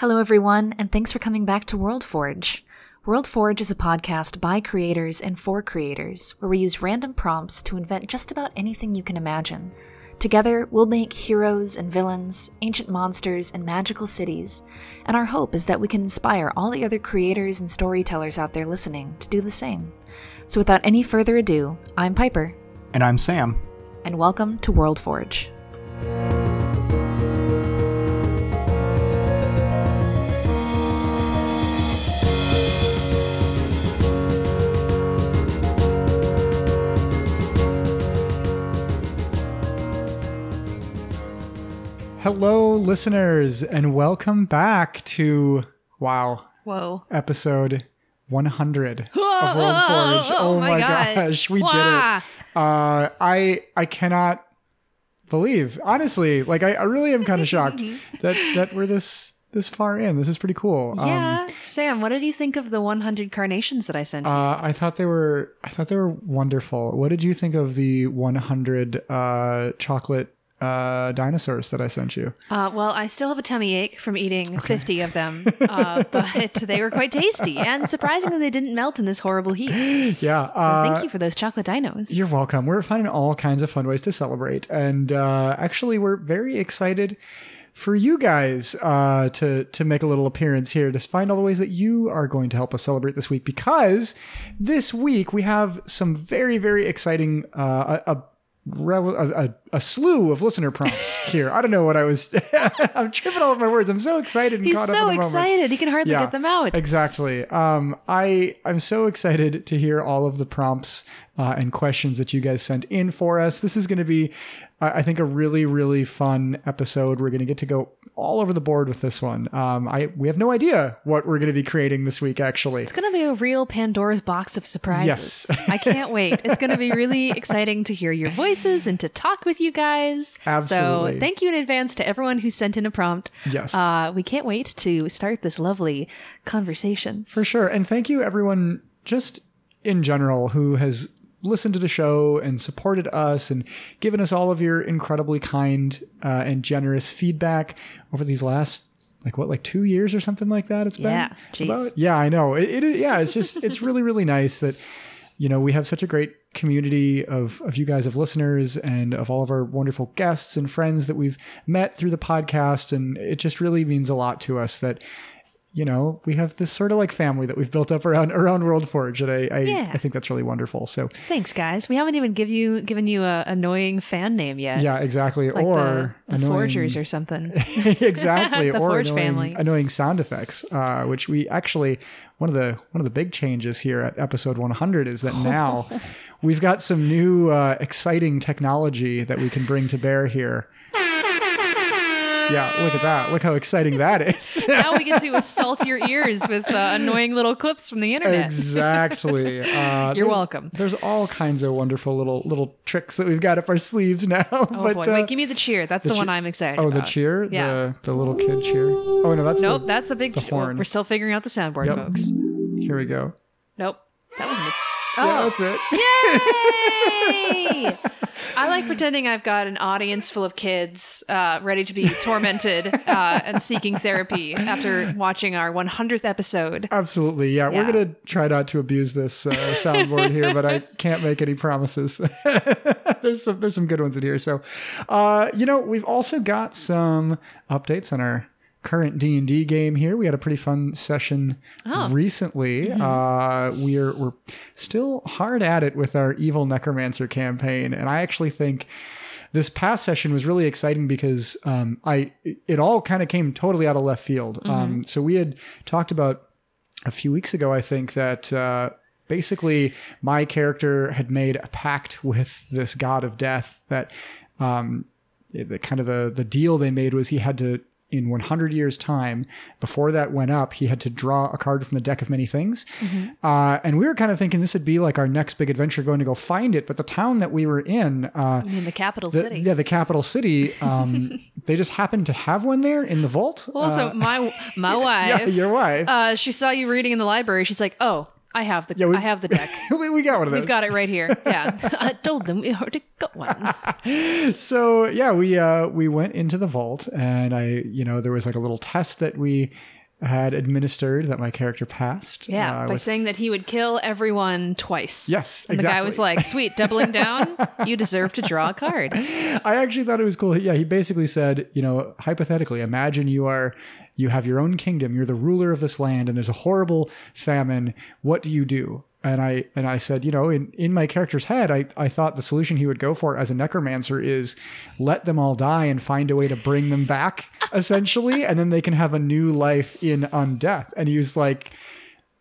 Hello, everyone, and thanks for coming back to World Forge. World Forge is a podcast by creators and for creators, where we use random prompts to invent just about anything you can imagine. Together, we'll make heroes and villains, ancient monsters, and magical cities, and our hope is that we can inspire all the other creators and storytellers out there listening to do the same. So, without any further ado, I'm Piper, And I'm Sam. and welcome to World Forge. Hello, listeners, and welcome back to wow Whoa. episode 100 of World Whoa! Forge. Oh, my, God. gosh, we Wah! did it! Uh, I I cannot believe, honestly, like I, I really am kind of shocked that that we're this this far in. This is pretty cool. Um, Yeah. Sam, what did you think of the 100 carnations that I sent you? Uh, I thought they were. I thought they were wonderful. What did you think of the 100 uh, chocolate uh, dinosaurs that I sent you? Uh, well, I still have a tummy ache from eating 50 of them, uh, but they were quite tasty. And surprisingly, they didn't melt in this horrible heat. Yeah. Uh, thank you for those chocolate dinos. You're welcome. We're finding all kinds of fun ways to celebrate, and uh, actually, we're very excited for you guys uh, to to make a little appearance here to find all the ways that you are going to help us celebrate this week. Because this week we have some very very exciting uh, a, a a, a, a slew of listener prompts here. I don't know what I was. I'm tripping all of my words. I'm so excited and He's caught up so in the moment. excited. He can hardly Yeah, get them out. Exactly. Um, I I'm so excited to hear all of the prompts uh, and questions that you guys sent in for us. This is going to be, I I think, a really really fun episode. We're going to get to go all over the board with this one. Um, I we have no idea what we're going to be creating this week. Actually, It's going to be a real Pandora's box of surprises. Yes. I can't wait. It's going to be really exciting to hear your voices and to talk with you guys. Absolutely. So, thank you in advance to everyone who sent in a prompt. Yes. Uh, we can't wait to start this lovely conversation. For sure. And thank you, everyone, just in general, who has listened to the show and supported us and given us all of your incredibly kind uh, and generous feedback over these last. Like what, like two years or something like that? It's Yeah, been jeez. about? Yeah, I know. It, it is. Yeah, it's just it's really really nice that you know we have such a great community of of you guys of listeners and of all of our wonderful guests and friends that we've met through the podcast, and it just really means a lot to us that you know, we have this sort of like family that we've built up around around World Forge, and I I, Yeah. I think that's really wonderful. So Thanks, guys. We haven't even give you given you a annoying fan name yet. yeah, exactly. Like or the, the Forgers or something. exactly, The or Forge annoying, family. annoying sound effects, uh, which we actually one of the one of the big changes here at episode 100 is that now we've got some new uh, exciting technology that we can bring to bear here. Yeah, look at that! Look how exciting that is. now we get to assault your ears with uh, annoying little clips from the internet. Exactly. Uh, You're welcome. There's all kinds of wonderful little little tricks that we've got up our sleeves now. Oh but, boy! uh, Wait, give me the cheer. That's the, cheer- one I'm excited about. oh, about. the cheer, Yeah. the the little kid cheer. Oh no, that's Nope, the, that's a big. the oh, horn. we're still figuring out the soundboard, Yep. folks. here we go. Nope, that wasn't. It. Yeah, Oh, that's it. Yay! I like pretending I've got an audience full of kids uh, ready to be tormented uh, and seeking therapy after watching our 100th episode. Absolutely, yeah. We're gonna try not to abuse this uh, soundboard here, but I can't make any promises. there's some there's some good ones in here. So, uh, you know, we've also got some updates on our current D and D game here. We had a pretty fun session Oh. recently. Uh, we're we're still hard at it with our evil necromancer campaign, and I actually think this past session was really exciting because um, I it all kind of came totally out of left field. Um, so we had talked about a few weeks ago, I think that uh, basically my character had made a pact with this god of death that um, the kind of the the deal they made was he had to in 100 years time before that went up he had to draw a card from the deck of many things uh, and we were kind of thinking this would be like our next big adventure going to go find it but the town that we were in uh, I mean, the capital the, city. yeah the capital city um, they just happened to have one there in the vault also, Uh, my my wife. yeah your wife Uh, she saw you reading in the library. She's like, "Oh, I have the Yeah, we- I have the deck. we got one of those. We've got it right here. Yeah, I told them we already got one. so yeah, we uh we went into the vault and I you know there was like a little test that we had administered that my character passed. Yeah, uh, by with- saying that he would kill everyone twice. Yes, and the guy was like, "Sweet, doubling down. You deserve to draw a card." I actually thought it was cool. Yeah, he basically said, you know, hypothetically, imagine you are you have your own kingdom, you're the ruler of this land, and there's a horrible famine. What do you do? And I and I said, you know, in, in my character's head, I, I thought the solution he would go for as a necromancer is let them all die and find a way to bring them back, essentially, and then they can have a new life in undeath. And he was like,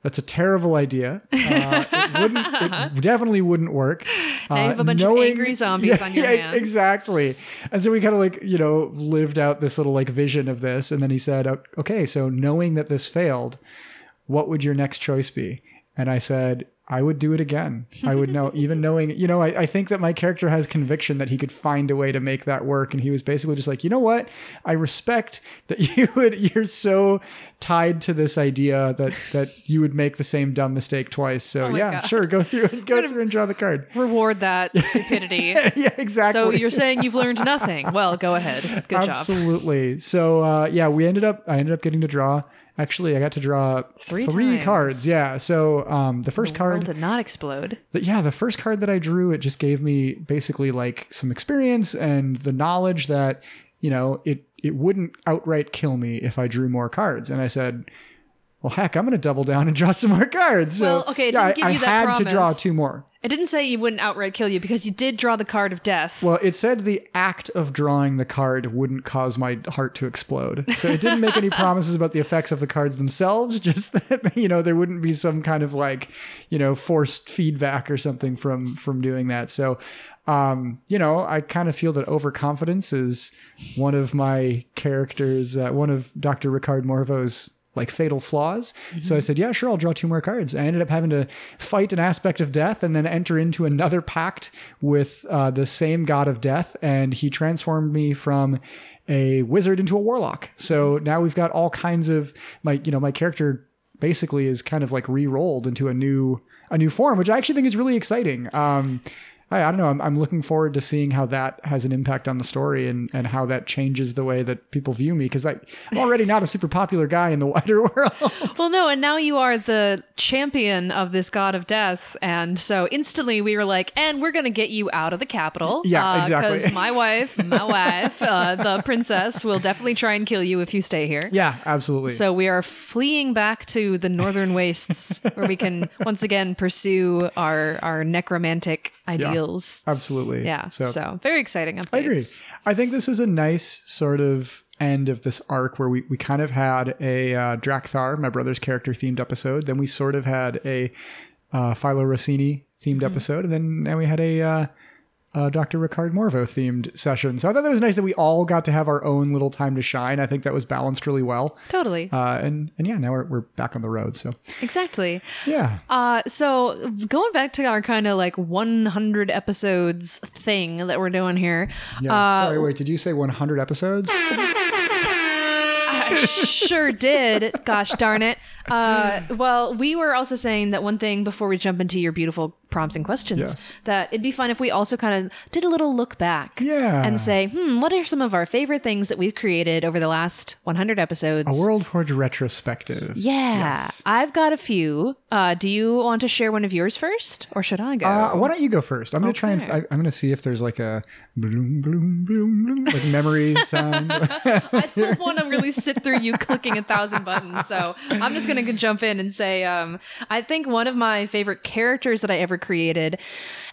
that's a terrible idea. Uh, it wouldn't. It definitely wouldn't work. Now you Uh, have a bunch of angry zombies on your hands. Exactly. And so we kind of like you know lived out this little like vision of this, and then he said, "Okay, so knowing that this failed, what would your next choice be?" And I said, I would do it again. I would know, even knowing, you know, I, I think that my character has conviction that he could find a way to make that work. And he was basically just like, you know what? I respect that you would, you're so tied to this idea that, that you would make the same dumb mistake twice. So Oh yeah, God. sure. Go through and go through and draw the card. Reward that stupidity. yeah, exactly. So you're saying you've learned nothing? Well, go ahead. Good job. Absolutely. So uh, yeah, we ended up. I ended up getting to draw. Actually, I got to draw Three three cards. Yeah. So um, the first The card, did not explode. the, yeah, the first card that I drew, it just gave me basically like some experience and the knowledge that you know it it wouldn't outright kill me if I drew more cards. And I said. Well, heck, I'm going to double down and draw some more cards. So, Well, okay, it yeah, I, you I had to draw two more. It didn't say you wouldn't outright kill you because you did draw the card of death. Well, it said the act of drawing the card wouldn't cause my heart to explode. So it didn't make any promises about the effects of the cards themselves, just that you know there wouldn't be some kind of like, you know, forced feedback or something from from doing that. So um, you know, I kind of feel that overconfidence is one of my characters, uh, one of Dr. Ricard Morvo's like fatal flaws. So I said, yeah, sure, I'll draw two more cards. I ended up having to fight an aspect of death and then enter into another pact with uh, the same god of death. And he transformed me from a wizard into a warlock. So now we've got all kinds of my, you know, my character basically is kind of like re-rolled into a new a new form, which I actually think is really exciting. Um, I, I don't know. I'm, I'm looking forward to seeing how that has an impact on the story and, and how that changes the way that people view me because I'm already not a super popular guy in the wider world. Well, no, and now you are the champion of this god of death, and so instantly we were like, and we're gonna get you out of the capital. Yeah, exactly. Because my wife, my wife, uh, the princess, will definitely try and kill you if you stay here. yeah, absolutely. So we are fleeing back to the northern wastes, where we can once again pursue our our necromantic ideals. Absolutely. Yeah. So, very exciting updates. I agree. I think this is a nice sort of end of this arc where we, we kind of had a uh, Drakthar, my brother's character, themed episode. Then we sort of had a uh, Philo Rossini themed episode. And then now we had a uh, uh, Dr. Ricard Morvo themed session. So I thought that was nice that we all got to have our own little time to shine. I think that was balanced really well. Totally. Uh, and, and yeah, now we're, we're back on the road. So exactly. yeah. Uh, so going back to our kind of like 100 episodes thing that we're doing here. Yeah. Uh, Sorry, wait, did you say 100 episodes? I sure did. Gosh darn it. Uh, well, we were also saying that one thing before we jump into your beautiful prompts and questions Yes. that it'd be fun if we also kind of did a little look back. Yeah. And say, hmm, what are some of our favorite things that we've created over the last 100 episodes? A World Forge retrospective. yeah, Yes. I've got a few. Uh, do you want to share one of yours first, or should I go? Uh, why don't you go first? I'm gonna try and Okay. I, I'm gonna see if there's like a bloom bloom bloom bloom like memory sound. I don't want to really sit through you clicking a thousand buttons. So I'm just going to jump in and say, um, I think one of my favorite characters that I ever created,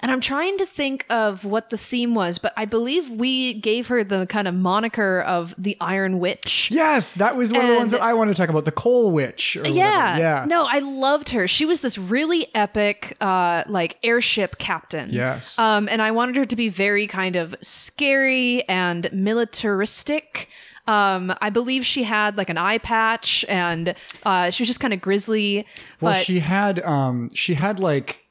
and I'm trying to think of what the theme was, but I believe we gave her the kind of moniker of the Iron Witch. yes, that was one of the ones that I want to talk about. The Coal Witch. Yeah. Yeah. No, I loved her. She was this really epic, uh, like airship captain. Yes. Um, and I wanted her to be very kind of scary and militaristic. Um, I believe she had like an eye patch and uh, she was just kind of grisly. well, but she had um she had like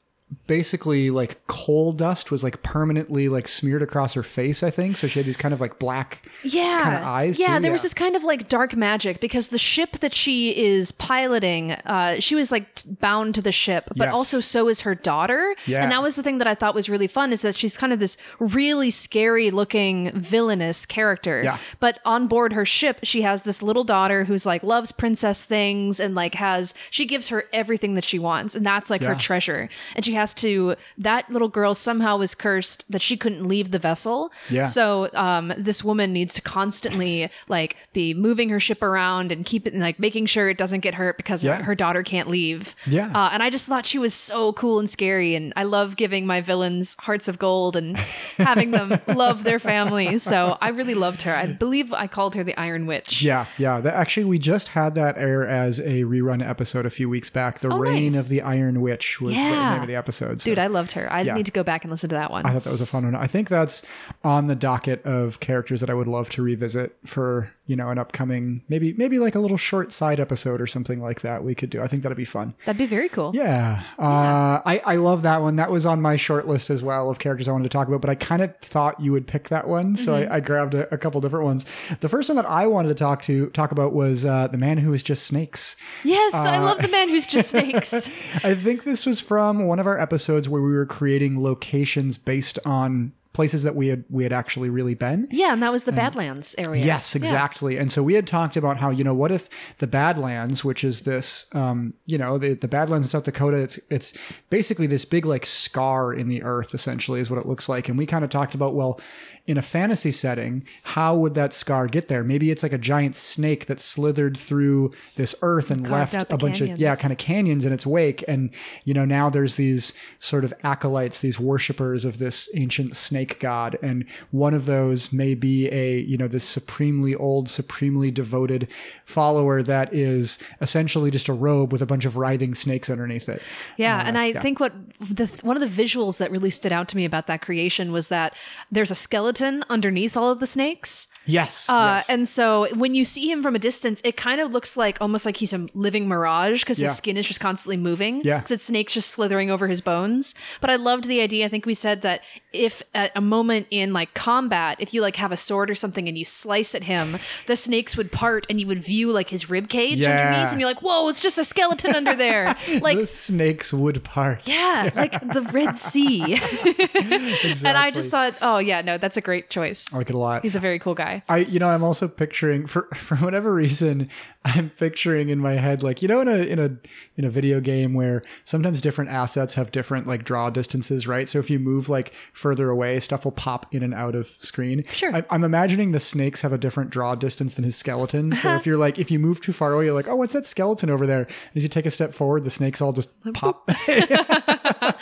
basically like coal dust was like permanently like smeared across her face. I think so. She had these kind of like black yeah kind of eyes. yeah too. there was this kind of like dark magic because the ship that she is piloting uh she was like t- bound to the ship but Yes. also so is her daughter Yeah. and that was the thing that i thought was really fun is that she's kind of this really scary looking villainous character Yeah. but on board her ship she has this little daughter who's like loves princess things and like has she gives her everything that she wants and that's like her treasure and she has to that little girl somehow was cursed that she couldn't leave the vessel Yeah. so um, this woman needs to constantly like be moving her ship around and keep it like making sure it doesn't get hurt because Yeah. her, her daughter can't leave. Yeah. Uh, and I just thought she was so cool and scary, and I love giving my villains hearts of gold and having them love their family. So I really loved her. I believe I called her the Iron Witch. Yeah, yeah. That, actually, we just had that air as a rerun episode a few weeks back. The Oh, Reign nice. of the Iron Witch was the name of the episode. So Dude, I loved her. I Yeah. need to go back and listen to that one. I thought that was a fun one. I think that's on the docket of characters that I would love to revisit for you know an upcoming maybe maybe like a little short side episode or something like that. We could do. I think that'd be fun. That'd be very cool. Yeah, uh, I I love that one. That was on my short list as well of characters I wanted to talk about. But I kind of thought you would pick that one, so I, I grabbed a, a couple different ones. The first one that I wanted to talk to talk about was uh, the man who was just snakes. Yes, Uh, I love the man who's just snakes. I think this was from one of our episodes where we were creating locations based on places that we had we had actually really been. yeah, and that was the Badlands area. Yes, Yeah. exactly. And so we had talked about how you know what if the Badlands, which is this, um, you know, the the Badlands in South Dakota, it's it's basically this big like scar in the earth, essentially, is what it looks like. And we kind of talked about well, in a fantasy setting, how would that scar get there? Maybe it's like a giant snake that slithered through this earth and left a bunch of yeah, kind of canyons in its wake. And you know now there's these sort of acolytes, these worshippers of this ancient snake god, and one of those may be a you know this supremely old, supremely devoted follower that is essentially just a robe with a bunch of writhing snakes underneath it. Yeah, Uh, and I think what the one of the visuals that really stood out to me about that creation was that there's a skeleton underneath all of the snakes. Yes, Uh, yes. And so when you see him from a distance, it kind of looks like almost like he's a living mirage because Yeah. his skin is just constantly moving. Yeah. Because it's snakes just slithering over his bones. But I loved the idea. I think we said that if at a moment in like combat, if you like have a sword or something and you slice at him, the snakes would part and you would view like his rib cage Yeah. underneath, and you're like, whoa, it's just a skeleton under there. Like the snakes would part. yeah, like the Red Sea. And I just thought, oh yeah, no, that's a great choice. I like it a lot. He's a very cool guy. I, you know, I'm also picturing for for whatever reason, I'm picturing in my head like you know in a in a in a video game where sometimes different assets have different like draw distances, right? So if you move like further away, stuff will pop in and out of screen. Sure. I, I'm imagining the snakes have a different draw distance than his skeleton. So uh-huh. if you're like if you move too far away, you're like, oh, what's that skeleton over there? And as you take a step forward, the snakes all just pop.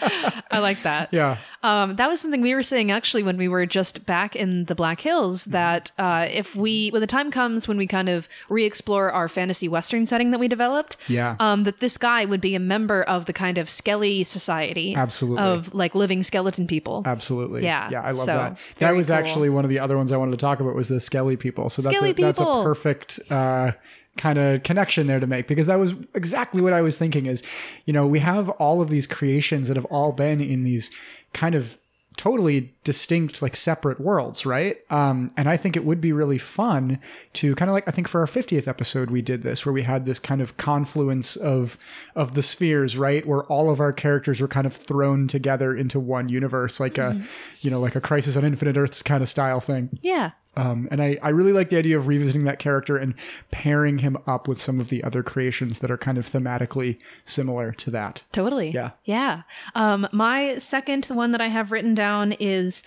I like that. yeah. Um, that was something we were saying actually when we were just back in the Black Hills. That uh, if we, when the time comes when we kind of re-explore our fantasy western setting that we developed, Yeah. um, that this guy would be a member of the kind of Skelly society, Absolutely. of like living skeleton people. Absolutely. Yeah, Yeah, I love so, that. That was cool. actually one of the other ones I wanted to talk about was the Skelly people. So that's Skelly a, that's a perfect uh, kind of connection there to make because that was exactly what I was thinking is, you know, we have all of these creations that have all been in these kind of totally distinct like separate worlds right? Um and i think it would be really fun to kind of like i think for our 50th episode we did this where we had this kind of confluence of of the spheres right? Where all of our characters were kind of thrown together into one universe like a you know like a crisis on infinite earths kind of style thing. Yeah. Um, and I, I really like the idea of revisiting that character and pairing him up with some of the other creations that are kind of thematically similar to that. Totally. Yeah. Yeah. Um, my second, the one that I have written down is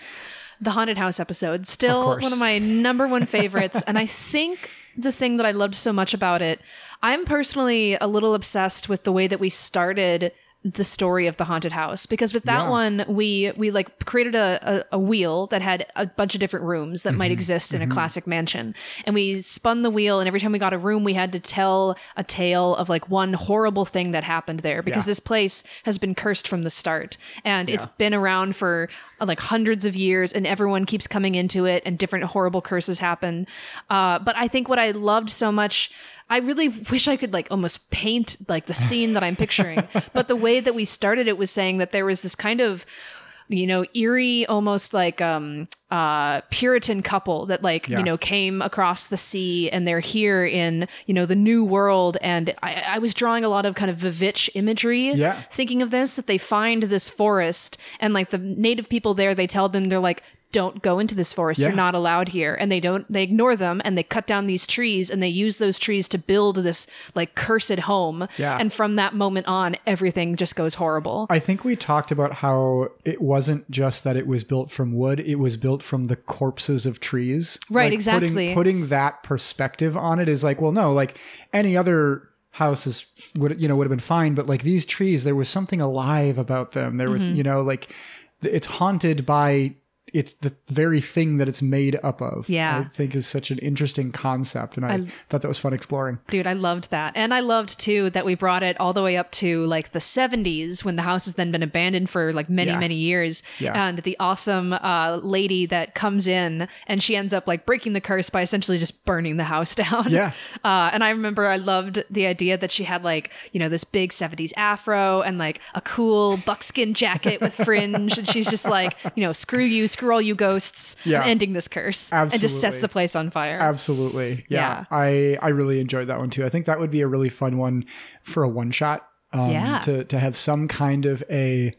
the haunted house episode. Still course. one of my number one favorites. and I think the thing that I loved so much about it, I'm personally a little obsessed with the way that we started the story of the haunted house because with that Yeah. one we we like created a, a, a wheel that had a bunch of different rooms that Mm-hmm. might exist in a classic mansion and we spun the wheel and every time we got a room we had to tell a tale of like one horrible thing that happened there because Yeah. this place has been cursed from the start and it's been around for uh, like hundreds of years, and everyone keeps coming into it, and different horrible curses happen. Uh, but I think what I loved so much. I really wish I could like almost paint like the scene that I'm picturing. but the way that we started it was saying that there was this kind of you know eerie almost like um uh puritan couple that like Yeah. you know came across the sea and they're here in you know the new world and I, I was drawing a lot of kind of Vivitch imagery Yeah. thinking of this that they find this forest and like the native people there they tell them they're like don't go into this forest Yeah. you're not allowed here and they don't they ignore them and they cut down these trees and they use those trees to build this like cursed home Yeah. and from that moment on everything just goes horrible I think we talked about how it wasn't just that it was built from wood; it was built from the corpses of trees. Right, Like, exactly. Putting, putting that perspective on it is like, well, no, like any other houses would you know would have been fine, but like these trees, there was something alive about them. There Mm-hmm. was, you know, like it's haunted by. It's the very thing that it's made up of. Yeah. I think is such an interesting concept, and I, thought that was fun exploring. Dude, I loved that. And I loved too that we brought it all the way up to like the 70s when the house has then been abandoned for like many, Yeah. many years. Yeah. And the awesome uh, lady that comes in and she ends up like breaking the curse by essentially just burning the house down. Yeah. Uh, and I remember I loved the idea that she had like, you know, this big 70s afro and like a cool buckskin jacket with fringe. and she's just like, you know, screw you, screw all you ghosts. Yeah. I'm ending this curse. And just sets the place on fire. Absolutely. Yeah. Yeah. I I really enjoyed that one too. I think that would be a really fun one for a one shot. Um, Yeah. to to have some kind of a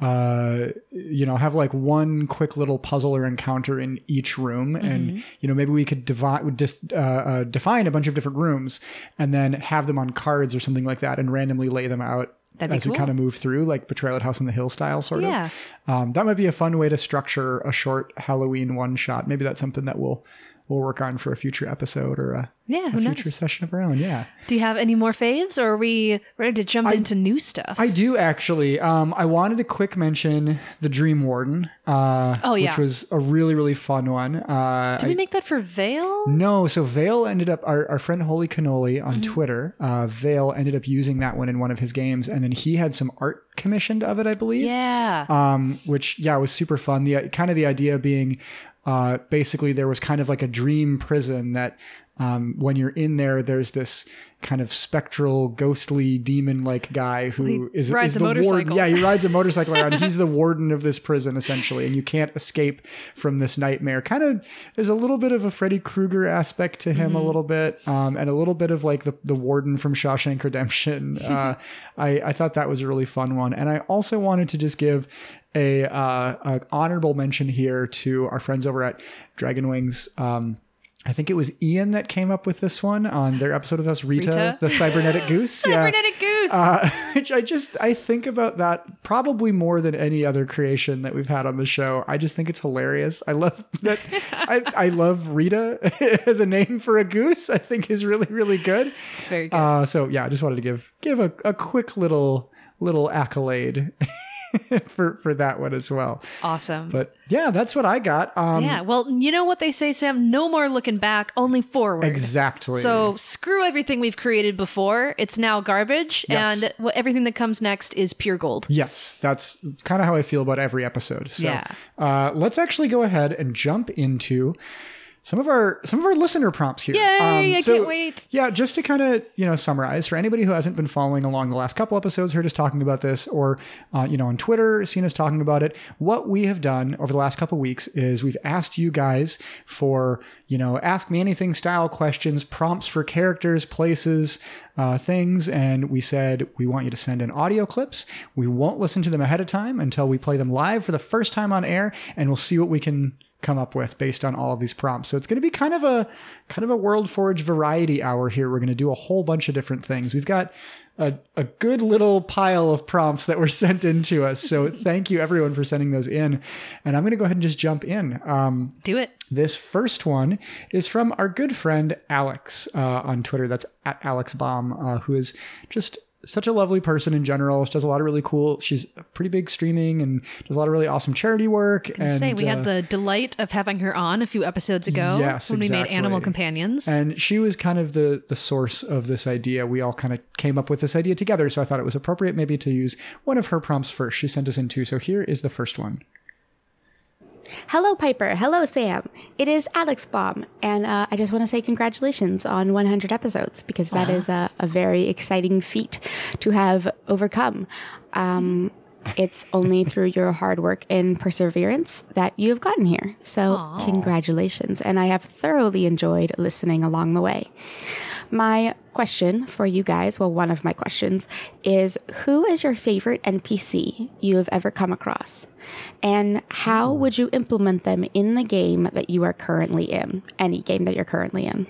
uh you know have like one quick little puzzle or encounter in each room Mm-hmm. and you know maybe we could divide dis, uh, uh, define a bunch of different rooms and then have them on cards or something like that and randomly lay them out That'd as we kind of move through like betrayal at house on the hill style sort Yeah. of um, that might be a fun way to structure a short halloween one shot. Maybe that's something that we'll we'll work on for a future episode or a, Yeah, a future knows? session of our own yeah Do you have any more faves or are we ready to jump into new stuff? I do actually. Um, I wanted to quick mention the Dream Warden. Uh, Oh, yeah. which was a really really fun one. Uh, Did we make that for Vale? no, so Vale ended up our, our friend Holy Cannoli on Mm-hmm. Twitter. Uh, Vale ended up using that one in one of his games, and then he had some art commissioned of it, I believe. Yeah. Um, which yeah was super fun. The kind of the idea being, uh, basically there was kind of like a dream prison that. Um, when you're in there, there's this kind of spectral, ghostly, demon-like guy who is rides is the warden. Yeah, he rides a motorcycle around. He's the warden of this prison essentially, and you can't escape from this nightmare. Kind of, there's a little bit of a Freddy Krueger aspect to him, a little bit, um, and a little bit of like the the warden from Shawshank Redemption. Uh, I I thought that was a really fun one, and I also wanted to just give a, uh, a honorable mention here to our friends over at Dragon Wings. Um, I think it was Ian that came up with this one on their episode with us, Rita, Rita? the cybernetic goose. Cybernetic goose. Uh, which I just I think about that probably more than any other creation that we've had on the show. I just think it's hilarious. I love that. I, I love Rita as a name for a goose. I think is really really good. it's very good. Uh, so yeah, I just wanted to give give a, a quick little little accolade for for that one as well. awesome. But yeah, that's what I got. Um, yeah. Well, you know what they say, Sam? No more looking back, only forward. exactly. So screw everything we've created before. It's now garbage, Yes. and what everything that comes next is pure gold. Yes, that's kind of how I feel about every episode. So Yeah. uh, let's actually go ahead and jump into some of our some of our listener prompts here. Um, Yay, I so, can't wait. Yeah, just to kind of you know summarize for anybody who hasn't been following along the last couple episodes, heard us talking about this, or uh, you know on Twitter, seen us talking about it. What we have done over the last couple weeks is we've asked you guys for you know ask me anything style questions, prompts for characters, places, uh, things, and we said we want you to send in audio clips. We won't listen to them ahead of time until we play them live for the first time on air, and we'll see what we can come up with based on all of these prompts. So it's going to be kind of a kind of a World Forge variety hour here. We're going to do a whole bunch of different things. We've got a, a good little pile of prompts that were sent in to us. So thank you everyone for sending those in. And I'm going to go ahead and just jump in. Um, Do it. this first one is from our good friend Alex uh, on Twitter. That's at Alex Baum, uh, who is just such a lovely person in general. She does a lot of really cool. She's pretty big streaming and does a lot of really awesome charity work. And Say we uh, had the delight of having her on a few episodes ago Yes, when we made. Animal Companions. and she was kind of the the source of this idea. We all kind of came up with this idea together, so I thought it was appropriate maybe to use one of her prompts first. She sent us in two, so here is the first one. Hello, Piper. Hello, Sam. It is Alex Baum, and uh, I just want to say congratulations on 100 episodes because that is a, a very exciting feat to have overcome. Um, it's only through your hard work and perseverance that you have gotten here. So, congratulations. And I have thoroughly enjoyed listening along the way. My question for you guys, well, one of my questions is Who is your favorite NPC you have ever come across? And how hmm. would you implement them in the game that you are currently in? Any game that you're currently in?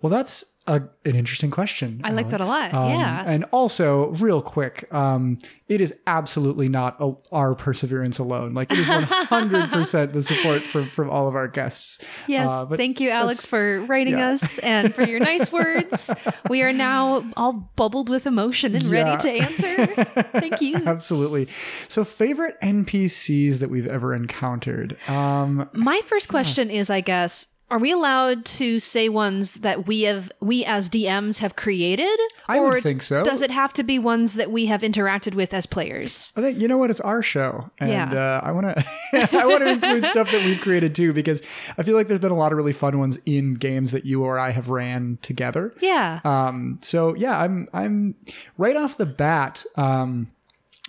Well, that's a, an interesting question. I like that a lot, Um, yeah. And also, real quick, um, it is absolutely not a, our perseverance alone. Like it is 100% the support from, from all of our guests. Yes, Uh, thank you, Alex, for writing yeah. us and for your nice words. We are now all bubbled with emotion and ready to answer. Thank you. Absolutely. So, favorite NPCs that we've ever encountered. Um, My first question is, I guess, are we allowed to say ones that we have, we as DMs have created? I would think so. Does it have to be ones that we have interacted with as players? I think you know what it's our show, and Yeah. uh, I want to I want to include stuff that we've created too because I feel like there's been a lot of really fun ones in games that you or I have ran together. Yeah. Um, so yeah, I'm I'm right off the bat. Um,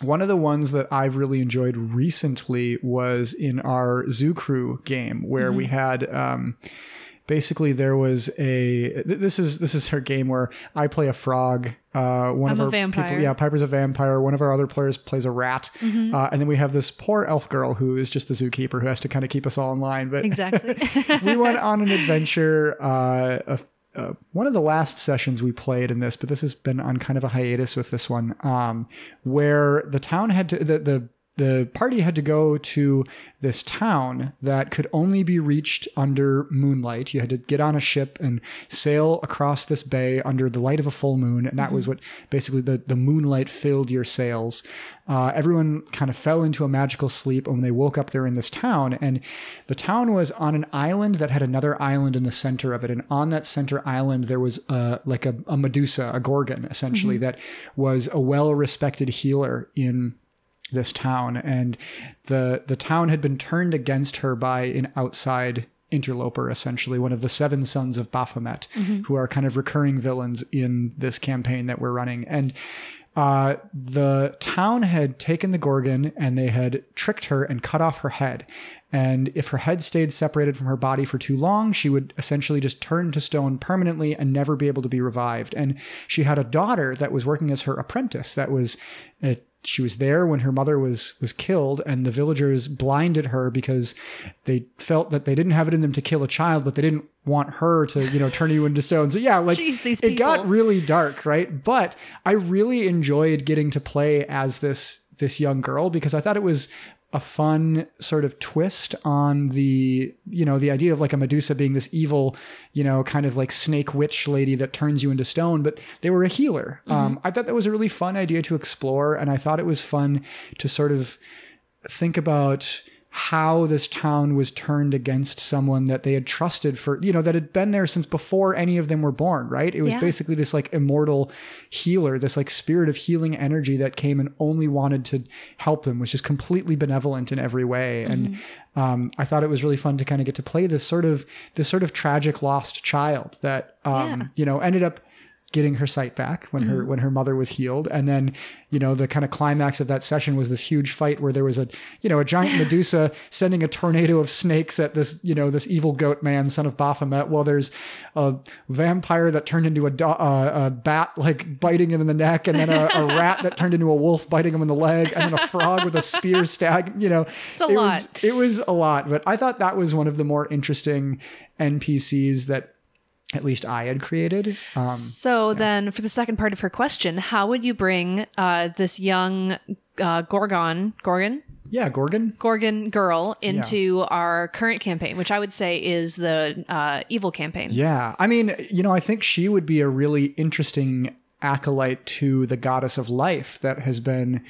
one of the ones that I've really enjoyed recently was in our Zoo Crew game, where we had um, basically there was a th- this is this is her game where I play a frog. Uh, one I'm of our vampire. people, yeah, Piper's a vampire. One of our other players plays a rat, Mm-hmm. uh, and then we have this poor elf girl who is just the zookeeper who has to kind of keep us all in line. But exactly. we went on an adventure. Uh, a, uh, one of the last sessions we played in this, but this has been on kind of a hiatus with this one, um, where the town had to the the the party had to go to this town that could only be reached under moonlight. You had to get on a ship and sail across this bay under the light of a full moon, and that was what basically the the moonlight filled your sails. Uh, everyone kind of fell into a magical sleep, and when they woke up, they're in this town, and the town was on an island that had another island in the center of it, and on that center island there was a, like a, a Medusa, a Gorgon, essentially that was a well-respected healer in this town and the the town had been turned against her by an outside interloper essentially one of the seven sons of Baphomet who are kind of recurring villains in this campaign that we're running and uh, the town had taken the Gorgon and they had tricked her and cut off her head. And if her head stayed separated from her body for too long, she would essentially just turn to stone permanently and never be able to be revived. And she had a daughter that was working as her apprentice that was uh, she was there when her mother was was killed and the villagers blinded her because they felt that they didn't have it in them to kill a child but they didn't want her to you know turn you into stone so yeah like Jeez, these it got really dark right? But i really enjoyed getting to play as this this young girl because i thought it was a fun sort of twist on the you know the idea of like a medusa being this evil you know kind of like snake witch lady that turns you into stone but they were a healer. Um, i thought that was a really fun idea to explore and i thought it was fun to sort of think about how this town was turned against someone that they had trusted for, you know, that had been there since before any of them were born, right? It was Yeah. basically this like immortal healer, this like spirit of healing energy that came and only wanted to help them, was just completely benevolent in every way. And um, I thought it was really fun to kind of get to play this sort of this sort of tragic lost child that um, Yeah. you know ended up getting her sight back when her when her mother was healed. And then you know the kind of climax of that session was this huge fight where there was a you know a giant medusa sending a tornado of snakes at this you know this evil goat man son of baphomet while there's a vampire that turned into a, do- uh, a bat like biting him in the neck and then a, a rat that turned into a wolf biting him in the leg and then a frog with a spear stag you know. It's a it lot. was it was a lot but i thought that was one of the more interesting npcs that at least i had created um, So then, for the second part of her question, how would you bring uh, this young uh, Gorgon, Gorgon, yeah gorgon Gorgon girl into our current campaign, which I would say is the uh, evil campaign? Yeah. I mean, you know, I think she would be a really interesting acolyte to the goddess of life that has been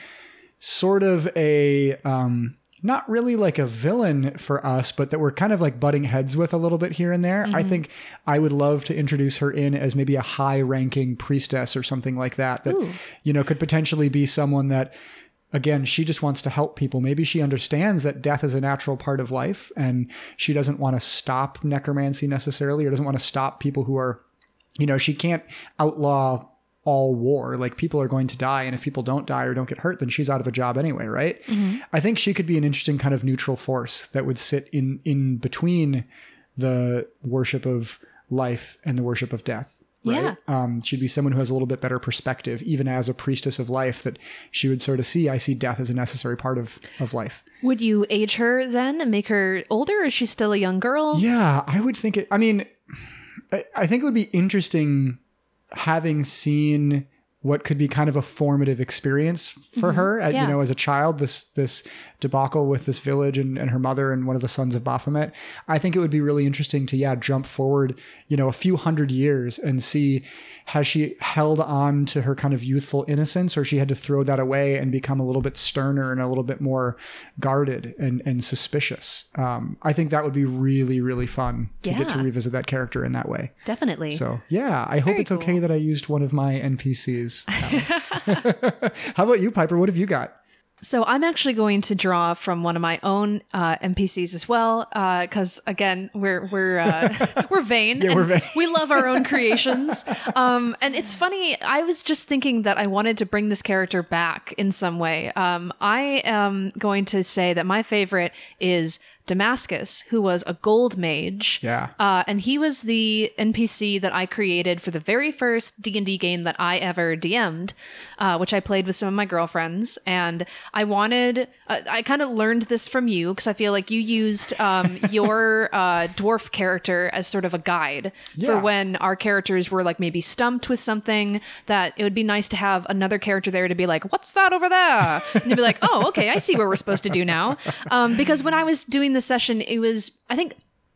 sort of a um not really like a villain for us, but that we're kind of like butting heads with a little bit here and there. I mm-hmm. think I would love to introduce her in as maybe a high ranking priestess or something like that, that, you know, could potentially be someone that again, she just wants to help people. Maybe she understands that death is a natural part of life and she doesn't want to stop necromancy necessarily or doesn't want to stop people who are, you know, she can't outlaw all war. Like people are going to die. And if people don't die or don't get hurt, then she's out of a job anyway, right? I think she could be an interesting kind of neutral force that would sit in, in between the worship of life and the worship of death. Right? Yeah. Um, she'd be someone who has a little bit better perspective, even as a priestess of life, that she would sort of see, I see death as a necessary part of, of life. Would you age her then and make her older? Or is she still a young girl? Yeah, I would think it. I mean, I, I think it would be interesting having seen what could be kind of a formative experience for mm-hmm. her, uh, at, Yeah. you know, as a child. This this debacle with this village and, and her mother and one of the sons of Baphomet. I think it would be really interesting to yeah jump forward, you know, a few hundred years and see has she held on to her kind of youthful innocence, or she had to throw that away and become a little bit sterner and a little bit more guarded and and suspicious. Um, I think that would be really really fun to get to revisit that character in that way. Definitely. So yeah, I hope Very it's okay that I used one of my NPCs. How about you, Piper? What have you got? So I'm actually going to draw from one of my own uh, NPCs as well, because again, we're we're uh, we're vain. Yeah, and we're vain. we love our own creations. Um, and it's funny. I was just thinking that I wanted to bring this character back in some way. Um, I am going to say that my favorite is Damascus, who was a gold mage. Yeah. Uh, and he was the NPC that I created for the very first D and D game that I ever DM'd, uh, which I played with some of my girlfriends. And I wanted, uh, I kind of learned this from you because I feel like you used um, your uh, dwarf character as sort of a guide for when our characters were like maybe stumped with something. That it would be nice to have another character there to be like, "What's that over there?" And you'd be like, "Oh, okay, I see what we're supposed to do now." Um, because when I was doing session, it was I think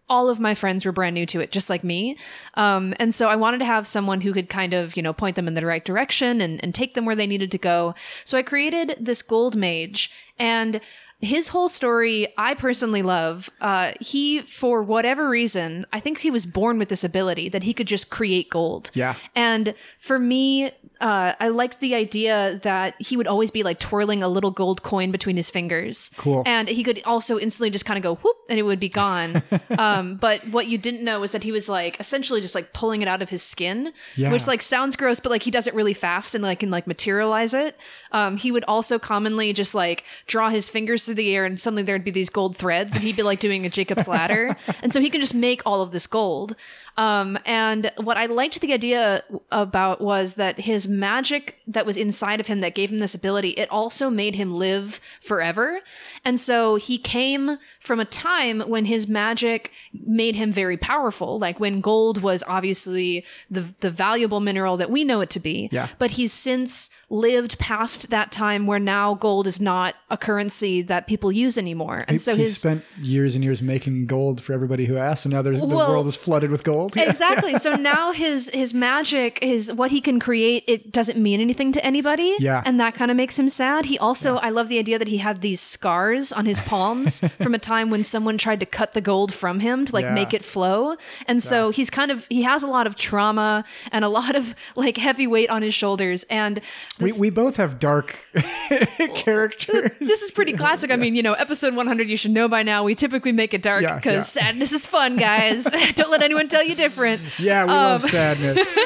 all of my friends were brand new to it, just like me. Um, and so I wanted to have someone who could kind of, you know, point them in the right direction and, and take them where they needed to go. So I created this gold mage and his whole story I personally love. Uh, he, for whatever reason, I think he was born with this ability that he could just create gold. Yeah. And for me, uh, I liked the idea that he would always be like twirling a little gold coin between his fingers. Cool. And he could also instantly just kind of go whoop and it would be gone. um, but what you didn't know is that he was like essentially just like pulling it out of his skin, Yeah. which like sounds gross, but like he does it really fast and like can like materialize it. Um, he would also commonly just like draw his fingers through the air and suddenly there'd be these gold threads and he'd be like doing a Jacob's ladder. and so he can just make all of this gold. Um, and what I liked the idea about was that his magic that was inside of him that gave him this ability, it also made him live forever. And so he came from a time when his magic made him very powerful, like when gold was obviously the the valuable mineral that we know it to be. Yeah. But he's since lived past that time where now gold is not a currency that people use anymore. And so he his spent years and years making gold for everybody who asked, and now there's the world is flooded with gold. Yeah. exactly so now his his magic his what he can create it doesn't mean anything to anybody Yeah. and that kind of makes him sad he also i love the idea that he had these scars on his palms from a time when someone tried to cut the gold from him to like Yeah. make it flow and so he's kind of he has a lot of trauma and a lot of like heavy weight on his shoulders and We, we both have dark characters. this is pretty classic. I mean, you know, episode 100, you should know by now. We typically make it dark Yeah, because yeah. sadness is fun, guys. Don't let anyone tell you different. yeah, we Um, love sadness.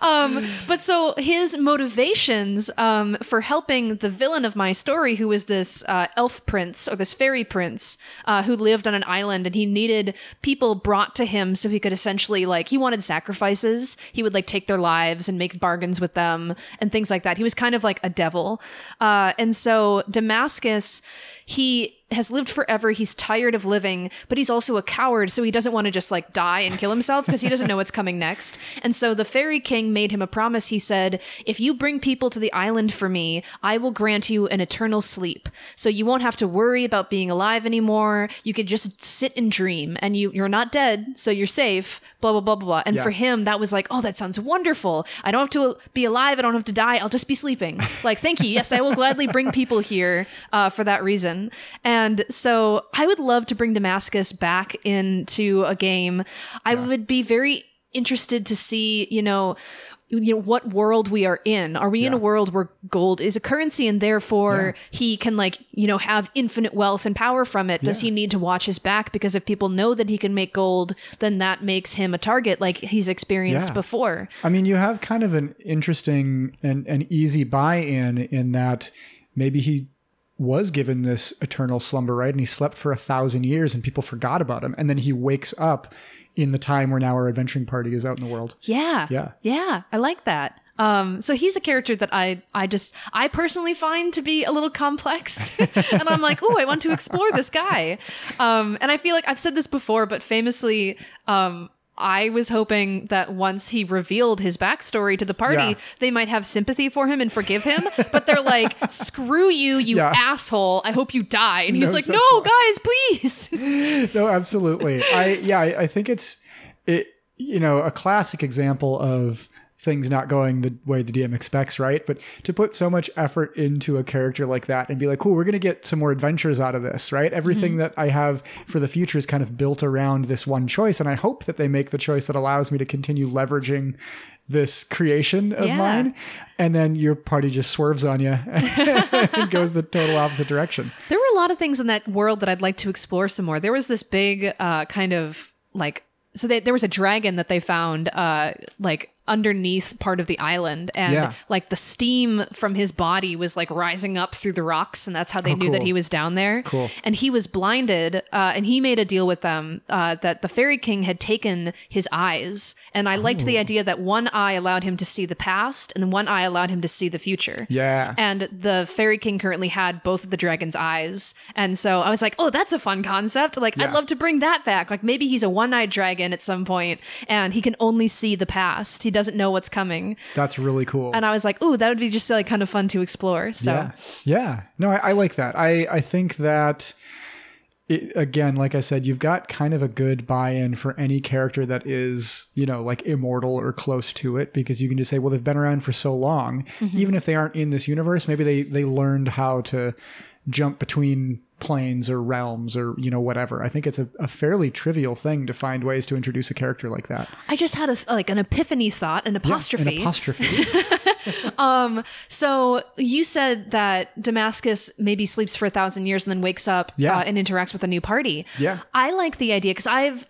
um, but so his motivations um, for helping the villain of my story, who was this uh, elf prince or this fairy prince uh, who lived on an island, and he needed people brought to him so he could essentially like he wanted sacrifices. He would like take their lives and make bargains with them and things like that. He was kind of like a devil, uh, and so Damascus, he has lived forever. He's tired of living, but he's also a coward, so he doesn't want to just like die and kill himself because he doesn't know what's coming next. And so the fairy king made him a promise. He said, "If you bring people to the island for me, I will grant you an eternal sleep. So you won't have to worry about being alive anymore. You could just sit and dream, and you you're not dead, so you're safe." Blah blah blah blah. blah. And Yeah. for him, that was like, "Oh, that sounds wonderful. I don't have to be alive. I don't have to die. I'll just be sleeping." Like, thank you. Yes, I will gladly bring people here uh, for that reason. And so I would love to bring Damascus back into a game. I would be very interested to see, you know, you know what world we are in. Are we in a world where gold is a currency and therefore he can like you know have infinite wealth and power from it? Does Yeah. he need to watch his back? Because if people know that he can make gold then that makes him a target like he's experienced Yeah. before. I mean, you have kind of an interesting and, and easy buy in in that maybe he was given this eternal slumber, right? And he slept for a thousand years and people forgot about him. And then he wakes up in the time where now our adventuring party is out in the world. yeah Yeah. yeah i like that um, so he's a character that I, I just, I personally find to be a little complex, and I'm like, oh, I want to explore this guy. Um, and I feel like I've said this before, but famously, um, I was hoping that once he revealed his backstory to the party, Yeah. they might have sympathy for him and forgive him. But they're like, "Screw you, you Yeah. asshole! I hope you die." And he's No like, "No, luck. guys, please." no, absolutely. I yeah, I, I think it's it you know a classic example of things not going the way the DM expects, right? But to put so much effort into a character like that and be like, cool, we're gonna get some more adventures out of this, right? Everything that I have for the future is kind of built around this one choice, and I hope that they make the choice that allows me to continue leveraging this creation of Yeah. mine and then your party just swerves on you and goes the total opposite direction There were a lot of things in that world that I'd like to explore some more. There was this big uh, kind of like so they, there was a dragon that they found uh, like underneath part of the island and Yeah. like the steam from his body was like rising up through the rocks and that's how they Oh, knew that he was down there Cool. and he was blinded uh, and he made a deal with them uh, that the fairy king had taken his eyes and i liked Oh. the idea that one eye allowed him to see the past and one eye allowed him to see the future yeah and the fairy king currently had both of the dragon's eyes and so i was like oh that's a fun concept like Yeah. i'd love to bring that back like maybe he's a one-eyed dragon at some point and he can only see the past he doesn't know what's coming that's really cool and i was like ooh that would be just like kind of fun to explore so Yeah. Yeah. No, I, I like that. I, I think that, it, again, like I said, you've got kind of a good buy in for any character that is, you know, like immortal or close to it because you can just say, well, they've been around for so long. Mm-hmm. Even if they aren't in this universe, maybe they, they learned how to jump between planes or realms or, you know, whatever. I think it's a, a fairly trivial thing to find ways to introduce a character like that. i just had a like an epiphany thought an apostrophe An apostrophe. So you said that Damascus maybe sleeps for a thousand years and then wakes up Yeah. uh, and interacts with a new party. Yeah. I like the idea because I've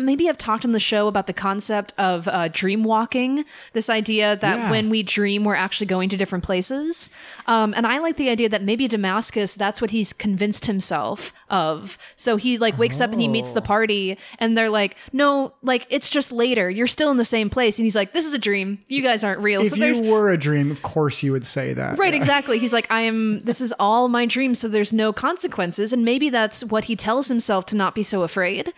maybe I've talked on the show about the concept of uh, dream walking. This idea that Yeah. when we dream, we're actually going to different places. Um, and I like the idea that maybe Damascus, that's what he's convinced himself of. So he like wakes up and he meets the Oh. party, and they're like, "No, like it's just later. You're still in the same place." And he's like, "This is a dream. You guys aren't real." if so you were a dream, of course you would say that. Right, exactly. He's like, I am, this is all my dreams, so there's no consequences. And maybe that's what he tells himself to not be so afraid.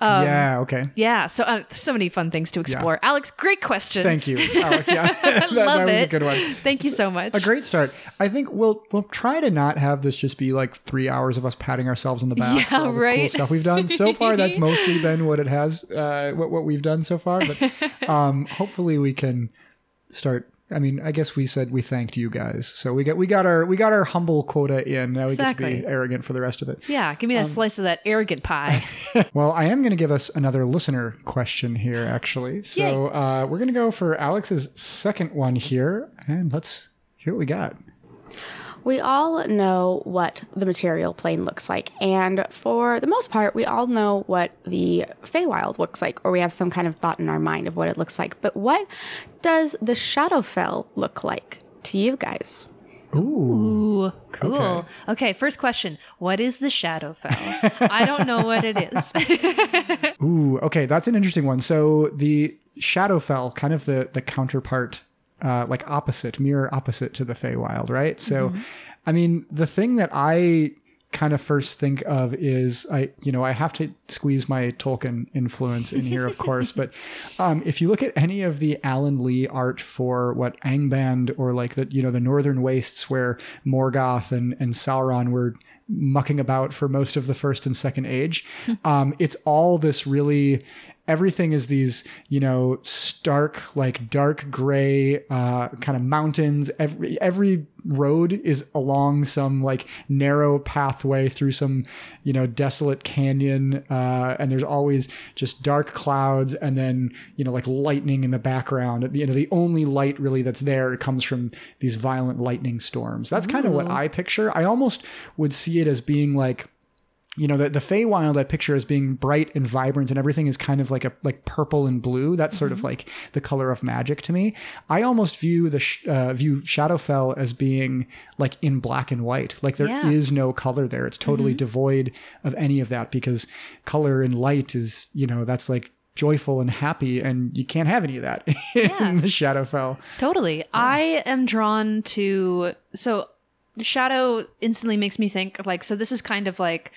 Yeah. Okay. Yeah, so uh, so many fun things to explore. Alex, great question. Thank you, Alex. Yeah, that, Love that was it. a good one. Thank you so much. A great start. I think we'll we'll try to not have this just be like three hours of us patting ourselves on the back for all the cool stuff we've done so far. That's mostly been what it has, uh, what what we've done so far. But um, hopefully we can start. I mean, I guess we said we thanked you guys, so we got we got our we got our humble quota in. Now we get to be arrogant for the rest of it. Yeah, give me that slice of that arrogant pie. Well, I am going to give us another listener question here, actually. So uh, we're going to go for Alex's second one here, and let's hear what we got. We all know what the material plane looks like, and for the most part, we all know what the Feywild looks like, or we have some kind of thought in our mind of what it looks like. But what does the Shadowfell look like to you guys? Ooh. Ooh, cool. Okay. Okay. first question. What is the Shadowfell? I don't know what it is. Ooh, okay, that's an interesting one. So the Shadowfell, kind of the the counterpart, uh, like opposite, mirror opposite to the Feywild, right? So, I mean, the thing that I kind of first think of is I, you know, I have to squeeze my Tolkien influence in here, of course, but um, if you look at any of the Alan Lee art for what Angband or like the, you know, the Northern Wastes where Morgoth and and Sauron were mucking about for most of the first and second age. um, it's all this really everything is these, you know, stark, like dark gray, uh, kind of mountains. Every every road is along some like narrow pathway through some, you know, desolate canyon, uh, and there's always just dark clouds, and then you know, like lightning in the background. You know, the only light really that's there comes from these violent lightning storms. That's kind of what I picture. I almost would see it as being like you know, the, the Feywild I picture as being bright and vibrant and everything is kind of like a like purple and blue. That's sort of like the color of magic to me. I almost view the sh- uh, view Shadowfell as being like in black and white. Like there is Yeah. no color there. It's totally devoid of any of that because color and light is, you know, that's like joyful and happy and you can't have any of that in the Shadowfell. Totally. I am drawn to so shadow instantly makes me think of like so this is kind of like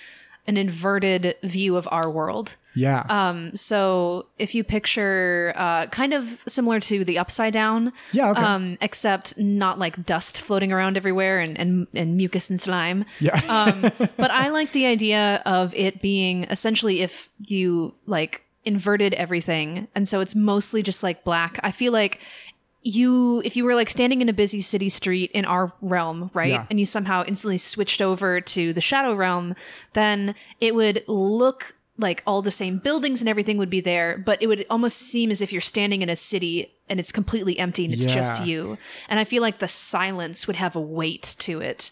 an inverted view of our world. Yeah. Um so if you picture uh kind of similar to the upside down yeah, okay. um except not like dust floating around everywhere and and, and mucus and slime. yeah. Um but I like the idea of it being essentially if you like inverted everything and so it's mostly just like black. I feel like you if you were like standing in a busy city street in our realm right Yeah. and you somehow instantly switched over to the shadow realm then it would look like all the same buildings and everything would be there but it would almost seem as if you're standing in a city and it's completely empty and it's just you. And i feel like the silence would have a weight to it.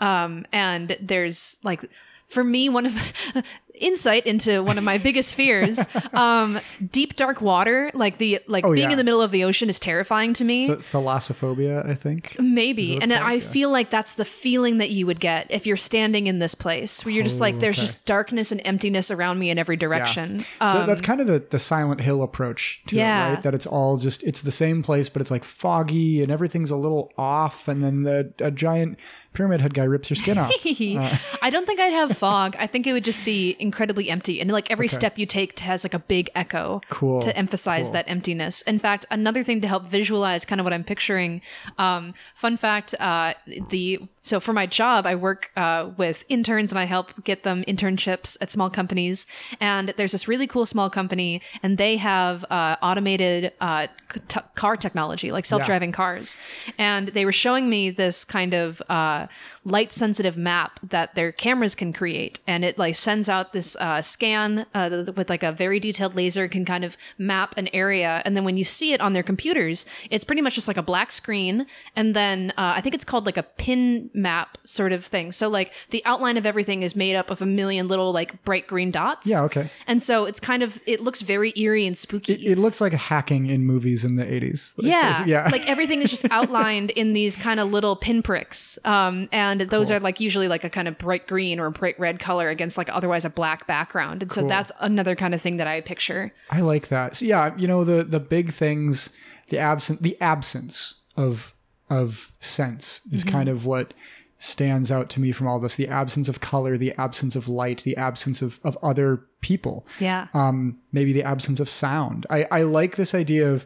Um and there's like for me one of insight into one of my biggest fears um deep dark water like the like being Oh, yeah. in the middle of the ocean is terrifying to me Th- thalassophobia, I think. maybe and it's i? Yeah. feel like that's the feeling that you would get if you're standing in this place where you're just like there's Oh, okay. just darkness and emptiness around me in every direction so Um, that's kind of the, the Silent Hill approach to Yeah. it, right? That it's all just it's the same place, but it's like foggy and everything's a little off, and then the a giant pyramid head guy rips your skin off. Uh. I don't think I'd have fog. I think it would just be incredibly empty. And like every Okay. step you take has like a big echo Cool, to emphasize cool. that emptiness. In fact, another thing to help visualize kind of what I'm picturing. Um, fun fact, uh, the so for my job, I work uh, with interns and I help get them internships at small companies. And there's this really cool small company, and they have uh, automated uh, t- car technology, like self-driving cars. And they were showing me this kind of uh, light-sensitive map that their cameras can create, and it like sends out this uh, scan uh, with like a very detailed laser, can kind of map an area, and then when you see it on their computers, it's pretty much just like a black screen, and then uh, I think it's called like a pin map sort of thing. So like the outline of everything is made up of a million little like bright green dots. Yeah, okay. And so it's kind of it looks very eerie and spooky. It, it looks like hacking in movies in the eighties. Like, yeah, yeah. like everything is just outlined in these kind of little pinpricks, um, and those are like usually like a kind of bright green or bright red color against like otherwise a black background, and so that's another kind of thing that I picture. I like that. So yeah, you know the the big things, the absent the absence of of sense is Mm-hmm. kind of what stands out to me from all this. The absence of color, the absence of light, the absence of of other people. Yeah, um, maybe the absence of sound. I, I like this idea of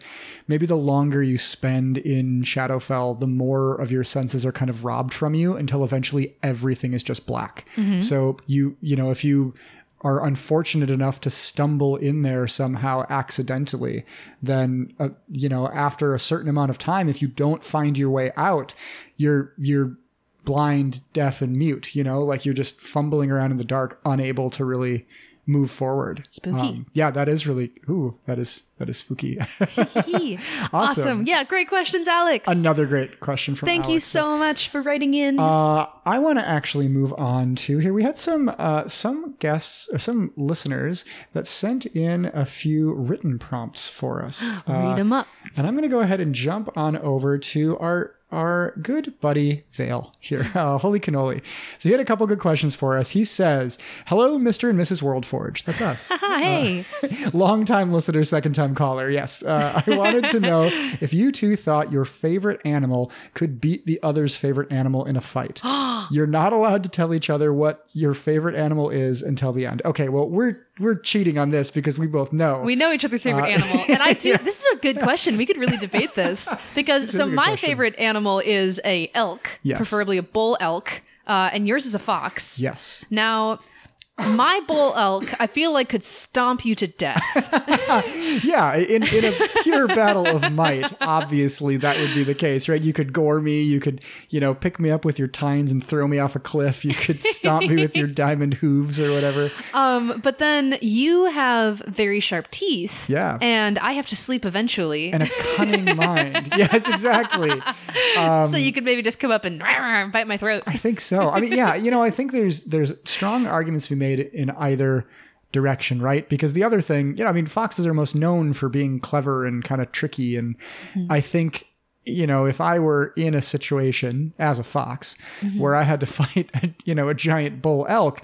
maybe the longer you spend in Shadowfell, the more of your senses are kind of robbed from you until eventually everything is just black. So you you know if you are unfortunate enough to stumble in there somehow accidentally, then uh, you know after a certain amount of time, if you don't find your way out, you're you're blind, deaf, and mute. You know, like you're just fumbling around in the dark, unable to really move forward. Um, Spooky. yeah, that is really. Ooh, that is that is spooky. awesome. Awesome. Yeah, great questions, Alex. Another great question from. Thank you so much for writing in. Uh, I want to actually move on to here. We had some uh, some guests, or some listeners that sent in a few written prompts for us. Uh, Read them up. And I'm going to go ahead and jump on over to our our good buddy Vale here, uh, Holy Cannoli. So he had a couple good questions for us. He says, "Hello, Mr. and Mrs. Worldforge. That's us. Hey. Long time listener, second time caller. Yes, uh, I wanted to know if you two thought your favorite animal could beat the other's favorite animal in a fight. You're not allowed to tell each other what your favorite animal is until the end. Okay, well we're we're cheating on this because we both know. We know each other's favorite Uh, animal. And I do this is a good question. We could really debate this. Because is so my question. favorite animal is a elk, Yes. preferably a bull elk, uh, and yours is a fox. yes. Now, my bull elk, I feel like could stomp you to death. Yeah, in, in a pure battle of might, obviously that would be the case, right? You could gore me, you could, you know, pick me up with your tines and throw me off a cliff, you could stomp me with your diamond hooves or whatever. Um, but then you have very sharp teeth. Yeah. And I have to sleep eventually. And a cunning mind. Yes, exactly. so you could maybe just come up and bite my throat. I think so. I mean, yeah, you know, I think there's there's strong arguments to be made in either direction, right? Because the other thing, you know, I mean, foxes are most known for being clever and kind of tricky, and mm-hmm. I think. You know, if I were in a situation as a fox mm-hmm. where I had to fight, you know, a giant bull elk,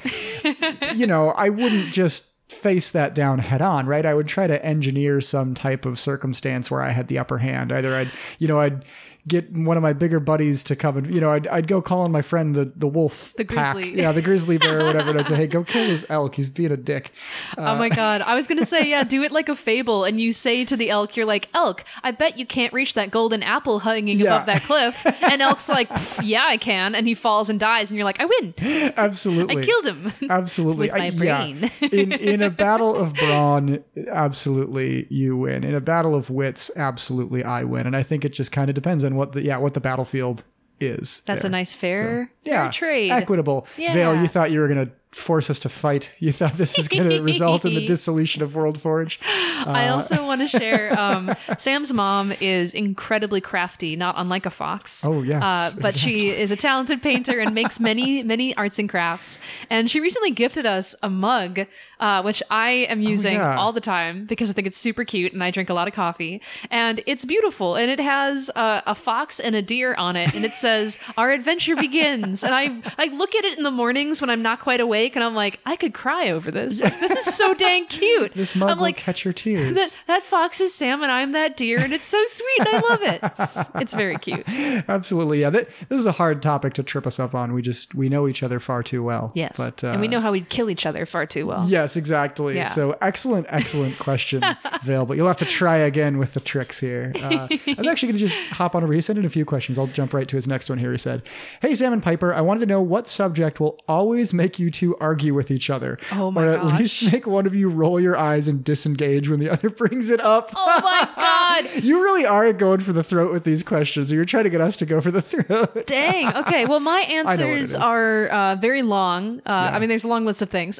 you know, I wouldn't just face that down head on, right? I would try to engineer some type of circumstance where I had the upper hand. Either I'd, you know, I'd get one of my bigger buddies to come and, you know, I'd, I'd go call on my friend, the, the wolf, The pack. grizzly. yeah, the grizzly bear or whatever. And I'd say, hey, go kill this elk. He's being a dick. oh my uh, god. I was gonna say, yeah, do it like a fable, and you say to the elk, you're like, Elk, I bet you can't reach that golden apple hanging Yeah. above that cliff. And Elk's like, Yeah, I can. And he falls and dies, and you're like, I win. Absolutely. I killed him. Absolutely. With my I- yeah. brain. in in a battle of brawn, absolutely you win. In a battle of wits, absolutely I win. And I think it just kind of depends on what the yeah, what the battlefield is. That's there. a nice fair, So, fair yeah, trade. Equitable. Yeah. Vale, you thought you were gonna force us to fight. You thought this is gonna result in the dissolution of World Forge. I also want to share um, Sam's mom is incredibly crafty, not unlike a fox. Oh, yes, Uh, but she is a talented painter and makes many, many arts and crafts. And she recently gifted us a mug, uh, which I am using Oh, yeah. all the time because I think it's super cute and I drink a lot of coffee. And it's beautiful. And it has uh, a fox and a deer on it. And it says, Our adventure begins. And I, I look at it in the mornings when I'm not quite awake and I'm like, I could cry over this. Like, this is so dang cute. This mug I'm will like, catch your tears. that, that fox is Sam and I'm that deer, and it's so sweet. And I love it. It's very cute. Absolutely, yeah. Th- This is a hard topic to trip us up on. We just we know each other far too well. Yes. but uh, and we know how we'd kill each other far too well. Yes, exactly. Yeah. So excellent, excellent question, Vale. But you'll have to try again with the tricks here. Uh, I'm actually going to just hop on over. He sent in a few questions. I'll jump right to his next one here. He said, "Hey Sam and Piper, I wanted to know what subject will always make you two argue with each other, Oh my or at gosh. least make one of you roll your eyes and disengage when the other brings it up." Oh my God. You really are going for the throat with these questions. You're trying to get us to go for the throat. Dang. Okay. Well, my know what it answers are uh, very long. Uh, I mean, there's a long list of things.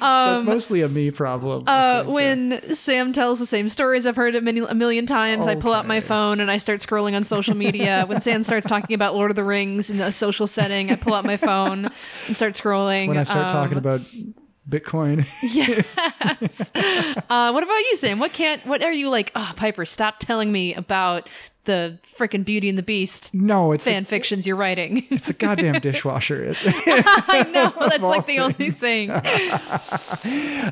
That's mostly a me problem. Uh, think. when Sam tells the same stories I've heard it many a million times, I pull out my phone and I start scrolling on social media. when Sam starts talking about Lord of the Rings in a social setting, I pull out my phone and start scrolling. when I start talking Um, about Bitcoin. Yes. uh, what about you, Sam? What can't? What are you like? Oh, Piper, stop telling me about the freaking Beauty and the Beast no, it's a, fan fictions you're writing. it's a goddamn dishwasher. I know that's like the only things. thing.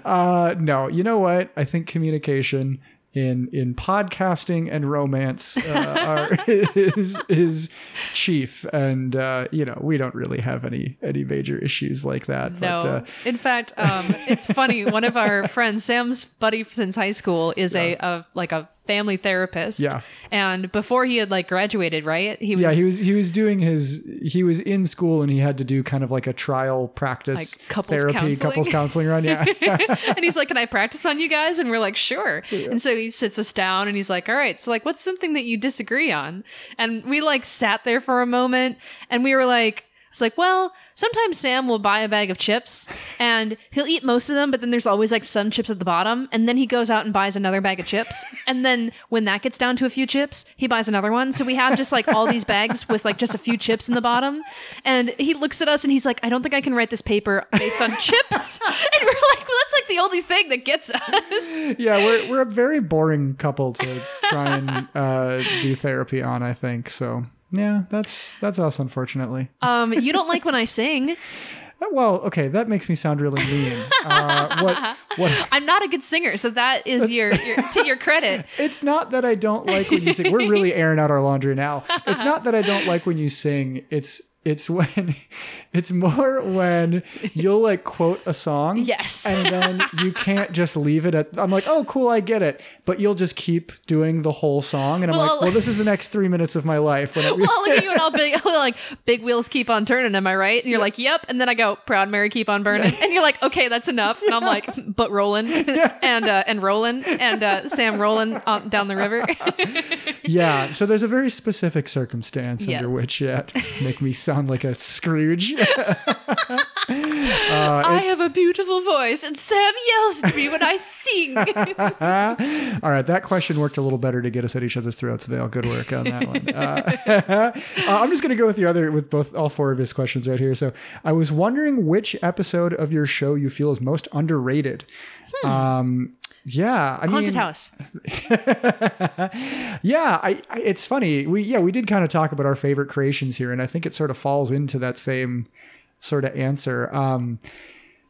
uh, no, you know what? I think communication in in podcasting and romance uh, are, is is chief, and uh, you know we don't really have any any major issues like that. No, But, uh, in fact, um, it's funny. One of our friends, Sam's buddy since high school, is a, a like a family therapist. Yeah. and before he had like graduated, right? He was, yeah, he was he was doing his he was in school and he had to do kind of like a trial practice Like couples therapy counseling? couples counseling run. Yeah, and he's like, "Can I practice on you guys?" And we're like, "Sure." And so he sits us down and he's like, "All right, so like, what's something that you disagree on?" And we like sat there for a moment and we were like, "It's like, well." Sometimes Sam will buy a bag of chips and he'll eat most of them, but then there's always like some chips at the bottom. And then he goes out and buys another bag of chips. And then when that gets down to a few chips, he buys another one. So we have just like all these bags with like just a few chips in the bottom. And he looks at us and he's like, I don't think I can write this paper based on chips. And we're like, well, that's like the only thing that gets us. yeah. We're we're a very boring couple to try and uh, do therapy on. I think so. Yeah, that's that's us, unfortunately. Um, you don't like when I sing. Uh, Well, okay, that makes me sound really mean. Uh, what what I'm not a good singer, so that is your, your to your credit. It's not that I don't like when you sing. We're really airing out our laundry now. It's not that I don't like when you sing. It's it's when it's more when you'll like quote a song Yes. and then you can't just leave it at i'm like oh cool i get it but you'll just keep doing the whole song and i'm Well, like well this is the next three minutes of my life when well, I'll look at you and I'll be like, big wheels keep on turning. Am I right? And you're like, yep. And then I go, proud Mary keep on burning. And you're like, okay, that's enough. And I'm like, but rolling and uh, and rolling and uh, Sam rolling on, down the river. yeah so there's a very specific circumstance under which yeah make me sound like a scrooge I have a beautiful voice, and Sam yells at me when I sing. All right, that question worked a little better to get us at each other's throats. Vale, good work on that one. Uh, uh, I'm just going to go with the other, with both all four of his questions right here. So, I was wondering which episode of your show you feel is most underrated. Um, yeah, I mean, Haunted house. yeah, I, I it's funny. We yeah, we did kind of talk about our favorite creations here, and I think it sort of falls into that same sort of answer. Um,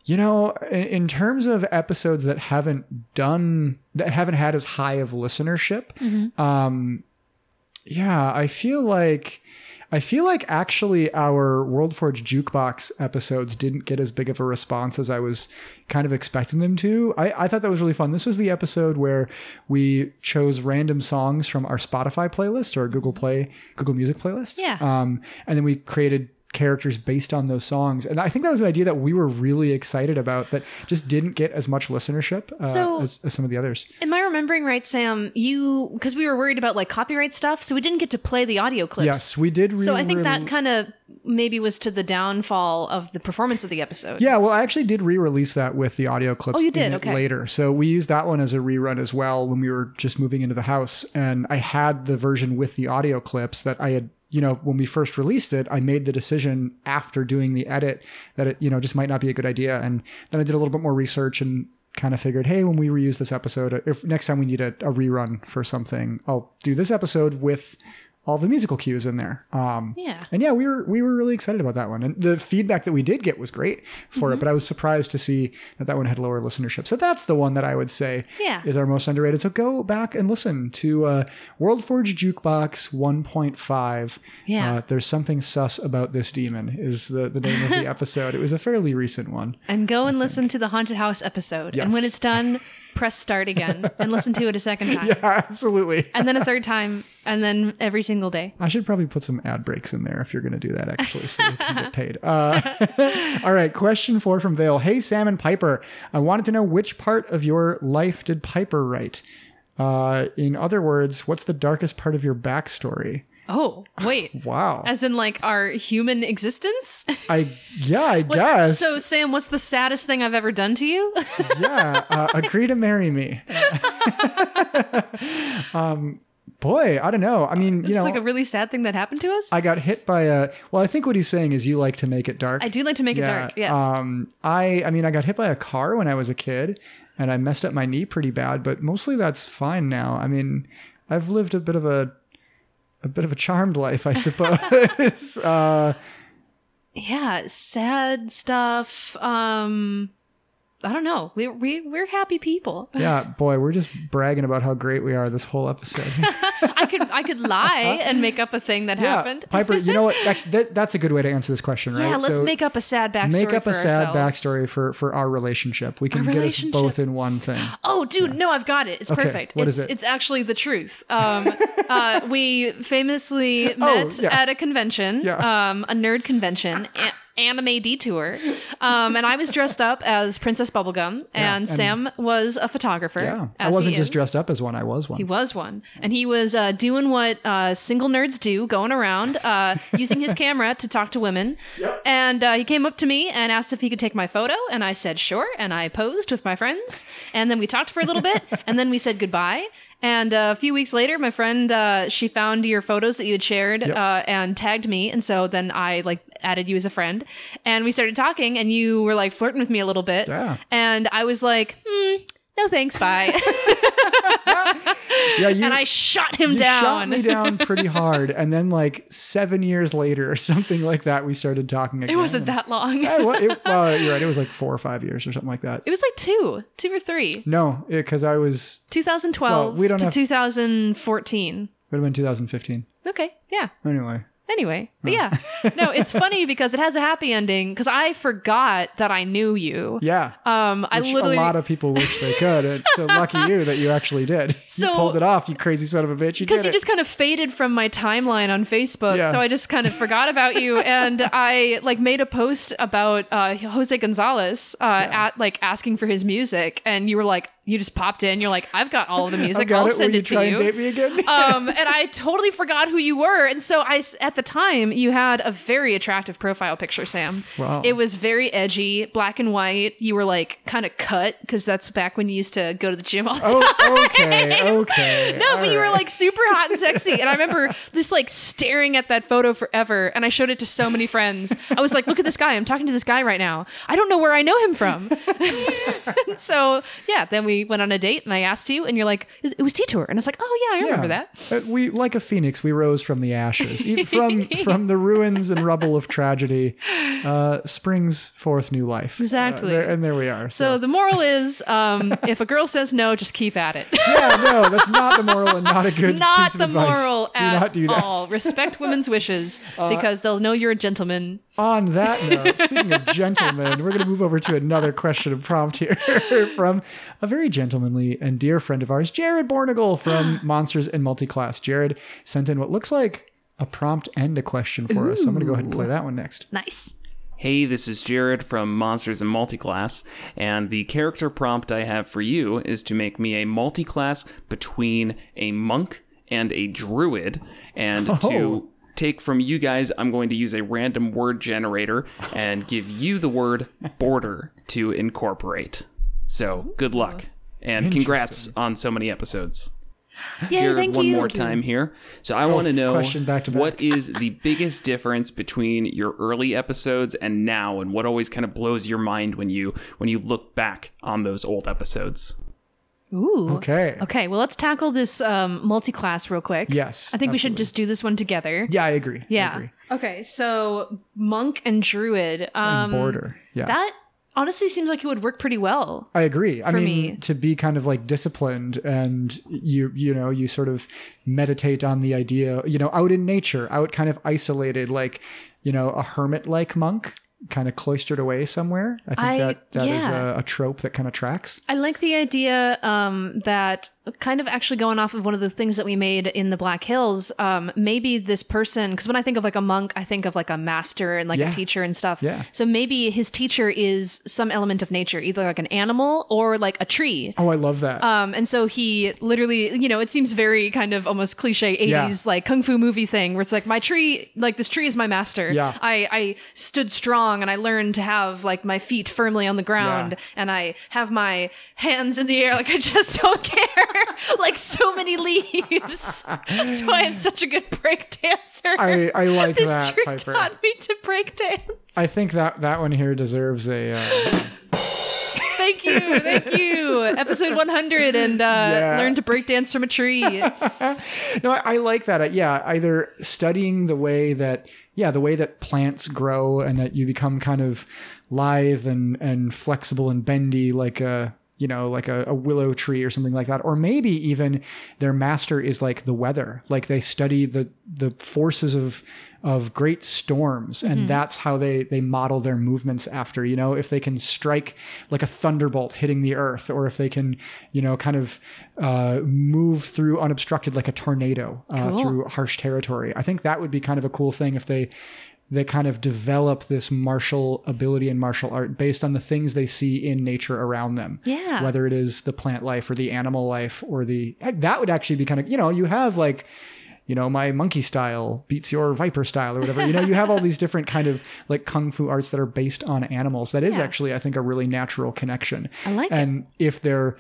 you know, in, in terms of episodes that haven't done that haven't had as high of listenership, um, yeah, I feel like I feel like actually our World Forge jukebox episodes didn't get as big of a response as I was kind of expecting them to. I, I thought that was really fun. This was the episode where we chose random songs from our Spotify playlist or Google Play, Google Music playlist. Yeah. Um, and then we created characters based on those songs. And I think that was an idea that we were really excited about that just didn't get as much listenership uh, So- as, as some of the others. Am I remembering right, Sam? You because we were worried about like copyright stuff, so we didn't get to play the audio clips. Yes, we did. Re- So I think re- that kind of maybe was to the downfall of the performance of the episode. Yeah, well, I actually did re-release that with the audio clips. Oh, you did? Okay. Later, so we used that one as a rerun as well when we were just moving into the house, and I had the version with the audio clips that I had. You know, when we first released it, I made the decision after doing the edit that it, you know, just might not be a good idea. And then I did a little bit more research and kind of figured, hey, when we reuse this episode, if next time we need a, a rerun for something, I'll do this episode with all the musical cues in there. Um, Yeah. and yeah, we were we were really excited about that one, and the feedback that we did get was great for Mm-hmm. it. But I was surprised to see that that one had lower listenership. So that's the one that I would say Yeah. is our most underrated. So go back and listen to uh, World Forge Jukebox 1.5. Yeah. uh, there's something sus about this demon is the the name of the episode. It was a fairly recent one. And go and listen to the haunted house episode. And when it's done, press start again and listen to it a second time. Yeah, absolutely. And then a third time, and then every single day. I should probably put some ad breaks in there if you're going to do that, actually, so you can get paid. Uh, all right, question four from Vale. Hey, Sam and Piper. I wanted to know which part of your life did Piper write? Uh, in other words, what's the darkest part of your backstory? Oh, wait. Wow. As in, like, our human existence? I yeah, I guess. So, Sam, what's the saddest thing I've ever done to you? yeah, uh, agree to marry me. um, boy, I don't know. I mean, you know. Like a really sad thing that happened to us. I, I got hit by a. Well, I think what he's saying is you like to make it dark. I do like to make it dark. Yes. Um, I I mean, I got hit by a car when I was a kid, and I messed up my knee pretty bad. But mostly that's fine now. I mean, I've lived a bit of a a bit of a charmed life, I suppose. uh, yeah, sad stuff. Um, I don't know. We we we're happy people. yeah, boy, we're just bragging about how great we are this whole episode. I could I could lie and make up a thing that yeah, happened. Piper. You know what? Actually, that, that's a good way to answer this question, right? Yeah, let's So make up a sad backstory. make up for a sad ourselves. backstory for for our relationship. We can Our get us both in one thing. Oh, dude, no, I've got it. It's Okay, perfect. what it's is it? it's actually the truth. Um, uh, we famously met Oh, yeah. at a convention, Yeah. um, a nerd convention. A- Anime detour, um, and I was dressed up as Princess Bubblegum, and, and- Sam was a photographer. Yeah, I as he wasn't just dressed up as one. I was one. He was one, and he was uh, doing what uh, single nerds do, going around uh, using his camera to talk to women. And uh, he came up to me and asked if he could take my photo, and I said sure, and I posed with my friends, and then we talked for a little bit, and then we said goodbye. And uh, a few weeks later, my friend uh, she found your photos that you had shared uh, and tagged me, and so then I like added you as a friend, and we started talking, and you were like flirting with me a little bit, Yeah. and I was like, hmm, no thanks, bye. yeah, you, and I shot him down. shot me down pretty hard, and then like seven years later or something like that, we started talking again. It wasn't that long. Yeah, well, it, well, you're right. It was like four or five years or something like that. It was like two, two or three. No, because I was 2012 Well, we don't to have- 2014. would have been 2015. Okay, yeah. Anyway, Anyway, but yeah, no, it's funny because it has a happy ending. Because I forgot that I knew you. Yeah. Um, I Which literally a lot of people wish they could. And so lucky you that you actually did. So- you pulled it off, you crazy son of a bitch. You because did you just kind of faded from my timeline on Facebook, Yeah. so I just kind of forgot about you, and I like made a post about uh, Jose Gonzalez uh, at like asking for his music, and you were like, you just popped in, you're like, I've got all of the music, I'll it. send Will you it try to and date me again? um, and I totally forgot who you were. And so I at the time, you had a very attractive profile picture, Sam. Wow. It was very edgy, black and white. You were like kind of cut because that's back when you used to go to the gym all the time. oh, okay, okay. No, but you were like super hot and sexy. And I remember just like staring at that photo forever. And I showed it to so many friends. I was like, look at this guy. I'm talking to this guy right now. I don't know where I know him from. So, yeah, then we went on a date and I asked you, and you're like, it was Detour. And I was like, oh, yeah, I remember Yeah. that. Uh, we like a phoenix, we rose from the ashes, E- from from the ruins and rubble of tragedy. Uh, springs forth new life. Uh, Exactly. there- and there we are. So the moral is, um, if a girl says no, just keep at it. yeah, no, that's not the moral and not a good not piece of the advice. moral Do at not do that. Uh, all. Respect women's wishes because they'll know you're a gentleman. On that note, speaking of gentlemen, we're going to move over to another question and prompt here from a very gentlemanly and dear friend of ours, Jared Bornigal from Monsters and Multiclass. Jared sent in what looks like a prompt and a question for us. So I'm going to go ahead and play that one next. Nice. Hey, this is Jared from Monsters and Multiclass, and the character prompt I have for you is to make me a multiclass between a monk and a druid, and Oh. to take from you guys, I'm going to use a random word generator and give you the word border to incorporate. So, good luck, and congrats on so many episodes. Yeah, Jared, thank one you. more time here. So I want to know question back to back. what is the biggest difference between your early episodes and now, and what always kind of blows your mind when you when you look back on those old episodes. Ooh. Okay. Okay, well, let's tackle this um, multi-class real quick. Yes, I think we should just do this one together. Yeah, I agree. I Yeah. agree. Okay, so monk and druid. Um, Border. Yeah. That honestly seems like it would work pretty well. I agree. I mean, me. to be kind of like disciplined and you, you know, you sort of meditate on the idea, you know, out in nature, out kind of isolated, like, you know, a hermit like monk, kind of cloistered away somewhere. I think I- that that is yeah. a, a trope that kind of tracks. I like the idea um, that kind of actually going off of one of the things that we made in the Black Hills. Um, maybe this person, because when I think of like a monk, I think of like a master and like Yeah. a teacher and stuff. Yeah. So maybe his teacher is some element of nature, either like an animal or like a tree. Oh, I love that. Um, and so he literally, you know, it seems very kind of almost cliche 80s Yeah. like kung fu movie thing where it's like my tree, like this tree is my master. Yeah. I, I stood strong and I learned to have like my feet firmly on the ground Yeah. and I have my hands in the air like I just don't care. like so many leaves. That's why I'm such a good break dancer. I, I like this that, tree Piper. taught me to break dance. I think that that one here deserves a. Uh, Thank you, thank you. Episode 100 and uh, Yeah. learn to break dance from a tree. no, I, I like that. Uh, Yeah, either studying the way that, yeah, the way that plants grow and that you become kind of lithe and, and flexible and bendy like a, you know, like a, a willow tree or something like that. Or maybe even their master is like the weather. Like they study the, the forces of, of great storms and that's how they, they model their movements after, you know, if they can strike like a thunderbolt hitting the earth or if they can, you know, kind of, uh, move through unobstructed like a tornado, uh, Cool. through harsh territory. I think that would be kind of a cool thing if they, they kind of develop this martial ability and martial art based on the things they see in nature around them. Yeah. Whether it is the plant life or the animal life or the eh, that would actually be kind of you know you have like you know my monkey style beats your viper style or whatever you know you have all these different kind of like kung fu arts that are based on animals that is Yeah. actually i think a really natural connection I like it. and if they're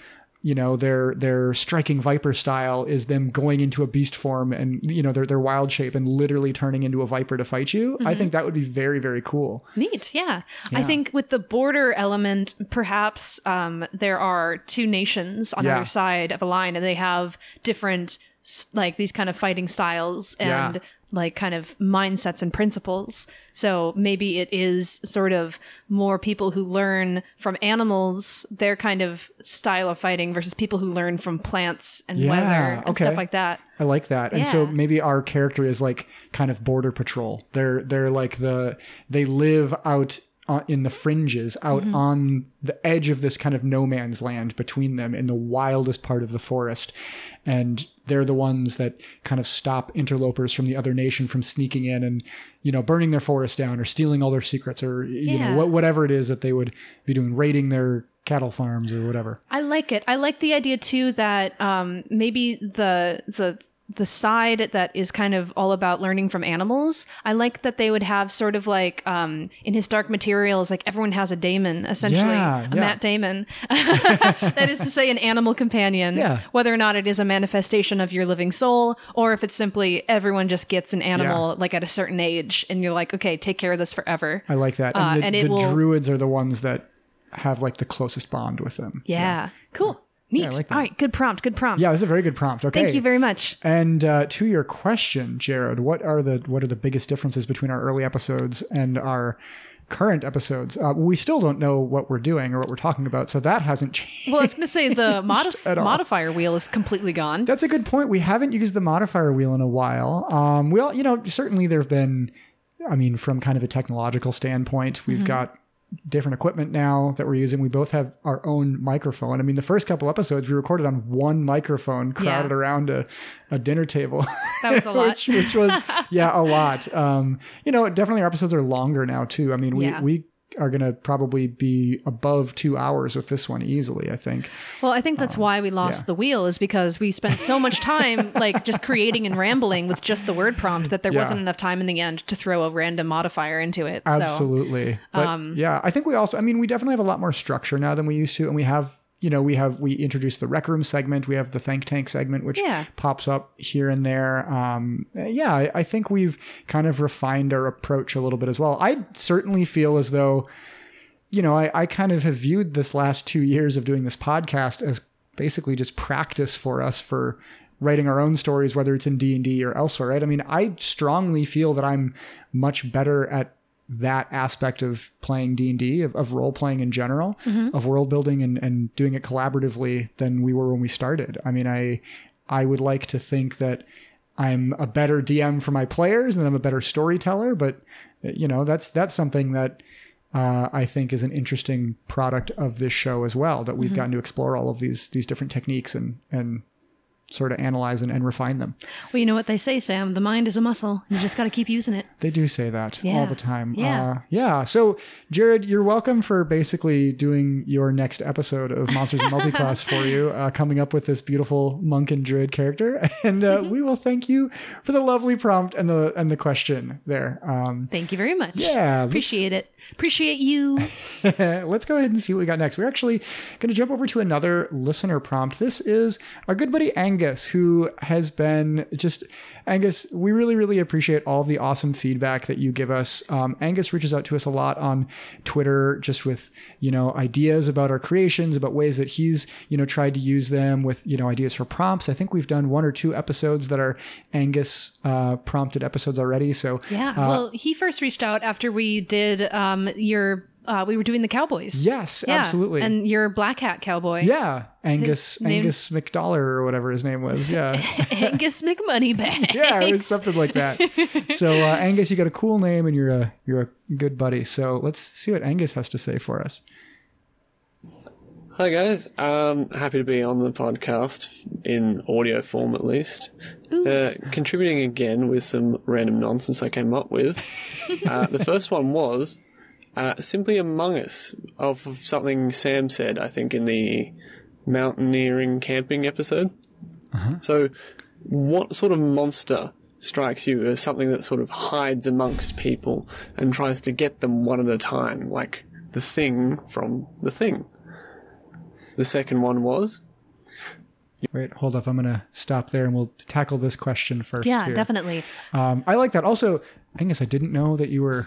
you know their their striking viper style is them going into a beast form and you know their their wild shape and literally turning into a viper to fight you i think that would be very very cool Neat, yeah. I think with the border element, perhaps um, there are two nations on Yeah. either side of a line, and they have different, like these kind of fighting styles, and Yeah. Like kind of mindsets and principles. So maybe it is sort of more people who learn from animals, their kind of style of fighting versus people who learn from plants and Yeah, weather and okay. stuff like that. I like that. And so maybe our character is like kind of border patrol. They're they're like the they live out uh, in the fringes, out Mm-hmm. on the edge of this kind of no man's land between them in the wildest part of the forest. And they're the ones that kind of stop interlopers from the other nation from sneaking in and, you know, burning their forest down or stealing all their secrets or, you Yeah. know, what, whatever it is that they would be doing, raiding their cattle farms or whatever. I like it. I like the idea too that um, maybe the the the side that is kind of all about learning from animals. I like that they would have sort of like um, in his Dark Materials, like everyone has a daemon, essentially Yeah, a yeah. Matt Damon. that is to say, an animal companion. Yeah. Whether or not it is a manifestation of your living soul, or if it's simply everyone just gets an animal like at a certain age, and you're like, okay, take care of this forever. I like that. Uh, And the, and the will- druids are the ones that have like the closest bond with them. Yeah. Cool. Neat. like that. All right. Good prompt. Good prompt. Yeah, this is a very good prompt. Okay. Thank you very much. And uh, to your question, Jared, what are the what are the biggest differences between our early episodes and our current episodes? Uh, we still don't know what we're doing or what we're talking about, so that hasn't changed. Well, I was going to say the modif- modifier wheel is completely gone. That's a good point. We haven't used the modifier wheel in a while. Um, we all, you know, certainly there have been, I mean, from kind of a technological standpoint, we've got different equipment now that we're using. We both have our own microphone. I mean, the first couple episodes we recorded on one microphone crowded Yeah. around a, a dinner table. That was a lot. which, which was yeah a lot um you know definitely our episodes are longer now too i mean we Yeah. we are gonna probably be above two hours with this one easily i think Well, I think that's why we lost yeah. the wheel is because we spent so much time like just creating and rambling with just the word prompt that there Yeah. wasn't enough time in the end to throw a random modifier into it. So absolutely but um, yeah i think we also i mean we definitely have a lot more structure now than we used to and we have you know we have we introduced the rec room segment we have the think tank segment which Yeah. pops up here and there um yeah I, I think we've kind of refined our approach a little bit as well i certainly feel as though you know, I, I kind of have viewed this last two years of doing this podcast as basically just practice for us for writing our own stories, whether it's in D and D or elsewhere. Right? I mean, I strongly feel that I'm much better at that aspect of playing D and D, of, of role playing in general, of world building and, and doing it collaboratively than we were when we started. I mean, I I would like to think that I'm a better DM for my players and I'm a better storyteller, but you know, that's that's something that uh, I think is an interesting product of this show as well. That we've gotten to explore all of these these different techniques and and sort of analyze and, and refine them. well, you know what they say, Sam. The mind is a muscle. You just got to keep using it. They do say that all the time. Yeah. Uh, yeah. So, Jared, you're welcome for basically doing your next episode of Monsters and Multiclass for you, uh, coming up with this beautiful monk and druid character. And uh, we will thank you for the lovely prompt and the and the question there. Um, Thank you very much. yeah. Appreciate it. Appreciate you. Let's go ahead and see what we got next. We're actually going to jump over to another listener prompt. This is our good buddy Angus, who has been just. Angus, we really, really appreciate all the awesome feedback that you give us. Um, Angus reaches out to us a lot on Twitter, just with you know ideas about our creations, about ways that he's you know tried to use them with you know ideas for prompts. I think we've done one or two episodes that are Angus uh, prompted episodes already. So Yeah. well, he first reached out after we did um, your. Uh, we were doing the Cowboys. yes, Yeah. absolutely. And your black hat cowboy. Yeah, Angus His name- Angus McDollar or whatever his name was. Yeah, Angus McMoneybags. yeah, it was something like that. So uh, Angus, you got a cool name and you're a you're a good buddy. So let's see what Angus has to say for us. Hi guys, um, happy to be on the podcast in audio form at least. Uh, contributing again with some random nonsense I came up with. Uh, the first one was uh, simply Among Us, of of something Sam said, I think, in the mountaineering camping episode. So, what sort of monster strikes you as something that sort of hides amongst people and tries to get them one at a time, like the thing from the thing? The second one was Wait, hold up. I'm gonna stop there and we'll tackle this question first. Yeah, here. definitely. Um, I like that. Also, Angus, I didn't know that you were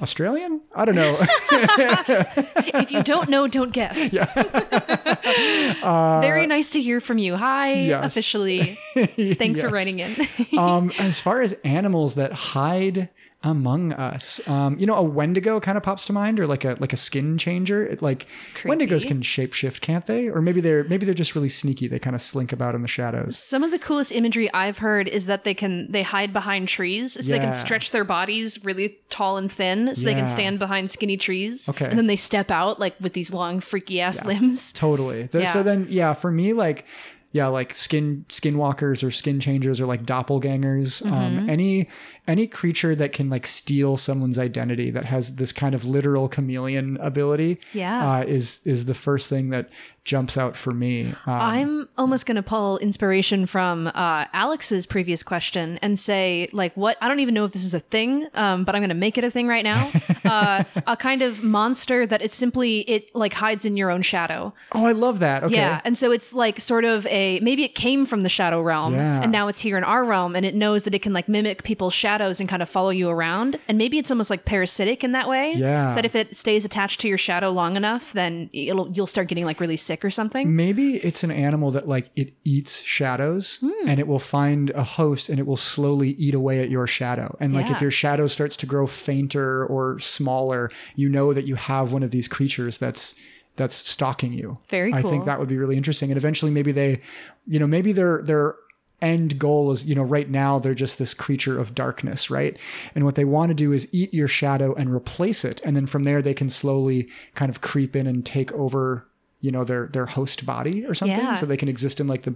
Australian? I don't know. if you don't know, don't guess. Very nice to hear from you. Hi, yes. officially. Thanks for writing in. um, as far as animals that hide among us, um, you know, a Wendigo kind of pops to mind, or like a like a skin changer. It, like Wendigos can shapeshift, can't they? Or maybe they're maybe they're just really sneaky. They kind of slink about in the shadows. Some of the coolest imagery I've heard is that they can they hide behind trees, so they can stretch their bodies really tall and thin, so they can stand behind skinny trees. Okay. and then they step out like with these long freaky ass limbs. Totally. Th- So then, yeah, for me, like, yeah, like skin skinwalkers or skin changers or like doppelgangers. Mm-hmm. Um, any any creature that can like steal someone's identity that has this kind of literal chameleon ability. Yeah. uh, is is the first thing that jumps out for me. Um, I'm almost going to pull inspiration from uh, Alex's previous question and say, like, what? I don't even know if this is a thing, um, but I'm going to make it a thing right now. uh, a kind of monster that it's simply it like hides in your own shadow. oh, I love that. Okay. Yeah, and so it's like sort of a maybe it came from the shadow realm, Yeah. and now it's here in our realm, and it knows that it can like mimic people's shadows and kind of follow you around, and maybe it's almost like parasitic in that way. Yeah. that if it stays attached to your shadow long enough, then it'll you'll start getting like really sick or something. Maybe it's an animal that like it eats shadows Hmm. and it will find a host and it will slowly eat away at your shadow. And like Yeah. if your shadow starts to grow fainter or smaller, you know that you have one of these creatures that's that's stalking you. Very I think that would be really interesting. And eventually maybe they you know, maybe their their end goal is, you know, right now they're just this creature of darkness, right? And what they want to do is eat your shadow and replace it. And then from there they can slowly kind of creep in and take over you know their their host body or something Yeah. so they can exist in like the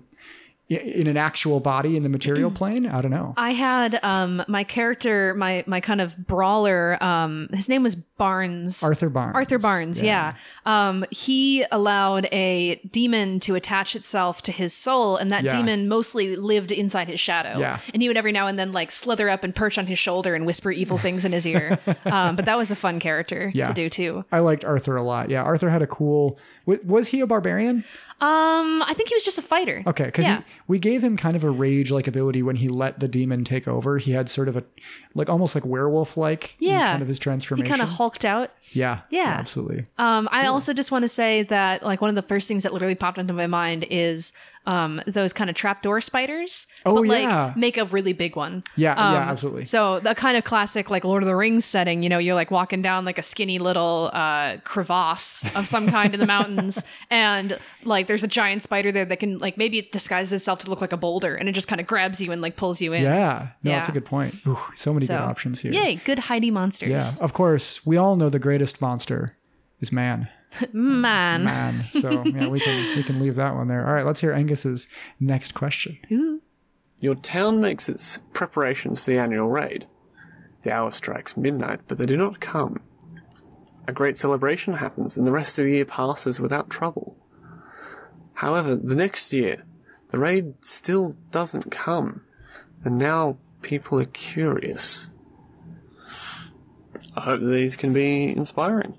in an actual body in the material plane i don't know I had um my character, my my kind of brawler. Um, his name was Barnes. arthur barnes Arthur Barnes, yeah. Um, he allowed a demon to attach itself to his soul, and that Yeah. demon mostly lived inside his shadow. Yeah. And he would every now and then like slither up and perch on his shoulder and whisper evil things in his ear. Um, but that was a fun character Yeah. to do too. i liked arthur a lot yeah arthur had a cool wa- was he a barbarian Um, I think he was just a fighter. okay because Yeah. we gave him kind of a rage like ability when he let the demon take over he had sort of a like almost like werewolf like Yeah. kind of his transformation. He transformation kind of hulked out. yeah Yeah. absolutely Um, I also just want to say that like one of the first things that literally popped into my mind is um those kind of trapdoor spiders. Oh, but, like, yeah. make a really big one. yeah Um, yeah absolutely So the kind of classic like Lord of the Rings setting, you know, you're like walking down like a skinny little uh crevasse of some kind in the mountains and like there's a giant spider there that can like maybe it disguises itself to look like a boulder and it just kind of grabs you and like pulls you in. yeah no that's a good point Ooh, so many So, good options here Yay, good hidey monsters. yeah of course we all know the greatest monster is man Mm, man. man. So yeah, we can we can leave that one there. All right, let's hear Angus's next question. Your town makes its preparations for the annual raid. The hour strikes midnight, but they do not come. A great celebration happens, and the rest of the year passes without trouble. However, the next year, the raid still doesn't come, and now people are curious. I hope these can be inspiring.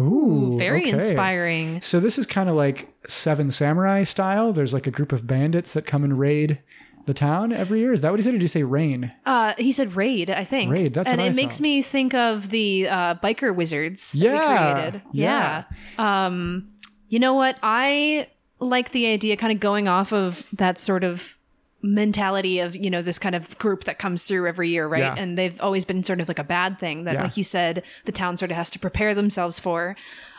Ooh, Very okay. inspiring. So this is kind of like Seven Samurai style. There's like a group of bandits that come and raid the town every year. Is that what he said? Or did he say rain? Uh, he said raid, I think. Raid, that's and it I makes thought. me think of the uh, biker wizards that Yeah, we created. yeah. Yeah. Um, you know what? I like the idea, kind of going off of that sort of mentality of you know this kind of group that comes through every year right Yeah. and they've always been sort of like a bad thing that Yeah. like you said the town sort of has to prepare themselves for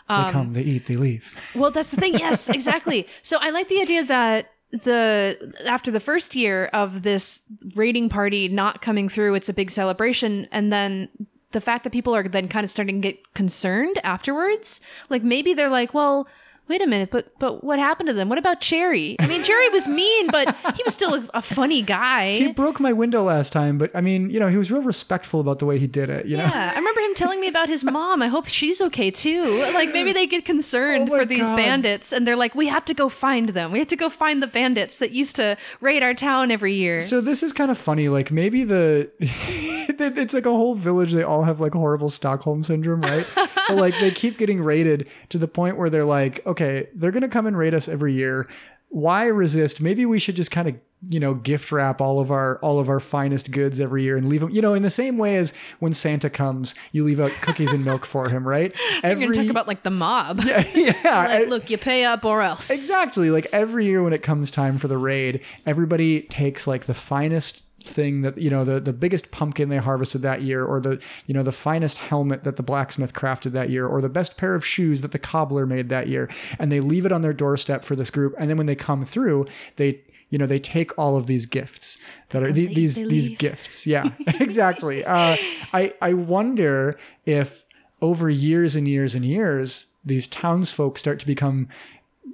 They um, come, they eat, they leave. well, that's the thing. Yes, exactly. So I like the idea that the after the first year of this raiding party not coming through, it's a big celebration, and then the fact that people are then kind of starting to get concerned afterwards. Like maybe they're like, well. Wait a minute, but but what happened to them? What about Cherry? I mean, Cherry was mean, but he was still a, a funny guy. He broke my window last time, but I mean, you know, he was real respectful about the way he did it. You know, Yeah, I remember him telling me about his mom. I hope she's okay too. Like maybe they get concerned Oh for these God. bandits and they're like, we have to go find them. We have to go find the bandits that used to raid our town every year. So this is kind of funny. Like maybe the it's like a whole village. They all have like horrible Stockholm syndrome, right? but like they keep getting raided to the point where they're like, okay, they're gonna come and raid us every year. why resist? Maybe we should just kind of you know gift wrap all of our all of our finest goods every year and leave them you know in the same way as when santa comes you leave out cookies and milk for him right You're gonna talk about like the mob. yeah Like, look, you pay up or else. Exactly. Like every year when it comes time for the raid, everybody takes like the finest thing that you know the the biggest pumpkin they harvested that year or the you know the finest helmet that the blacksmith crafted that year or the best pair of shoes that the cobbler made that year and they leave it on their doorstep for this group and then when they come through they you know they take all of these gifts that are the, these they these gifts. Yeah exactly. Uh, i i wonder if over years and years and years these townsfolk start to become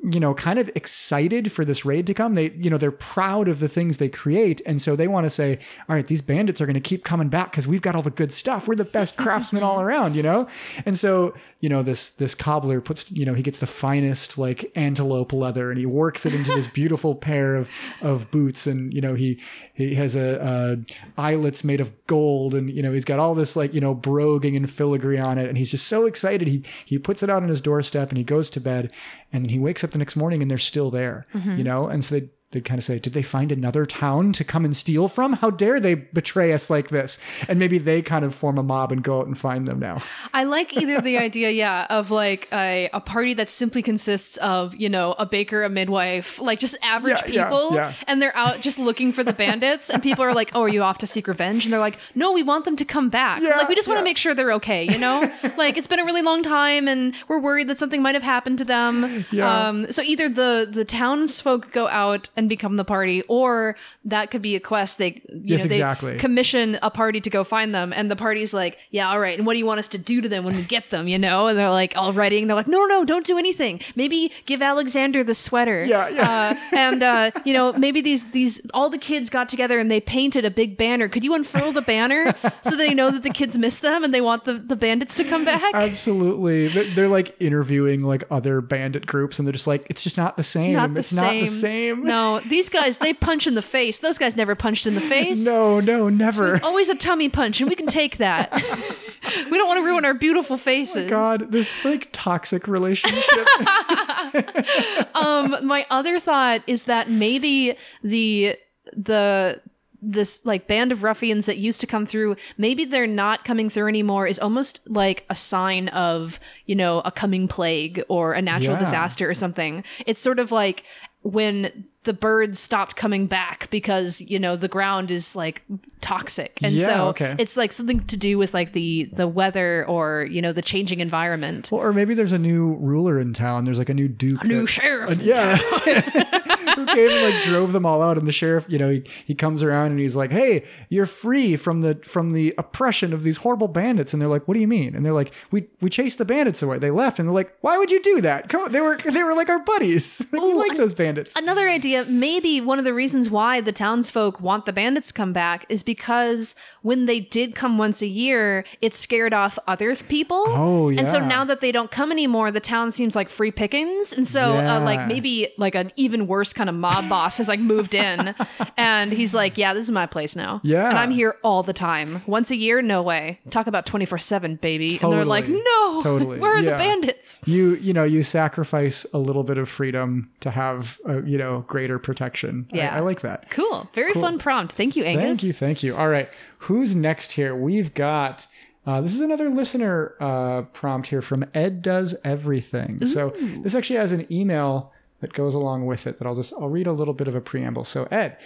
you know kind of excited for this raid to come. They you know they're proud of the things they create. And so they want to say all right these bandits are going to keep coming back because we've got all the good stuff. We're the best craftsmen all around you know? And so you know this this cobbler puts you know he gets the finest like antelope leather and he works it into this beautiful pair of of boots. And you know he he has a, a eyelets made of gold and you know he's got all this like you know broguing and filigree on it. And he's just so excited. He he puts it out on his doorstep and he goes to bed and he wakes up the next morning and they're still there mm-hmm. you know? And so they they'd kind of say did they find another town to come and steal from how dare they betray us like this and maybe they kind of form a mob and go out and find them now I like either the idea, yeah, of like a, a party that simply consists of, you know, a baker, a midwife, like just average Yeah, yeah, people. yeah. And they're out just looking for the bandits. And people are like, oh, are you off to seek revenge? And they're like, no, we want them to come back. Yeah, like, we just want to make sure they're okay, you know? like, it's been a really long time and we're worried that something might have happened to them. Yeah. Um, so either the, the townsfolk go out and become the party, or that could be a quest. They, you Yes, know, they exactly. commission a party to go find them and the party's like yeah all right and what do you want us to do to them when we get them you know and they're like all and they're like no no don't do anything maybe give alexander the sweater Yeah, yeah. uh, and uh, you know maybe these these all the kids got together and they painted a big banner could you unfurl the banner so they know that the kids miss them and they want the, the bandits to come back Absolutely. They're, like interviewing like other bandit groups and they're just like, it's just not the same. not the It's same. not the same. no these guys they punch in the face those guys never punched in the face No, no, never. There's always a tummy punch, and we can take that. we don't want to ruin our beautiful faces. Oh God, this like toxic relationship. Um, my other thought is that maybe the the this like band of ruffians that used to come through maybe they're not coming through anymore is almost like a sign of you know a coming plague or a natural Yeah. disaster or something it's sort of like when the birds stopped coming back because you know the ground is like toxic and Yeah, so okay. it's like something to do with like the the weather or you know the changing environment well, or maybe there's a new ruler in town. There's like a new duke. new that- sheriff yeah. Who came and like drove them all out, and the sheriff, you know, he, he comes around and he's like, "Hey, you're free from the from the oppression of these horrible bandits." And they're like, "What do you mean?" And they're like, "We we chased the bandits away. They left." And they're like, "Why would you do that? Come on, they were they were like our buddies. we like those bandits." Another idea, maybe one of the reasons why the townsfolk want the bandits to come back is because when they did come once a year, it scared off other people. Oh, yeah. And so now that they don't come anymore, the town seems like free pickings. And so, Yeah. uh, like, maybe like an even worse kind of mob boss has like moved in and he's like, yeah, this is my place now. Yeah. And I'm here all the time. Once a year, no way. Talk about 24 7, baby. And they're like, no, Totally. where are Yeah. the bandits? you you know you sacrifice a little bit of freedom to have uh, you know greater protection. Yeah. I, like that. Cool. Very fun prompt. Thank you, Angus. Thank you, thank you. All right, who's next here? We've got. Uh, this is another listener uh, prompt here from Ed Does Everything. So this actually has an email that goes along with it that I'll just I'll read a little bit of a preamble. So Ed,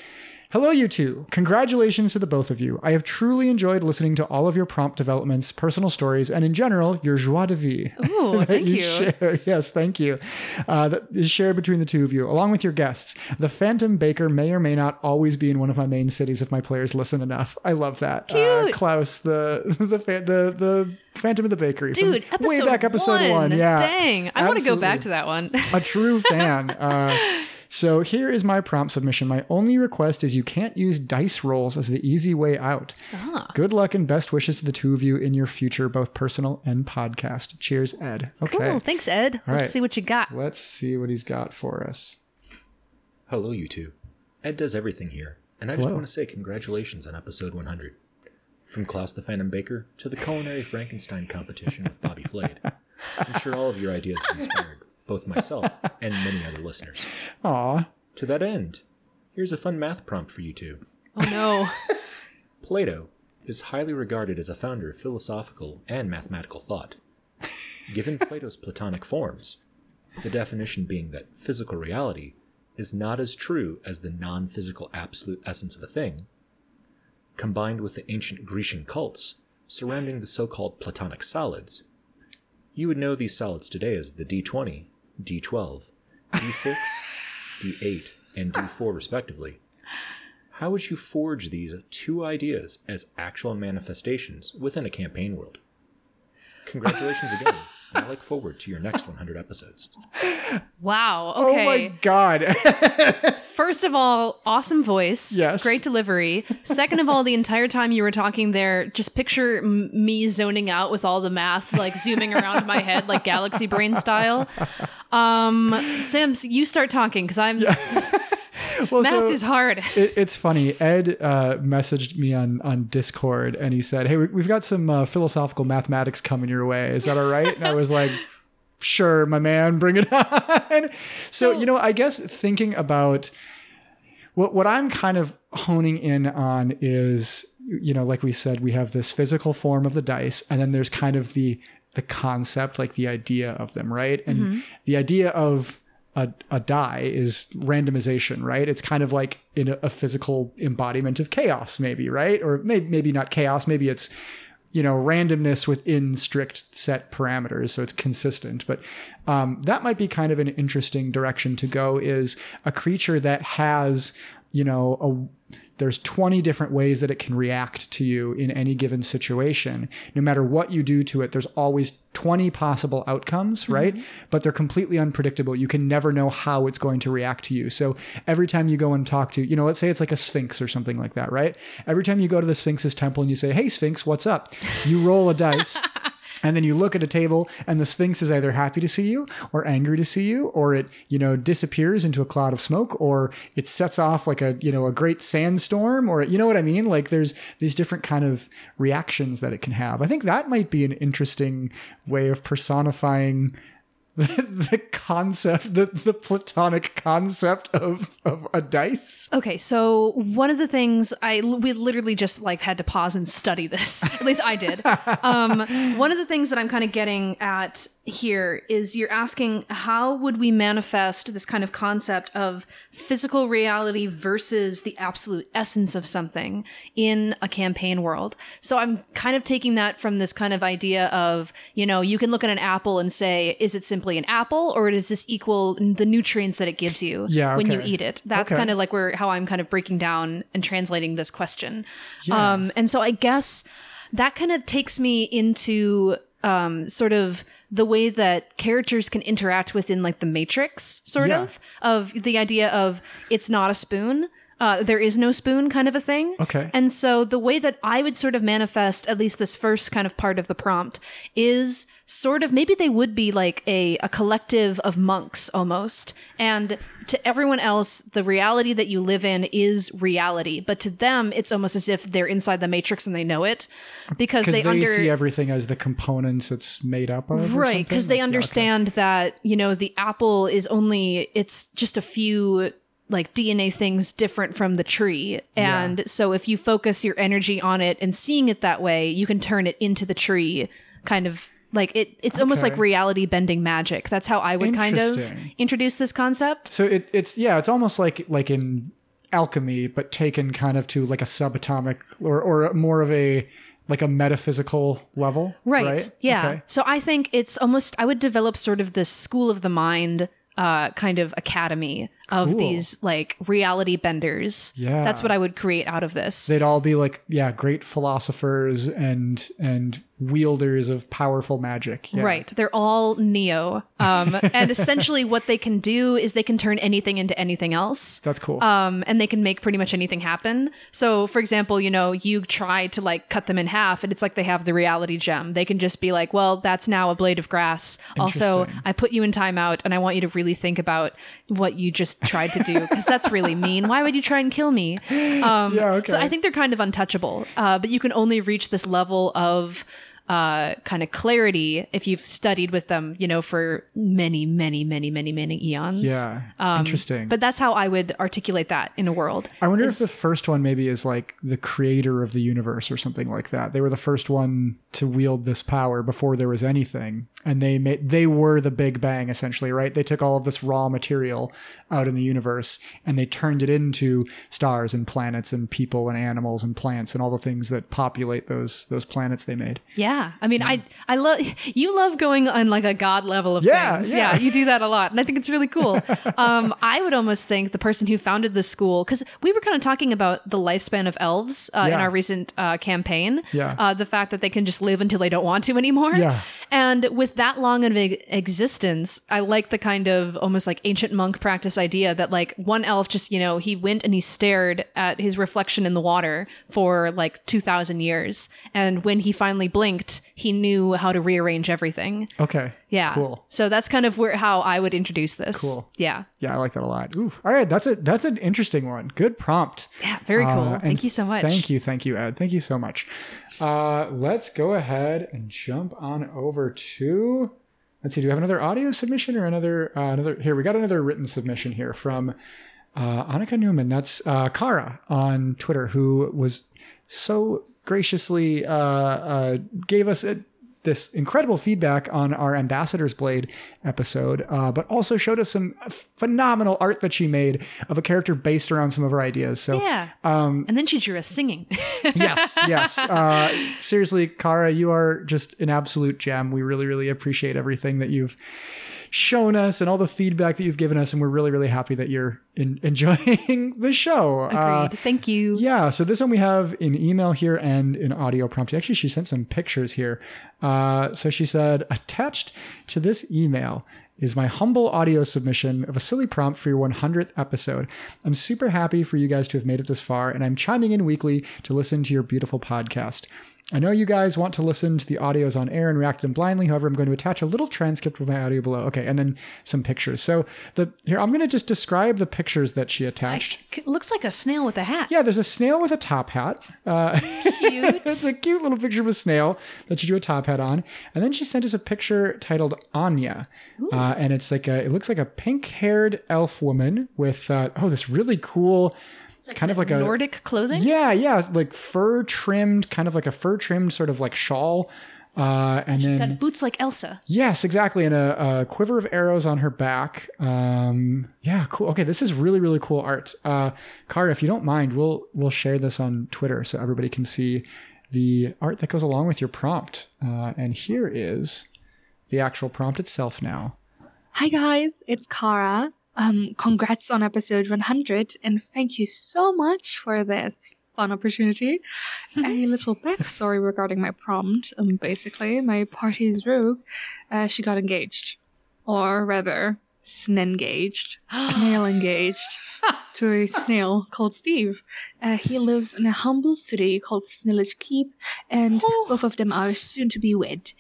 hello you two. Congratulations to the both of you. I have truly enjoyed listening to all of your prompt developments, personal stories, and in general your joie de vie. Ooh, thank you. share. Yes, thank you. Uh, that is shared between the two of you, along with your guests. The Phantom Baker may or may not always be in one of my main cities if my players listen enough. I love that. Uh, Klaus, the the the the Phantom of the Bakery, Dude, episode way back episode one. Yeah, Dang. I want to go back to that one. a true fan. Uh, so here is my prompt submission. My only request is you can't use dice rolls as the easy way out. Ah. Good luck and best wishes to the two of you in your future, both personal and podcast. Cheers, Ed. Okay. Cool. Thanks, Ed. Let's right. see what you got. Let's see what he's got for us. Hello, you two. Ed does everything here, and I just want to say congratulations on episode 100. From Klaus the Phantom Baker to the culinary Frankenstein competition with Bobby Flay. I'm sure all of your ideas have inspired both myself and many other listeners. Aw, To that end, here's a fun math prompt for you two. Oh no. Plato is highly regarded as a founder of philosophical and mathematical thought. Given Plato's Platonic forms, the definition being that physical reality is not as true as the non physical absolute essence of a thing, combined with the ancient Grecian cults surrounding the so called Platonic solids, you would know these solids today as the D20, D12, D6, D8, and D4, respectively. How would you forge these two ideas as actual manifestations within a campaign world? Congratulations again. I look forward to your next 100 episodes. Wow. Okay. Oh Okay. my god. First of all, awesome voice. Yes. Great delivery. Second of all, the entire time you were talking there, just picture m- me zoning out with all the math, like zooming around my head, like galaxy brain style. Um, Sam, you start talking because I'm well, math so- is hard. it, it's funny. Ed uh, messaged me on on Discord and he said, "Hey, we- we've got some uh, philosophical mathematics coming your way. Is that all right?" And I was like, "Sure, my man, bring it on." So, you know, I guess thinking about what what I'm kind of honing in on is, you know, like we said, we have this physical form of the dice, and then there's kind of the the concept, like the idea of them, right? And the idea of a, a die is randomization, right? It's kind of like in a, a physical embodiment of chaos, maybe, right? Or maybe maybe not chaos, maybe it's you know randomness within strict set parameters, so it's consistent. But um, that might be kind of an interesting direction to go. Is a creature that has you know a there's 20 different ways that it can react to you in any given situation. No matter what you do to it, there's always 20 possible outcomes, mm-hmm. right? But they're completely unpredictable. You can never know how it's going to react to you. So every time you go and talk to, you know, let's say it's like a sphinx or something like that, right? Every time you go to the sphinx's temple and you say, "Hey sphinx, what's up?" You roll a dice. And then you look at a table and the Sphinx is either happy to see you or angry to see you, or it, you know, disappears into a cloud of smoke, or it sets off like a, you know, a great sandstorm, or you know what I mean? Like there's these different kind of reactions that it can have. I think that might be an interesting way of personifying the, the concept, the, the platonic concept of, of a dice. Okay, so one of the things I we literally just like had to pause and study this. At least I did. Um, one of the things that I'm kind of getting at here is you're asking how would we manifest this kind of concept of physical reality versus the absolute essence of something in a campaign world. So I'm kind of taking that from this kind of idea of, you know, you can look at an apple and say, is it simply an apple or does this equal the nutrients that it gives you Yeah, when you eat it? That's Okay. kind of like where how I'm kind of breaking down and translating this question. Um, and so I guess that kind of takes me into um, sort of the way that characters can interact within like the matrix sort Yeah. of of the idea of it's not a spoon uh, there is no spoon kind of a thing Okay. and so the way that i would sort of manifest at least this first kind of part of the prompt is sort of maybe they would be like a, a collective of monks almost and to everyone else the reality that you live in is reality but to them it's almost as if they're inside the matrix and they know it because they, they, under see everything as the components it's made up of. right because they Like, yeah, okay. understand that you know the apple is only it's just a few like dna things different from the tree and so if you focus your energy on it and seeing it that way you can turn it into the tree kind of like it it's almost Okay. like reality bending magic that's how i would kind of introduce this concept So it, it's yeah, it's almost like like in alchemy, but taken kind of to like a subatomic or or more of a like a metaphysical level. Right. Yeah. Okay. So I think it's almost I would develop sort of this school of the mind uh kind of academy of Cool. these like reality benders. Yeah. That's what I would create out of this. They'd all be like yeah, great philosophers and and wielders of powerful magic. Yeah. Right. They're all Neo. Um, and essentially what they can do is they can turn anything into anything else. That's cool. Um, and they can make pretty much anything happen. So, for example, you know, you try to like cut them in half, and it's like they have the reality gem. They can just be like, well, that's now a blade of grass. Also, I put you in timeout, and I want you to really think about what you just tried to do because that's really mean. Why would you try and kill me? Um, Yeah, okay. So I think they're kind of untouchable, uh, but you can only reach this level of uh, kind of clarity if you've studied with them, you know, for many, many, many, many, many eons. Yeah. Um, Interesting. But that's how I would articulate that in a world. I wonder is- if the first one maybe is like the creator of the universe or something like that. They were the first one to wield this power before there was anything, and they made they were the Big Bang essentially, right? They took all of this raw material out in the universe and they turned it into stars and planets and people and animals and plants and all the things that populate those those planets they made. Yeah, I mean, I I love you love going on like a god level of Yeah, things. yeah. Yeah. you do that a lot, and I think it's really cool. um, I would almost think the person who founded the school, because we were kind of talking about the lifespan of elves uh, in our recent uh, campaign. Yeah. uh, the fact that they can just live until they don't want to anymore. Yeah. and with that long of an existence, I like the kind of almost like ancient monk practice idea that like one elf just you know he went and he stared at his reflection in the water for like two thousand years, and when he finally blinked, he knew how to rearrange everything. Okay. Yeah. Cool. So that's kind of where how I would introduce this. Cool. Yeah. Yeah, I like that a lot. Ooh, all right, that's a that's an interesting one. Good prompt. Yeah. Very cool. Uh, Thank you so much. Thank you, thank you, Ed. Thank you so much. Uh, let's go ahead and jump on over to. Let's see. Do we have another audio submission or another uh, another? Here we got another written submission here from uh, Annika Newman. That's uh, Kara on Twitter, who was so graciously uh, uh, gave us a, this incredible feedback on our Ambassador's Blade episode, uh, but also showed us some phenomenal art that she made of a character based around some of her ideas. So Yeah. Um, and then she drew us singing. yes, yes. Uh, seriously, Kara, you are just an absolute gem. We really, really appreciate everything that you've shown us and all the feedback that you've given us, and we're really, really happy that you're in, enjoying the show. Uh, Agreed. Thank you. yeah, so this one we have in email here and in audio prompt. Actually, she sent some pictures here. Uh, so she said, attached to this email is my humble audio submission of a silly prompt for your 100th episode. I'm super happy for you guys to have made it this far, and I'm chiming in weekly to listen to your beautiful podcast. I know you guys want to listen to the audios on air and react to them blindly. However, I'm going to attach a little transcript of my audio below. Okay, and then some pictures. So the here I'm going to just describe the pictures that she attached. It looks like a snail with a hat. Yeah, there's a snail with a top hat. Uh, Cute. it's a cute little picture of a snail that she drew a top hat on, and then she sent us a picture titled Anya, uh, and it's like a it looks like a pink-haired elf woman with uh, oh this really cool, kind of like a Nordic clothing. yeah yeah like fur trimmed kind of like a fur trimmed sort of like shawl, uh, and then Got boots like Elsa. Yes, exactly. And a, a quiver of arrows on her back. Um, yeah, cool. Okay, this is really, really cool art. Uh, Kara, if you don't mind, we'll we'll share this on Twitter so everybody can see the art that goes along with your prompt. Uh, and here is the actual prompt itself now. Hi guys, it's Kara. Um, congrats on episode 100, and thank you so much for this fun opportunity. A little backstory regarding my prompt. Um, basically, my party's rogue, uh, she got engaged, or rather, snengaged, snail engaged, to a snail called Steve. Uh, he lives in a humble city called Snillage Keep, and both of them are soon to be wed.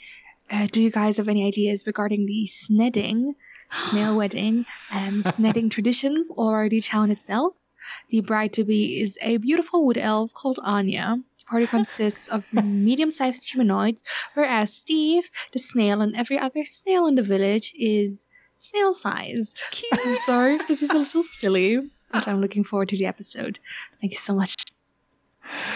Uh, do you guys have any ideas regarding the snedding, snail wedding, and snedding traditions, or the town itself? The bride to be is a beautiful wood elf called Anya. The party consists of medium sized humanoids, whereas Steve, the snail, and every other snail in the village is snail sized. I'm sorry if this is a little silly, but I'm looking forward to the episode. Thank you so much.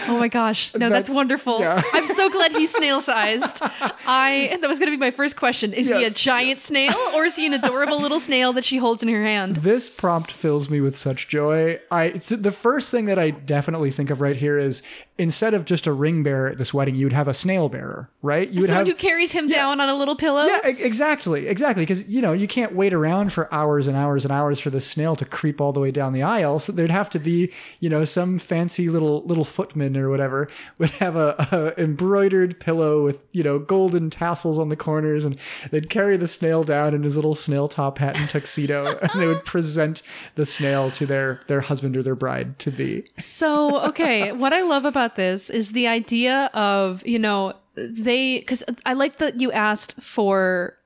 Oh my gosh. No, that's, That's- wonderful. yeah. I'm so glad he's snail sized. I that was gonna be my first question. Is he a Yes, giant snail or is he an adorable little snail that she holds in her hand? This prompt fills me with such joy. I the first thing that I definitely think of right here is instead of just a ring bearer at this wedding, you would have a snail bearer, right? You would Someone have who carries him down on a little pillow. Yeah, exactly, exactly. Because you know you can't wait around for hours and hours and hours for the snail to creep all the way down the aisle. So there'd have to be, you know, some fancy little little footman or whatever would have a, a embroidered pillow with you know golden tassels on the corners, and they'd carry the snail down in his little snail top hat and tuxedo, and they would present the snail to their their husband or their bride to be. So, okay, what I love about this is the idea of, you know, they, because I like that you asked for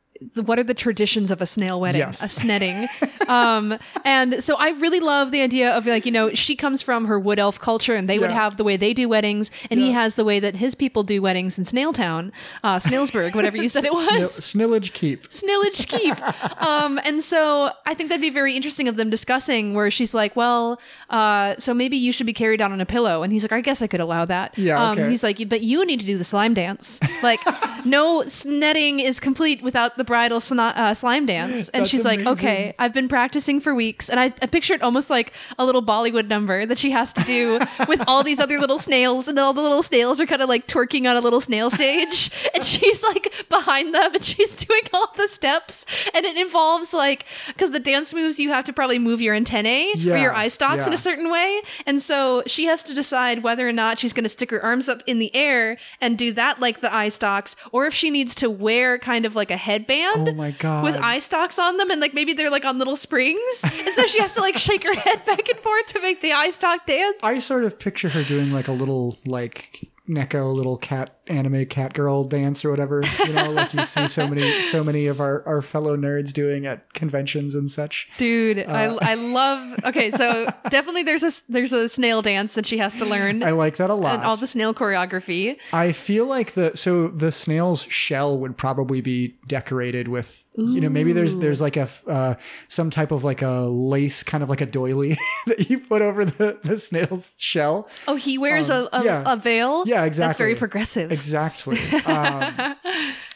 what are the traditions of a snail wedding, Yes. a snedding. um, and so I really love the idea of like, you know, she comes from her wood elf culture and they would have the way they do weddings and he has the way that his people do weddings in Snailtown, uh, Snailsburg, whatever you said it was. Snil- Snillage Keep. Snillage Keep. um, and so I think that'd be very interesting of them discussing where she's like, well, uh, so maybe you should be carried out on a pillow. And he's like, I guess I could allow that. Yeah, Um, okay. he's like, but you need to do the slime dance. Like, no snetting is complete without the bridal sna- uh, slime dance. And That's she's like, amazing. okay, I've been practicing for weeks. And I, I pictured almost like a little Bollywood number that she has to do with all these other little snails. And all the little snails are kind of like twerking on a little snail stage. And she's like behind them and she's doing all the steps. And it involves like, because the dance moves, you have to probably move your antennae or your eye stalks in a certain way. And so she has to decide whether or not she's going to stick her arms up in the air and do that like the eye stalks, or if she needs to wear kind of like a headband Oh my God. with eye stalks on them and like maybe they're like on little springs. and so she has to like shake her head back and forth to make the eye stalk dance. I sort of picture her doing like a little like Neko little cat anime cat girl dance or whatever. You know, like you see so many so many of our, our fellow nerds doing at conventions and such. Dude, Uh, I, I love. Okay, so definitely there's a there's a snail dance that she has to learn, I like that a lot. and all the snail choreography. I feel like the so the snail's shell would probably be decorated with you know maybe there's there's like a uh, some type of like a lace kind of like a doily that you put over the the snail's shell. Oh, he wears a, a, Um, yeah. a veil. Yeah, exactly That's very exactly. progressive. Exactly. Um,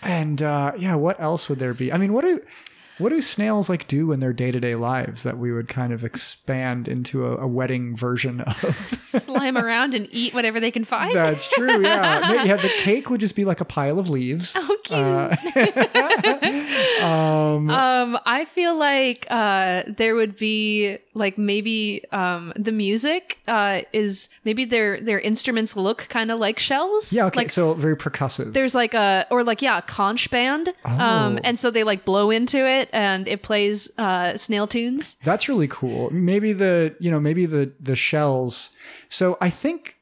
and uh, yeah, what else would there be? I mean, what do what do snails like do in their day to day lives that we would kind of expand into a, a wedding version of? Slime around and eat whatever they can find. That's true. Yeah. Yeah. The cake would just be like a pile of leaves. Oh, cute. Um, um, I feel like uh, there would be like maybe um, the music uh, is maybe their their instruments look kind of like shells. yeah. Okay. Like so very percussive. there's like a or like yeah a conch band. Um, Oh. and so they like blow into it and it plays uh, snail tunes. That's really cool. Maybe the you know maybe the the shells. So I think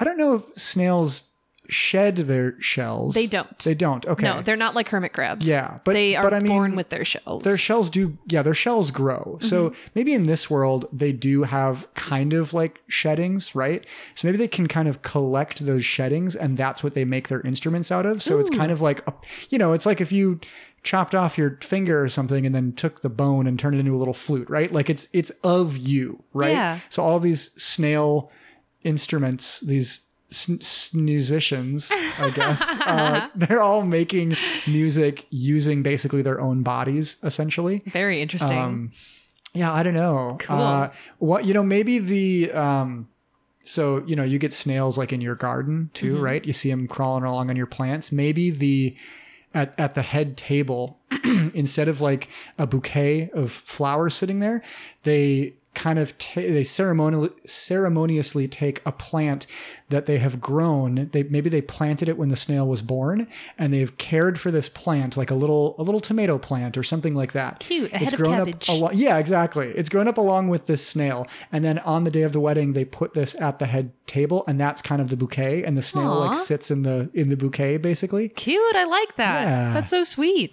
I don't know if snails shed their shells. They don't. They don't. Okay. No, they're not like hermit crabs. Yeah, but- they are but I mean, born with their shells. their shells do yeah their shells grow so maybe in this world they do have kind of like sheddings right so maybe they can kind of collect those sheddings and that's what they make their instruments out of so it's kind of like a, you know it's like if you chopped off your finger or something and then took the bone and turned it into a little flute right like it's it's of you right Yeah. so all these snail instruments these musicians i guess uh, they're all making music using basically their own bodies essentially Very interesting. um, yeah, I don't know. Cool. Uh, what you know, maybe the um, so you know, you get snails like in your garden too, Mm-hmm. right? You see them crawling along on your plants. Maybe the at at the head table, instead of like a bouquet of flowers sitting there, they kind of ta- they ceremonially ceremoniously take a plant that they have grown they maybe they planted it when the snail was born and they've cared for this plant like a little a little tomato plant or something like that Cute, a it's head of cabbage. up yeah exactly it's grown up along with this snail and then on the day of the wedding they put this at the head table and that's kind of the bouquet and the snail Aw. like sits in the in the bouquet basically Cute. I like that. Yeah. That's so sweet.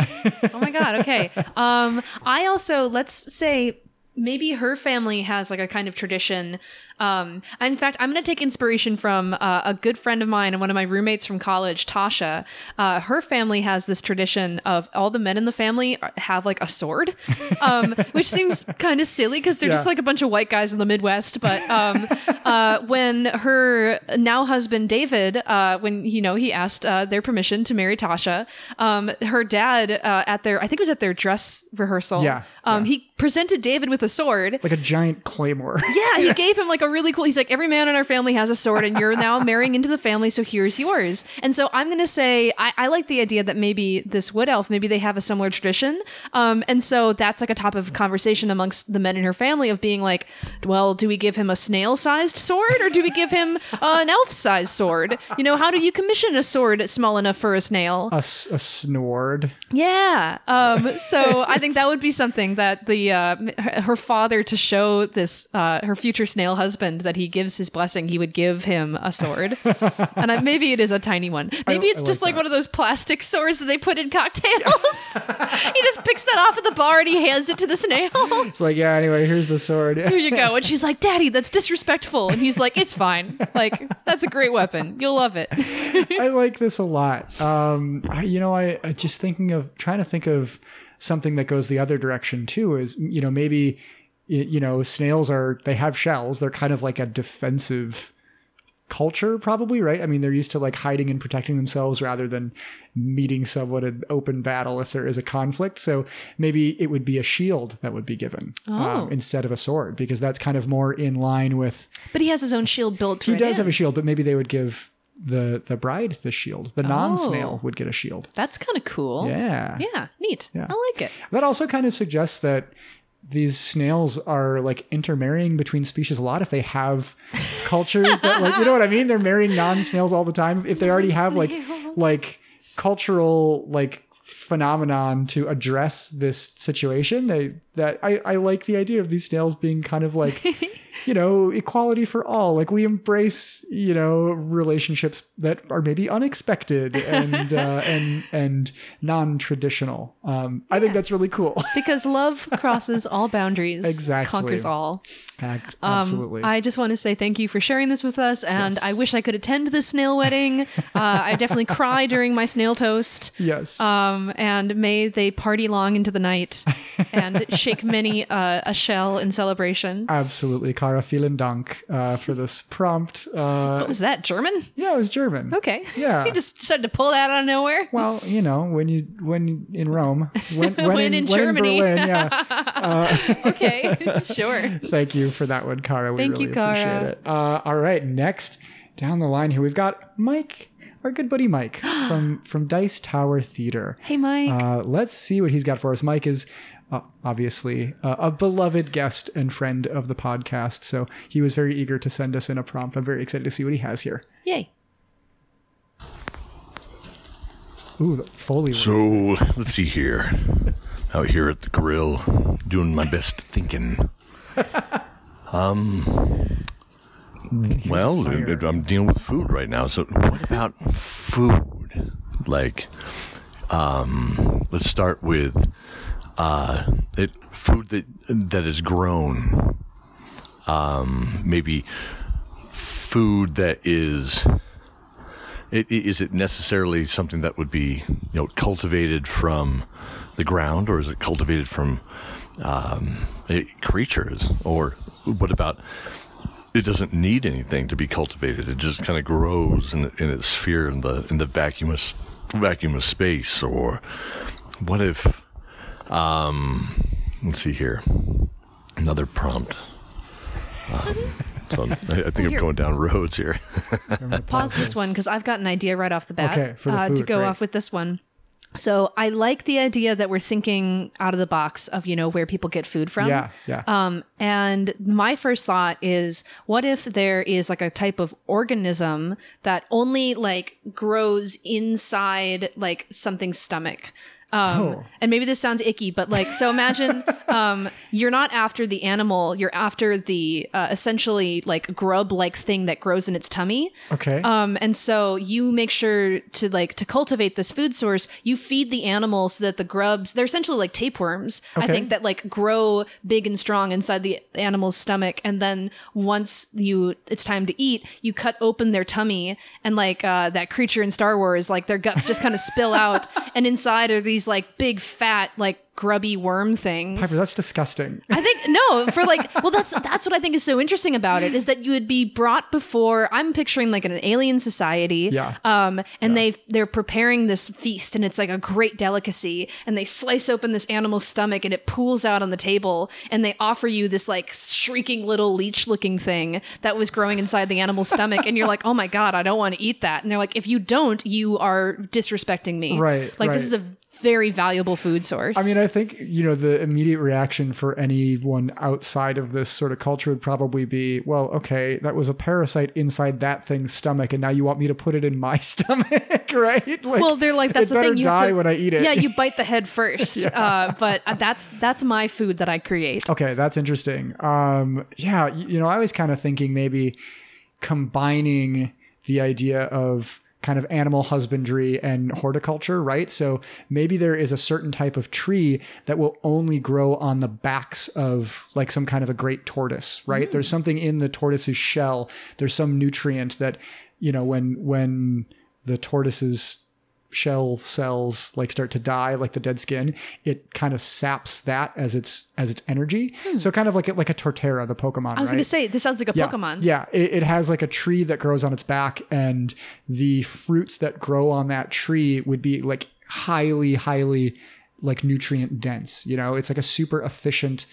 oh my god. Okay. Um I also let's say maybe her family has like a kind of tradition um in fact i'm going to take inspiration from uh, a good friend of mine and one of my roommates from college tasha. Uh, her family has this tradition of all the men in the family have like a sword um which seems kind of silly because they're just like a bunch of white guys in the midwest but um uh when her now husband david uh when you know he asked uh, their permission to marry tasha um her dad uh, at their i think it was at their dress rehearsal Yeah, um he presented david with a sword like a giant claymore yeah, he gave him like a really cool. He's like, every man in our family has a sword, and you're now marrying into the family, so here's yours. And so I'm gonna say I, I like the idea that maybe this wood elf, maybe they have a similar tradition. Um, and so that's like a top of conversation amongst the men in her family of being like, well, do we give him a snail-sized sword or do we give him uh, an elf-sized sword? You know, how do you commission a sword small enough for a snail? a, s- a snord Yeah. Um, so I think that would be something that the uh, her her father to show this uh, her future snail husband that he gives his blessing, he would give him a sword, and I, maybe it is a tiny one. Maybe it's I just like like one of those plastic swords that they put in cocktails. he just picks that off at the bar and he hands it to the snail. It's like, yeah, anyway, here's the sword. Here you go. And she's like, Daddy, that's disrespectful. And he's like, It's fine. Like, that's a great weapon. You'll love it. I like this a lot. Um, I, you know, I, I just thinking of trying to think of something that goes the other direction too. Is you know maybe you know snails are they have shells. They're kind of like a defensive culture probably right i mean they're used to like hiding and protecting themselves rather than meeting someone in open battle if there is a conflict so maybe it would be a shield that would be given um, instead of a sword because that's kind of more in line with But he has his own shield built he does in. have a shield but maybe they would give the the bride the shield the non-snail oh. would get a shield That's kind of cool. yeah Yeah, neat. Yeah. I like it. that also kind of suggests that these snails are like intermarrying between species a lot if they have cultures that like you know what I mean? They're marrying non-snails all the time. If they already have like like cultural like phenomenon to address this situation, they that I, I like the idea of these snails being kind of like you know, equality for all. Like we embrace, you know, relationships that are maybe unexpected and uh, and and non-traditional. Um, I think that's really cool. Because love crosses all boundaries, Exactly. conquers all. Um, Absolutely. I just want to say thank you for sharing this with us, and Yes. I wish I could attend the snail wedding. uh, I definitely cry during my snail toast. yes. Um, and may they party long into the night and shake many uh, a shell in celebration. Absolutely, Kara. Vielen Dank uh, for this prompt. Uh, What was that? German? yeah, it was German. Okay. Yeah. he just decided to pull that out of nowhere. Well, you know, when you when in Rome, when when, When in Germany. Berlin, yeah. Okay, sure. Thank you for that one, Kara. We Thank really you, Kara. appreciate it. Uh, all right, next down the line here, we've got Mike, our good buddy Mike from from Dice Tower Theater. Hey, Mike. Uh, let's see what he's got for us. Mike is uh, obviously uh, a beloved guest and friend of the podcast, so he was very eager to send us in a prompt. I'm very excited to see what he has here. Yay. Ooh, the Foley. work. So let's see here. Out here at the grill, doing my best thinking. Um. Well, I'm dealing with food right now. So what about food? Like, um, let's start with uh, it food that that is grown. Um, maybe food that is it, is it necessarily something that would be you know cultivated from the ground, or is it cultivated from um, eh, creatures? Or what about it doesn't need anything to be cultivated; it just kind of grows in, in its sphere in the in the vacuumous vacuumous space. Or what if? Um, let's see here, another prompt. Um, so I'm, I I think I'm going down roads here. Pause this one because I've got an idea right off the bat Okay, for the uh, to go great. off with this one. So I like the idea that we're thinking out of the box of you know where people get food from. Yeah, yeah. Um, and my first thought is, what if there is like a type of organism that only like grows inside like something's stomach? Um, Oh. and maybe this sounds icky, but like, so imagine, um, you're not after the animal, you're after the, uh, essentially like grub like thing that grows in its tummy. Okay. Um, and so you make sure to like to cultivate this food source. You feed the animals so that the grubs they're essentially like tapeworms. okay. I think that like grow big and strong inside the animal's stomach, and then once you it's time to eat, you cut open their tummy, and like uh, that creature in Star Wars, like their guts just kind of spill out, and inside are these like big fat like grubby worm things. Piper, that's disgusting. I think no, for like well that's that's what I think is so interesting about it is that you would be brought before I'm picturing like an alien society. Yeah. Um and they they're preparing this feast and it's like a great delicacy and they slice open this animal's stomach and it pools out on the table and they offer you this like shrieking little leech looking thing that was growing inside the animal's stomach and you're like, "Oh my god, I don't want to eat that." And they're like, "If you don't, you are disrespecting me." Right, Like right. this is a very valuable food source. I mean, I think, you know, the immediate reaction for anyone outside of this sort of culture would probably be, well, okay, that was a parasite inside that thing's stomach, and now you want me to put it in my stomach, right? Like, well, they're like that's the thing. You die to, when I eat it. Yeah, you bite the head first. uh, but that's that's my food that I create. Okay, that's interesting. Um, yeah, y- you know, I was kind of thinking maybe combining the idea of kind of animal husbandry and horticulture, right? So maybe there is a certain type of tree that will only grow on the backs of like some kind of a great tortoise, right? There's hmm. something in the tortoise's shell. There's some nutrient that, you know, when when the tortoise's shell cells like start to die like the dead skin it kind of saps that as its as its energy so kind of like a, like a torterra the pokemon Hmm. I was right? going to say this sounds like a yeah, Pokemon. Yeah, it, it has like a tree that grows on its back, and the fruits that grow on that tree would be like highly, highly like nutrient dense. You know, it's like a super efficient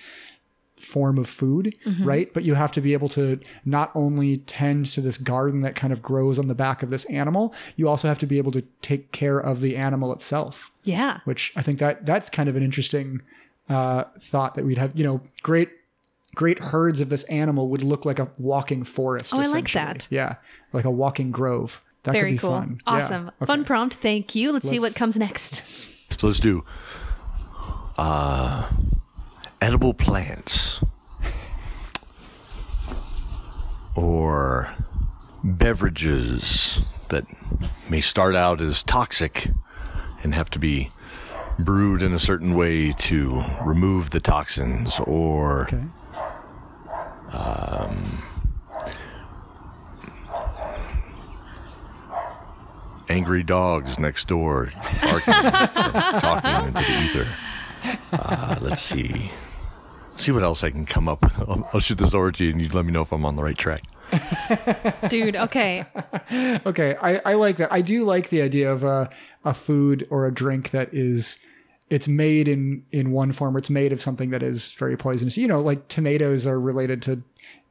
form of food, Mm-hmm. right? But you have to be able to not only tend to this garden that kind of grows on the back of this animal, you also have to be able to take care of the animal itself Yeah. which I think that that's kind of an interesting uh, thought that we'd have. You know, great great herds of this animal would look like a walking forest. Oh, I like that. Yeah, like a walking grove. That Very could be cool. fun. Yeah. Awesome. Okay. Fun prompt. Thank you. Let's, see what comes next. So let's do uh, edible plants or beverages that may start out as toxic and have to be brewed in a certain way to remove the toxins or Okay. angry dogs next door barking, talking into the ether. Uh, let's see. See what else I can come up with. I'll, I'll shoot this over to you, and you let me know if I'm on the right track. Dude, okay. Okay, I, I like that. I do like the idea of a a food or a drink that is it's made in in one form or it's made of something that is very poisonous. You know, like tomatoes are related to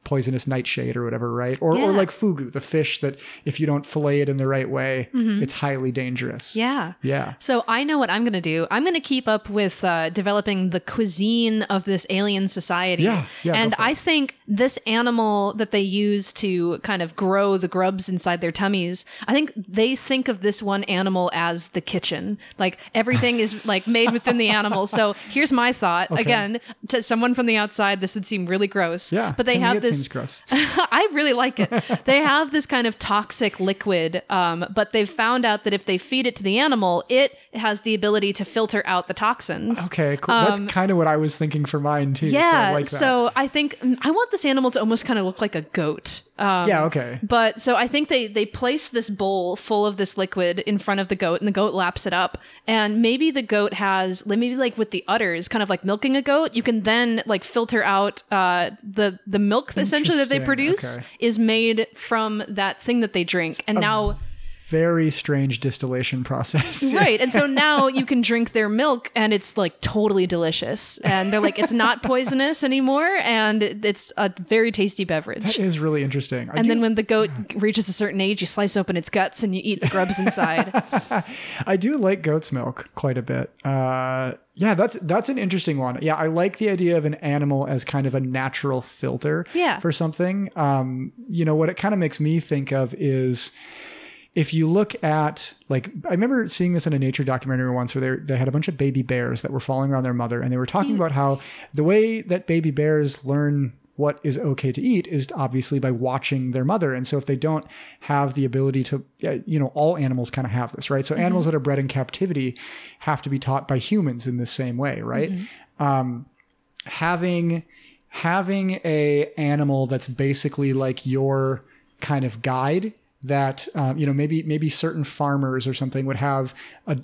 poisonous nightshade or whatever, right? Or or like fugu, the fish that if you don't fillet it in the right way, it's highly dangerous. Mm-hmm. Yeah. Yeah. So I know what I'm going to do. I'm going to keep up with uh, developing the cuisine of this alien society. Yeah, yeah, And. I think this animal that they use to kind of grow the grubs inside their tummies, I think they think of this one animal as the kitchen. Like everything is like made within the animal. So here's my thought. Again, to someone from the outside, this would seem really gross. Yeah. But they to have it this. I really like it. They have this kind of toxic liquid, um, but they've found out that if they feed it to the animal, it has the ability to filter out the toxins. Okay, cool. That's kind of what I was thinking for mine too. so I Um, Yeah, like so I think mm, I want this animal to almost kind of look like a goat. Um, yeah, okay. But so I think they they place this bowl full of this liquid in front of the goat, and the goat laps it up. And maybe the goat has maybe like with the udders, kind of like milking a goat. You can then like filter out uh, the the milk essentially that they produce okay. is made from that thing that they drink, and now. Very strange distillation process. Right. And so now you can drink their milk and it's like totally delicious. And they're like, it's not poisonous anymore. And it's a very tasty beverage. That is really interesting. I And do- then when the goat reaches a certain age, you slice open its guts and you eat the grubs inside. I do like goat's milk quite a bit. Uh, yeah, that's that's an interesting one. Yeah, I like the idea of an animal as kind of a natural filter Yeah. for something. Um, you know, what it kind of makes me think of is if you look at like I remember seeing this in a nature documentary once where they they had a bunch of baby bears that were following around their mother and they were talking about how the way that baby bears learn what is okay to eat is obviously by watching their mother. And so if they don't have the ability to uh, you know all animals kind of have this right? So animals that are bred in captivity have to be taught by humans in the same way right? Um, having having a animal that's basically like your kind of guide that um, you know maybe maybe certain farmers or something would have a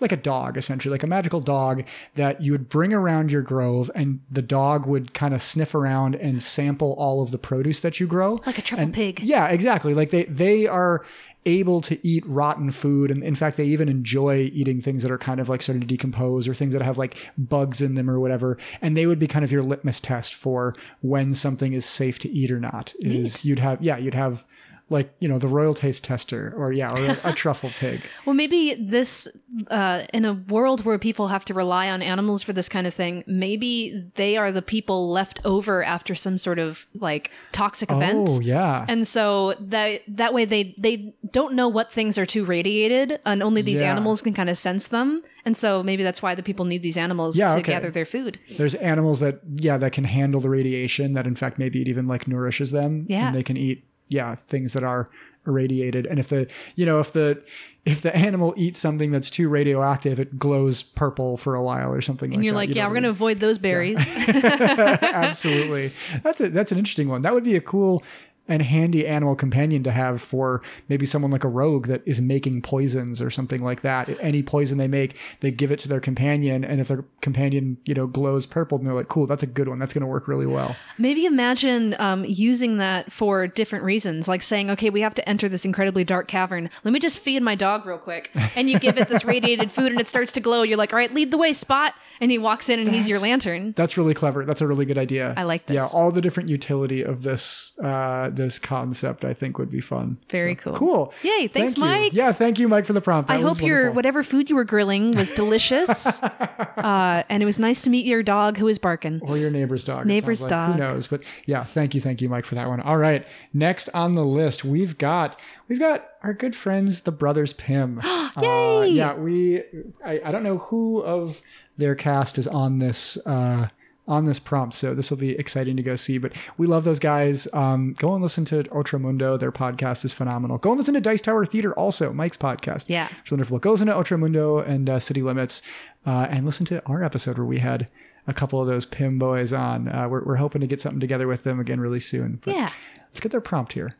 like a dog essentially like a magical dog that you would bring around your grove and the dog would kind of sniff around and sample all of the produce that you grow. Like a truffle And- pig. yeah exactly. Like they they are able to eat rotten food and in fact they even enjoy eating things that are kind of like starting to decompose or things that have like bugs in them or whatever. And they would be kind of your litmus test for when something is safe to eat or not is you'd have yeah you'd have like you know the royal taste tester or yeah or a, a truffle pig. Well, maybe this, uh, in a world where people have to rely on animals for this kind of thing, maybe they are the people left over after some sort of like toxic event. Oh yeah. And so that that way they they don't know what things are too radiated, and only these Yeah. animals can kind of sense them. And so maybe that's why the people need these animals Yeah, to okay. gather their food. There's animals that yeah that can handle the radiation that in fact maybe it even like nourishes them. Yeah. And they can eat yeah things that are irradiated. And if the you know if the if the animal eats something that's too radioactive, it glows purple for a while or something. And you're like. You yeah, we're gonna avoid those berries. absolutely. That's a that's an interesting one. That would be a cool and handy animal companion to have for maybe someone like a rogue that is making poisons or something like that. Any poison they make, they give it to their companion, and if their companion, you know, glows purple, then they're like, "Cool, that's a good one. That's going to work really well." Maybe imagine um, using that for different reasons, like saying, okay, we have to enter this incredibly dark cavern. Let me just feed my dog real quick. And you give it this radiated food and it starts to glow. You're like, all right, lead the way, Spot. And he walks in and he's your lantern. That's really clever. That's a really good idea. I like this. Yeah, all the different utility of this uh, this concept, I think, would be fun. Very So, cool. Cool. Yay, thanks, Thank you. Mike. Yeah, thank you, Mike, for the prompt. That I hope your whatever food you were grilling was delicious. uh, and it was nice to meet your dog who was barking. or your neighbor's dog. Neighbor's like. dog. Who knows? But yeah, thank you, thank you, Mike, for that one. All right, next on the list, we've got we've got our good friends, the Brothers Pym. Uh, Yay! yeah, we. I, I don't know who of their cast is on this. Uh, on this prompt, so this will be exciting to go see. But we love those guys. Um, go and listen to Ultramundo. Their podcast is phenomenal. Go and listen to Dice Tower Theater, also Mike's podcast. Yeah. it's wonderful. Go listen to Ultramundo and uh, City Limits, uh, and listen to our episode where we had a couple of those Pym boys on. Uh, we're, we're hoping to get something together with them again really soon. But Yeah. let's get their prompt here.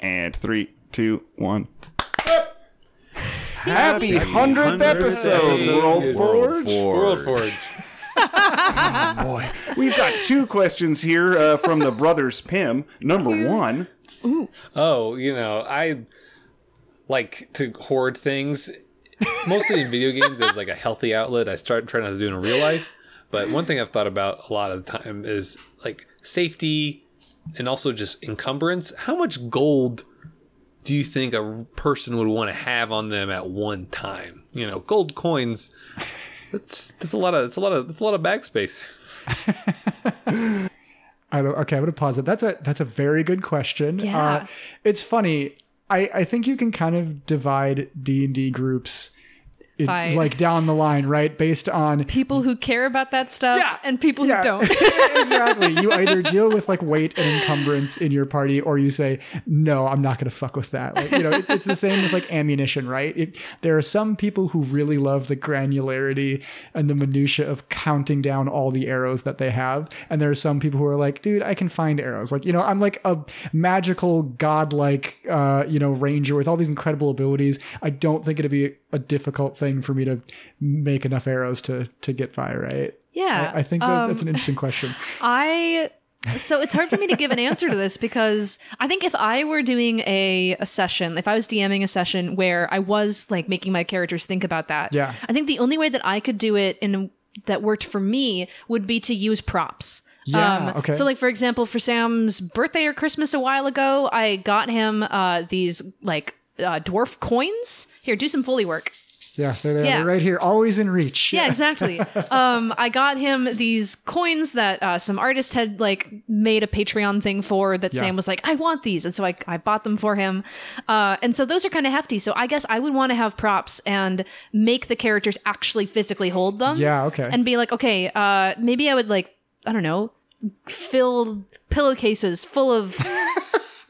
And three, two, one. Happy hundredth episode, World Forge. World Forge. Boy, we've got two questions here uh, from the brothers Pym. Number one, Oh, you know, I like to hoard things, mostly in video games as like a healthy outlet. I start trying not to do in real life. But one thing I've thought about a lot of the time is like safety and also just encumbrance. How much gold do you think a person would want to have on them at one time? You know, gold coins. That's that's a lot of that's a lot of that's a lot of bag space. I don't, okay, I'm gonna pause it. That's a that's a very good question. Yeah. Uh, it's funny. I I think you can kind of divide D and D groups. By- like down the line, right? Based on People who care about that stuff Yeah. and people Yeah. who don't. exactly. You either deal with like weight and encumbrance in your party, or you say, "No, I'm not going to fuck with that." Like, you know, it, it's the same with like ammunition, right? It, there are some people who really love the granularity and the minutia of counting down all the arrows that they have, and there are some people who are like, "Dude, I can find arrows." Like, you know, I'm like a magical, godlike, uh, you know, ranger with all these incredible abilities. I don't think it'd be a difficult thing for me to make enough arrows to to get fire, right? Yeah. I, I think that's, Um, that's an interesting question. I so it's hard for me to give an answer to this because I think if I were doing a, a session, if I was DMing a session where I was like making my characters think about that, Yeah. I think the only way that I could do it in that worked for me would be to use props. Um, Yeah, okay. So like for example, for Sam's birthday or Christmas a while ago, I got him uh, these like uh, dwarf coins. Here, do some foley work. Yeah, they're, there. Yeah. they're right here, always in reach. Yeah, exactly. um, I got him these coins that uh, some artist had like made a Patreon thing for. That Yeah. Sam was like, "I want these," and so I, I bought them for him. Uh, and so those are kind of hefty. So I guess I would want to have props and make the characters actually physically hold them. Yeah, okay. And be like, okay, uh, maybe I would like, I don't know, fill pillowcases full of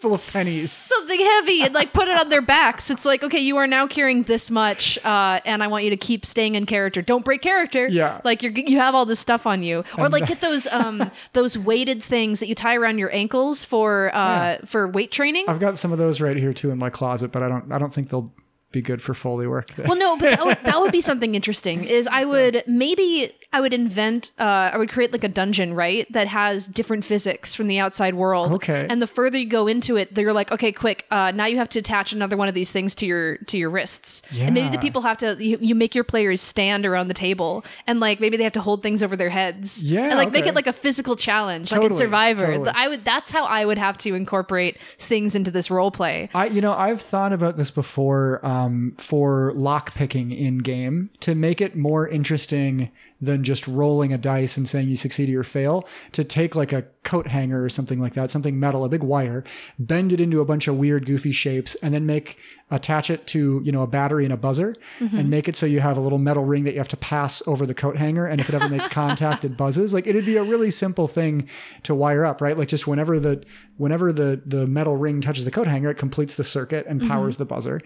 Full of pennies. something heavy and like put it on their backs. It's like, okay, you are now carrying this much, uh, and I want you to keep staying in character. Don't break character. Yeah. like you're you have all this stuff on you, or like get those um those weighted things that you tie around your ankles for uh for weight training. I've got some of those right here too in my closet, but I don't I don't think they'll be good for foley work. There. Well, no, but that would, that would be something interesting. Is I would maybe I would invent, uh, I would create like a dungeon, right, that has different physics from the outside world. Okay. And the further you go into it, they're like, okay, quick, uh, now you have to attach another one of these things to your to your wrists. Yeah. And maybe the people have to you, you make your players stand around the table, and like maybe they have to hold things over their heads. Yeah, And like make it like a physical challenge, like in Survivor. totally. I would. That's how I would have to incorporate things into this role play. I, you know, I've thought about this before um, Um, for lock picking in game to make it more interesting than just rolling a dice and saying you succeed or fail. To take like a coat hanger or something like that, something metal, a big wire, bend it into a bunch of weird, goofy shapes, and then make attach it to you know a battery and a buzzer, and make it so you have a little metal ring that you have to pass over the coat hanger, and if it ever makes contact, it buzzes. Like it'd be a really simple thing to wire up, right? Like just whenever the whenever the the metal ring touches the coat hanger, it completes the circuit and powers the buzzer.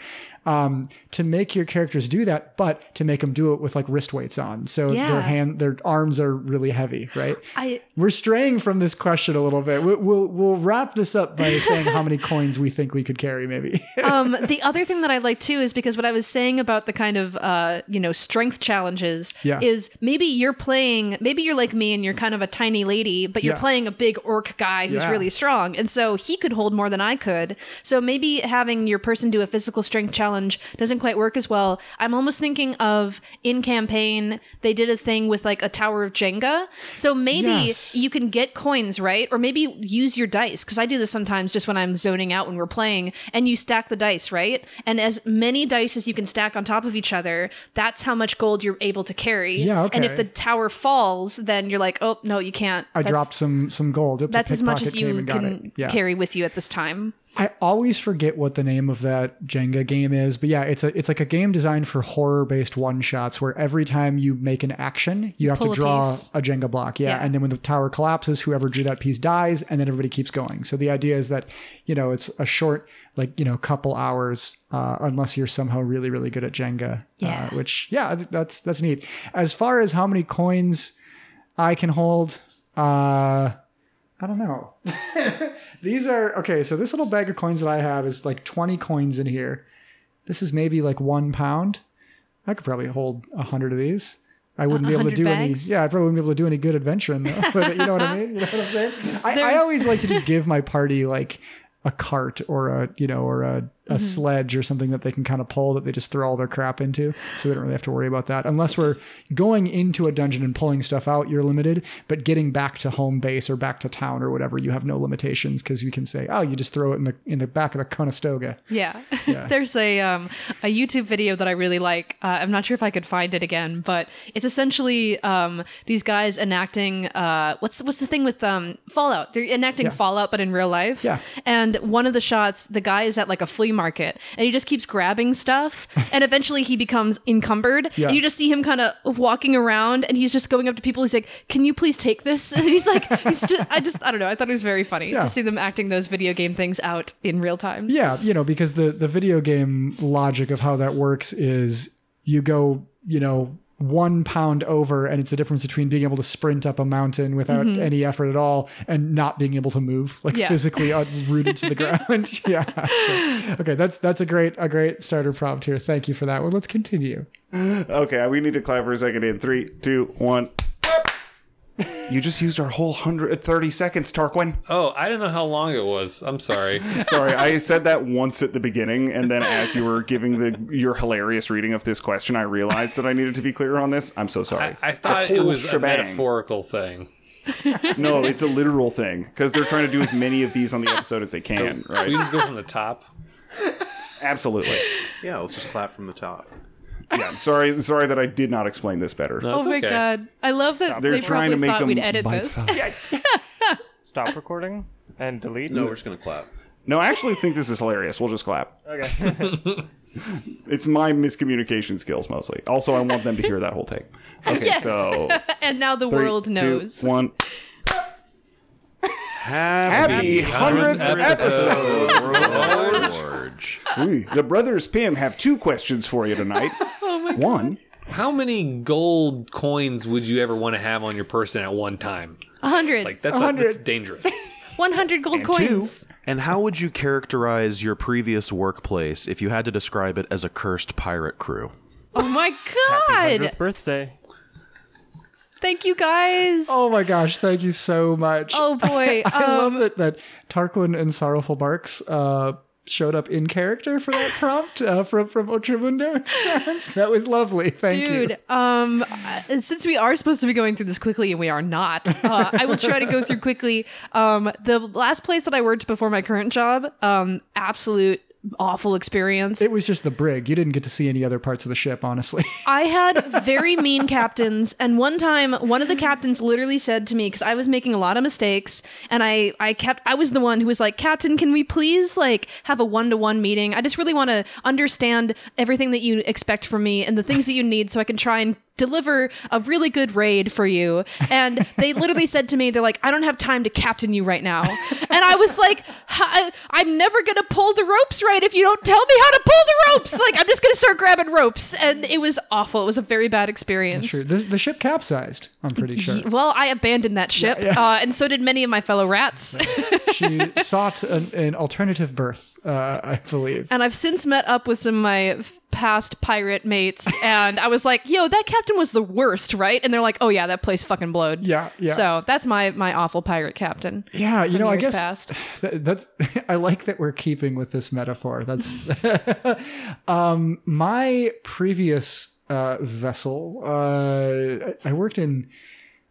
Um, to make your characters do that, but to make them do it with like wrist weights on, so Yeah. their hand, their arms are really heavy, right? I We're straying from this question a little bit. We'll we'll, we'll wrap this up by saying how many coins we think we could carry, maybe. um, the other thing that I like too is because what I was saying about the kind of uh, you know strength challenges Yeah. is maybe you're playing maybe you're like me and you're kind of a tiny lady, but you're Yeah. playing a big orc guy who's Yeah. really strong, and so he could hold more than I could. So maybe having your person do a physical strength challenge doesn't quite work as well. I'm almost thinking of in campaign they did a thing with like a tower of Jenga. So maybe Yes. you can get coins, right? Or maybe use your dice because I do this sometimes just when I'm zoning out when we're playing and you stack the dice, right? And as many dice as you can stack on top of each other, that's how much gold you're able to carry. Yeah, And if the tower falls, then you're like, oh, no, you can't. I That's- dropped some some gold. Oop, the That's as much as you came and got can. Yeah. carry with you at this time. I always forget what the name of that Jenga game is, but yeah, it's a it's like a game designed for horror based one shots where every time you make an action, you have to draw piece. a Jenga block. Yeah. Yeah. And then when the tower collapses, whoever drew that piece dies, and then everybody keeps going. So the idea is that, you know, it's a short, like, you know, couple hours, uh, unless you're somehow really, really good at Jenga. Yeah. Uh, which yeah, that's that's neat. As far as how many coins I can hold, uh I don't know. These are okay. So this little bag of coins that I have is like 20 coins in here. This is maybe like one pound. I could probably hold a hundred of these. I wouldn't be able to do bags? any. Yeah, I probably wouldn't be able to do any good adventuring though. But you know what I mean? You know what I'm saying? I, I always like to just give my party like a cart or a you know or a, a sledge or something that they can kind of pull that they just throw all their crap into, so they don't really have to worry about that. Unless we're going into a dungeon and pulling stuff out, you're limited. But getting back to home base or back to town or whatever, you have no limitations because you can say, oh, you just throw it in the in the back of the Conestoga. Yeah. There's a um a YouTube video that I really like. Uh, I'm not sure if I could find it again, but it's essentially um these guys enacting uh what's what's the thing with um Fallout? They're enacting Yeah. Fallout but in real life. Yeah. And one of the shots, the guy is at like a flea market and he just keeps grabbing stuff and eventually he becomes encumbered. Yeah. And you just see him kind of walking around and he's just going up to people. He's like, "Can you please take this?" And he's like, "He's just I just I don't know. I thought it was very funny Yeah. to see them acting those video game things out in real time." Yeah, you know, because the the video game logic of how that works is you go, you know, one pound over, and it's the difference between being able to sprint up a mountain without any effort at all and not being able to move, like Yeah. physically uh, rooted to the ground. yeah. So, okay, that's that's a great a great starter prompt here. Thank you for that well Let's continue. Okay, we need to clap for a second in three, two, one. You just used our whole 130 uh, seconds, Tarquin. Oh, I didn't know how long it was. I'm sorry. Sorry, I said that once at the beginning, and then as you were giving the your hilarious reading of this question, I realized that I needed to be clear on this. I'm so sorry. I, I thought it whole was a metaphorical thing. No, it's a literal thing because they're trying to do as many of these on the episode as they can. We Right? We just go from the top. Absolutely. Yeah, let's just clap from the top. Yeah. Sorry. Sorry that I did not explain this better. No, Oh my okay. god. I love that They're they trying probably to make thought we'd edit this. Stop recording and delete. No, we're just gonna clap. No, I actually think this is hilarious. We'll just clap. Okay. It's my miscommunication skills mostly. Also, I want them to hear that whole take. Okay, Yes. so and now the three, world two, knows. one. Happy Happy 100th 100th episode. George. The brothers Pym have two questions for you tonight. Oh one, How many gold coins would you ever want to have on your person at one time? A hundred. Like that's, that's dangerous. 100 gold And coins. two, and how would you characterize your previous workplace if you had to describe it as a cursed pirate crew? Oh my god! Happy 100th birthday. Thank you guys. Oh my gosh, thank you so much. Oh, boy, I um, love that that Tarquin and Sorrowful Barks uh showed up in character for that prompt uh, from from Ultramundo. That was lovely. Thank Dude, you. um, uh, since we are supposed to be going through this quickly and we are not, uh, I will try to go through quickly. Um, the last place that I worked before my current job, um, absolute awful experience. It was just the brig. You didn't get to see any other parts of the ship, honestly. I had very mean captains, and one time, one of the captains literally said to me because I was making a lot of mistakes, and I, I kept, I was the one who was like, "Captain, can we please like have a one to one meeting? I just really want to understand everything that you expect from me and the things that you need, so I can try and." Deliver a really good raid for you. And they literally said to me, they're like, I don't have time to captain you right now. And I was like, "Hi- I'm never going to pull the ropes right if you don't tell me how to pull the ropes. Like, I'm just going to start grabbing ropes. And it was awful. It was a very bad experience. True. The, the ship capsized. I'm pretty sure. Well, I abandoned that ship, Uh, and so did many of my fellow rats. she sought an, an alternative berth, uh, I believe. and I've since met up with some of my past pirate mates, and I was like, "Yo, that captain was the worst, right?" And they're like, "Oh yeah, that place fucking blowed." Yeah, yeah. So that's my my awful pirate captain. Yeah, you know, I guess past. that- that's. I like that we're keeping with this metaphor. That's um, my previous uh, vessel. Uh, I I worked in.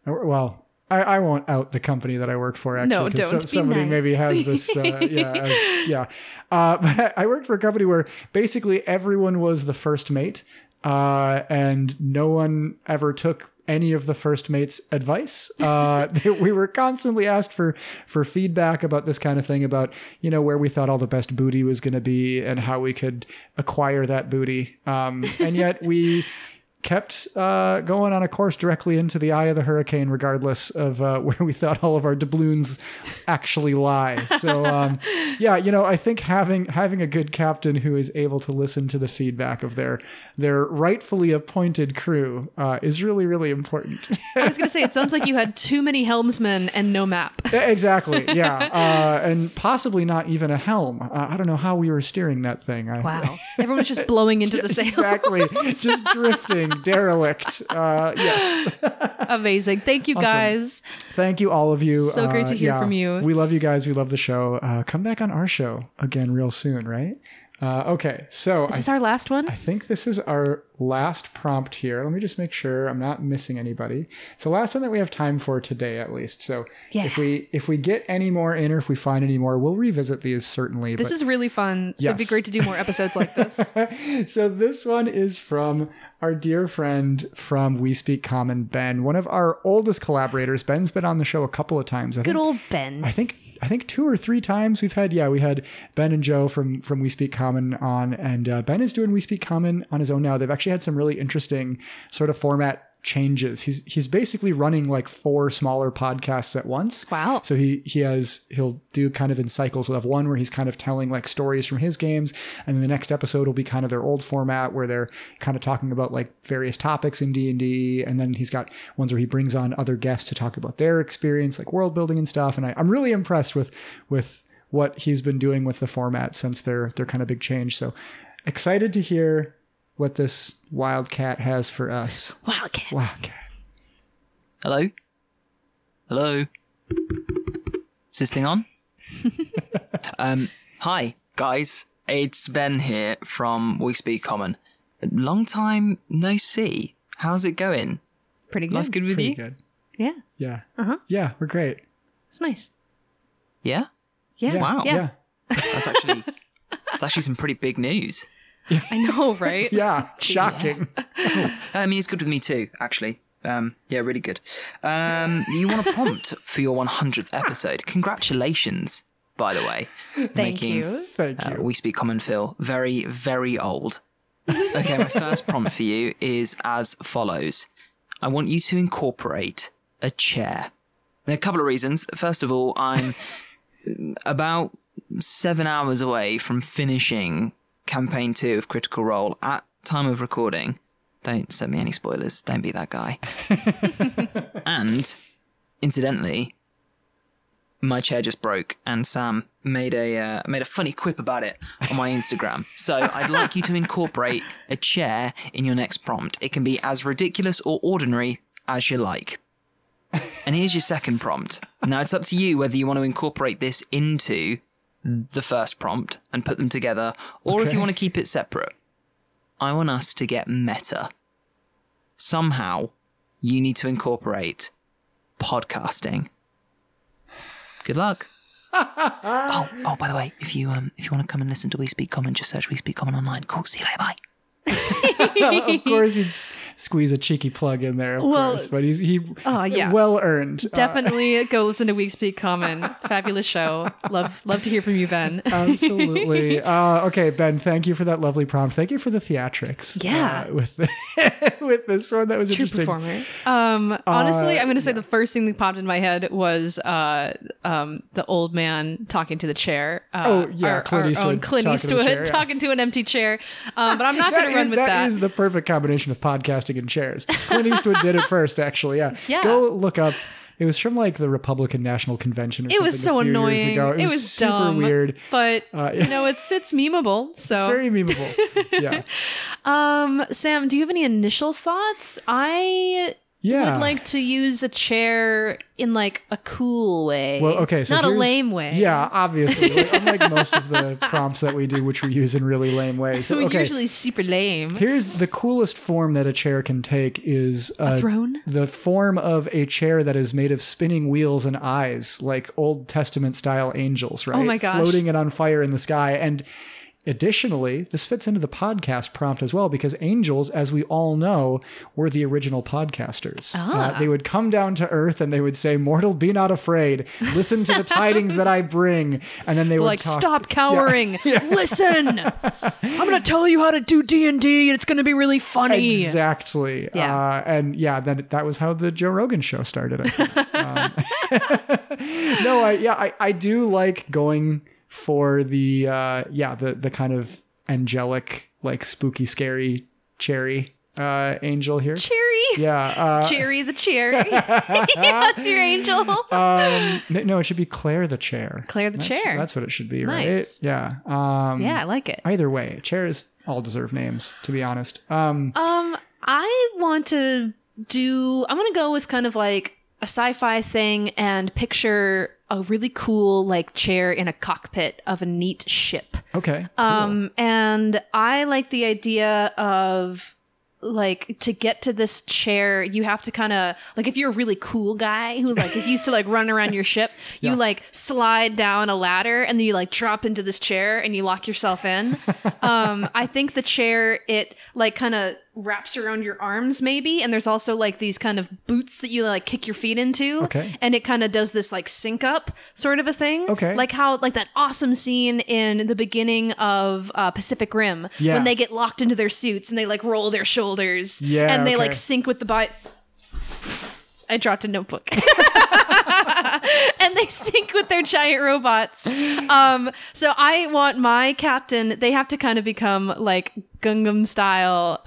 Well, I, I won't out the company that I work for. Actually, No, don't. Be somebody nice. maybe has this. Uh, yeah, as- yeah. Uh, but I worked for a company where basically everyone was the first mate, uh, and no one ever took any of the first mate's advice. Uh, we were constantly asked for for feedback about this kind of thing, about you know where we thought all the best booty was going to be and how we could acquire that booty. Um, and yet we kept uh, going on a course directly into the eye of the hurricane, regardless of uh, where we thought all of our doubloons actually lie. So, um, yeah, you know, I think having having a good captain who is able to listen to the feedback of their their rightfully appointed crew uh, is really really important. I was gonna say, it sounds like you had too many helmsmen and no map. exactly, yeah, uh, and possibly not even a helm. Uh, I don't know how we were steering that thing. I, Wow, everyone was just blowing into the sail. exactly, just drifting, derelict. Uh, yes. Amazing. Thank you Awesome. guys. Thank you, all of you. So great to hear from you. We love you guys. We love the show. Uh, come back on our show again real soon, right? Uh, okay, so this Is I, this our last one? I think this is our last prompt here. Let me just make sure I'm not missing anybody. It's the last one that we have time for today, at least. So Yeah. if we if we get any more in, or if we find any more, we'll revisit these certainly. This but- is really fun. So it'd be great to do more episodes like this. so this one is from our dear friend from We Speak Common, Ben, one of our oldest collaborators. Ben's been on the show a couple of times. I Good think, old Ben. I think I think two or three times we've had. Yeah, we had Ben and Joe from from We Speak Common on, and uh, Ben is doing We Speak Common on his own now. They've actually had some really interesting sort of format changes. He's he's basically running like four smaller podcasts at once. Wow. So he he has he'll do kind of in cycles. He'll have one where he's kind of telling like stories from his games, and then the next episode will be kind of their old format where they're kind of talking about like various topics in D and D, and then he's got ones where he brings on other guests to talk about their experience, like world building and stuff. And I, I'm really impressed with with what he's been doing with the format since their their kind of big change. So excited to hear what this wildcat has for us. Wildcat. Wildcat. Hello? Hello? Is this thing on? um, hi, guys. It's Ben here from We Speak Common. Long time no see. How's it going? Pretty good. Life good with Pretty you? good. Yeah. Yeah. Uh-huh. Yeah, we're great. It's nice. Yeah? Yeah. Wow. Yeah. That's actually that's actually some pretty big news. I know, right? Yeah. Shocking. I mean, it's good with me too, actually. Um, yeah, really good. Um, you want a prompt for your 100th episode? Congratulations, by the way. Thank you. Thank Uh, we speak common Phil. Very, very old. Okay, my first prompt for you is as follows. I want you to incorporate a chair. There are a couple of reasons. First of all, I'm about seven hours away from finishing campaign two of Critical Role at time of recording. Don't send me any spoilers. Don't be that guy. and incidentally, my chair just broke, and Sam made a uh, made a funny quip about it on my Instagram. so I'd like you to incorporate a chair in your next prompt. It can be as ridiculous or ordinary as you like. And here's your second prompt. Now it's up to you whether you want to incorporate this into the first prompt and put them together, or if you want to keep it separate. I want us to get meta. Somehow, you need to incorporate podcasting. Good luck. oh, oh, by the way, if you um if you want to come and listen to We Speak Common, just search We Speak Common online. Cool. See you later. Bye. Of course, you'd squeeze a cheeky plug in there, of Well, course, but he's he oh, yeah. well earned. Uh, Definitely go listen to We Speak Common. Fabulous show. Love love to hear from you, Ben. Absolutely. Uh, okay, Ben. Thank you for that lovely prompt. Thank you for the theatrics. Yeah. uh, with the, with this one, that was True interesting. performer. Um, honestly, Uh, I'm going to say the first thing that popped in my head was uh, um, the old man talking to the chair. Uh, Oh, yeah, our, Clint our Eastwood own Clint talking to chair, yeah. talking to an empty chair. Um, but I'm not going to run is- with that. That is the perfect combination of podcasting and chairs. Clint Eastwood did it first, actually. Yeah. Yeah. Go look up. It was from like the Republican National Convention. Or it was so annoying. Ago. It, was, super dumb, weird. but Uh, you know, it's it's memeable. So It's very memeable. yeah. Um, Sam, do you have any initial thoughts? I Yeah. would like to use a chair in like a cool way. Well, okay, so not a lame way. Yeah, obviously. Like, unlike most of the prompts that we do, which we use in really lame ways. So okay. usually super lame. Here's the coolest form that a chair can take is uh, throne? The form of a chair that is made of spinning wheels and eyes, like Old Testament style angels, right? Oh my gosh. Floating and on fire in the sky. And additionally, this fits into the podcast prompt as well because angels, as we all know, were the original podcasters. Ah. Uh, they would come down to earth and they would say, "Mortal, be not afraid. Listen to the tidings that I bring." And then they would like talk- stop cowering. Listen, I'm gonna tell you how to do D and D, and it's gonna be really funny. Exactly. Yeah. Uh, and yeah, that that was how the Joe Rogan show started. I think. um, no, I yeah, I, I do like going for the uh, yeah the the kind of angelic like spooky scary cherry uh, angel here. Cherry. Yeah. Uh, Cherry the cherry. That's your angel. um, no, it should be Claire the chair. Claire the That's- chair. That's what it should be, Nice. right? Yeah. Um, yeah, I like it. Either way, chairs all deserve names, to be honest. Um, Um, I want to do. I'm gonna go with kind of like a sci-fi thing and picture a really cool like chair in a cockpit of a neat ship. okay. Um, and I like the idea of like to get to this chair, you have to kind of like if you're a really cool guy who like is used to like running around your ship, you Yeah. like slide down a ladder and then you like drop into this chair and you lock yourself in. um, I think the chair it like kind of wraps around your arms maybe, and there's also like these kind of boots that you like kick your feet into. Okay. and it kind of does this like sync up sort of a thing. Okay. like how like that awesome scene in the beginning of uh, Pacific Rim Yeah. when they get locked into their suits and they like roll their shoulders. Yeah, and they like okay. sync with the bite. I dropped a notebook. and they sync with their giant robots. Um, so I want my captain, they have to kind of become like Gundam style.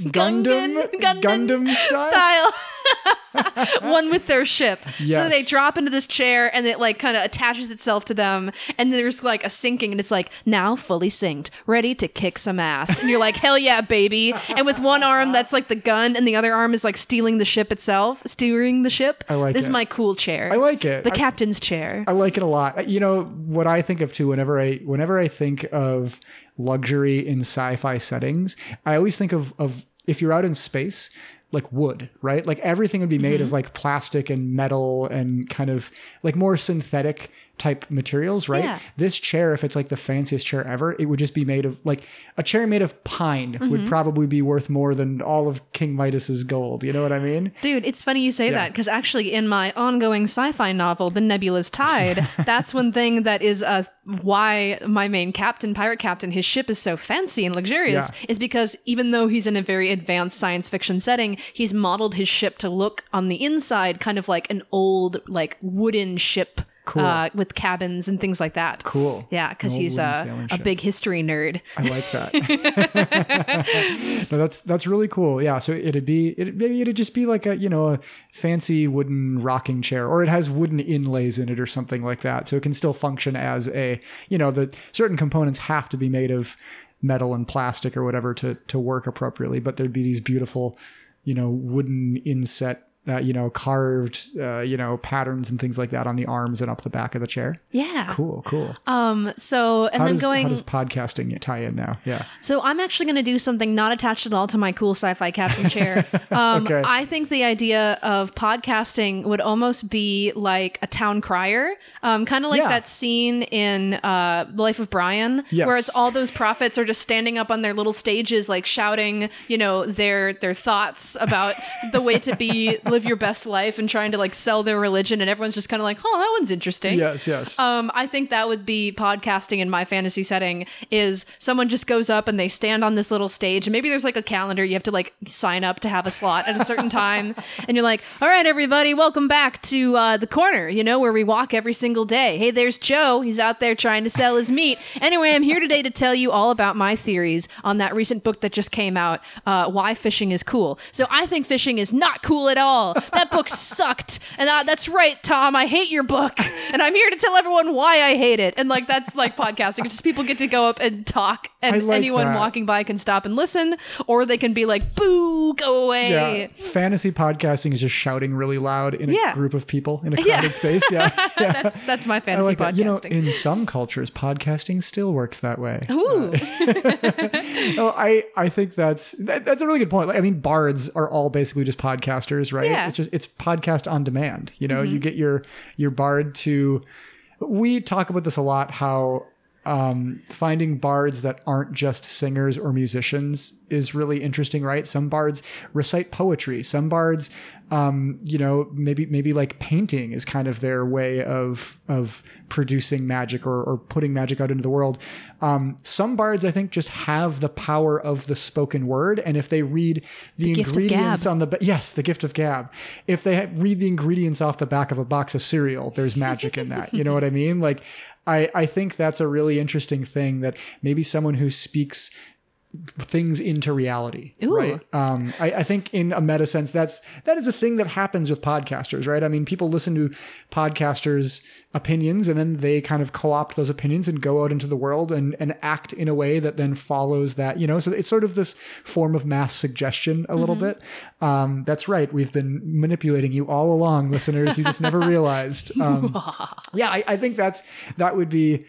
Gundam, Gundam style. style. One with their ship. So they drop into this chair and it like kind of attaches itself to them. And there's like a sinking and it's like, now fully synced, ready to kick some ass. And you're like, hell yeah, baby. And with one arm that's like the gun and the other arm is like stealing the ship itself, steering the ship. I like This is my cool chair. I like it. The I- captain's chair. I like it a lot. You know what I think of too whenever I whenever I think of luxury in sci-fi settings, I always think of of if you're out in space, like wood, right? Like everything would be made Mm-hmm. of like plastic and metal and kind of like more synthetic type materials, right? Yeah. This chair, if it's like the fanciest chair ever, it would just be made of like a chair made of pine Mm-hmm. would probably be worth more than all of King Midas's gold. You know what I mean? Dude, it's funny you say Yeah. that because actually, in my ongoing sci-fi novel, *The Nebula's Tide*, that's one thing that is uh, why my main captain, pirate captain, his ship is so fancy and luxurious. Yeah. Is because even though he's in a very advanced science fiction setting, he's modeled his ship to look on the inside kind of like an old, like wooden ship Cool. uh, with cabins and things like that. Cool. Yeah, because he's a, a big history nerd. I like that. no, that's that's really cool. Yeah, so it'd be it maybe it'd just be like a you know a fancy wooden rocking chair, or it has wooden inlays in it or something like that, so it can still function as a you know the certain components have to be made of metal and plastic or whatever to to work appropriately, but there'd be these beautiful you know wooden inset. Uh, you know, carved, uh, you know, patterns and things like that on the arms and up the back of the chair. Yeah. Cool, cool. Um. So and how then does, going. how does podcasting tie in now? Yeah. So I'm actually going to do something not attached at all to my cool sci-fi captain chair. Um, Okay. I think the idea of podcasting would almost be like a town crier, um, kind of like Yeah. that scene in uh, The Life of Brian, Yes. where it's all those prophets are just standing up on their little stages, like shouting, you know, their their thoughts about the way to be, live your best life, and trying to like sell their religion, and everyone's just kind of like, oh, that one's interesting. Yes, yes. Um, I think that would be podcasting in my fantasy setting is someone just goes up and they stand on this little stage and maybe there's like a calendar you have to like sign up to have a slot at a certain time and you're like all right everybody welcome back to uh, the corner you know where we walk every single day. Hey there's joe. He's out there trying to sell his meat. Anyway i'm here today to tell you all about my theories on that recent book that just came out uh, why fishing is cool. So i think fishing is not cool at all that book sucked. And uh, that's right tom. I hate your book. And i'm here to tell everyone why i hate it. And like that's like podcasting. It's just people get to go up and talk and like anyone that. walking by can stop and listen or they can be like boo go away Yeah, fantasy podcasting is just shouting really loud in a Yeah. group of people in a Yeah. crowded space. Yeah, that's that's my fantasy like that. podcasting You know, in some cultures, podcasting still works that way. Ooh. Oh, I I think that's that, that's a really good point. Like, I mean, bards are all basically just podcasters, right? Yeah. It's just it's podcast on demand. You know, Mhm. you get your your bard to. We talk about this a lot. How um, finding bards that aren't just singers or musicians is really interesting, right? Some bards recite poetry. Some bards, um, you know, maybe maybe like painting is kind of their way of of producing magic or, or putting magic out into the world. Um, some bards, I think, just have the power of the spoken word, and if they read the, The ingredients on the yes, the gift of gab. If they read the ingredients off the back of a box of cereal, there's magic in that. You know what I mean? Like, I I think that's a really interesting thing that maybe someone who speaks things into reality Ooh. right? Um I, I think in a meta sense that's that is a thing that happens with podcasters right? I mean people listen to podcasters opinions and then they kind of co-opt those opinions and go out into the world and and act in a way that then follows that you know? So it's sort of this form of mass suggestion a little Mhm. bit. Um that's right. We've been manipulating you all along listeners. You just never realized. Um yeah I, I think that's that would be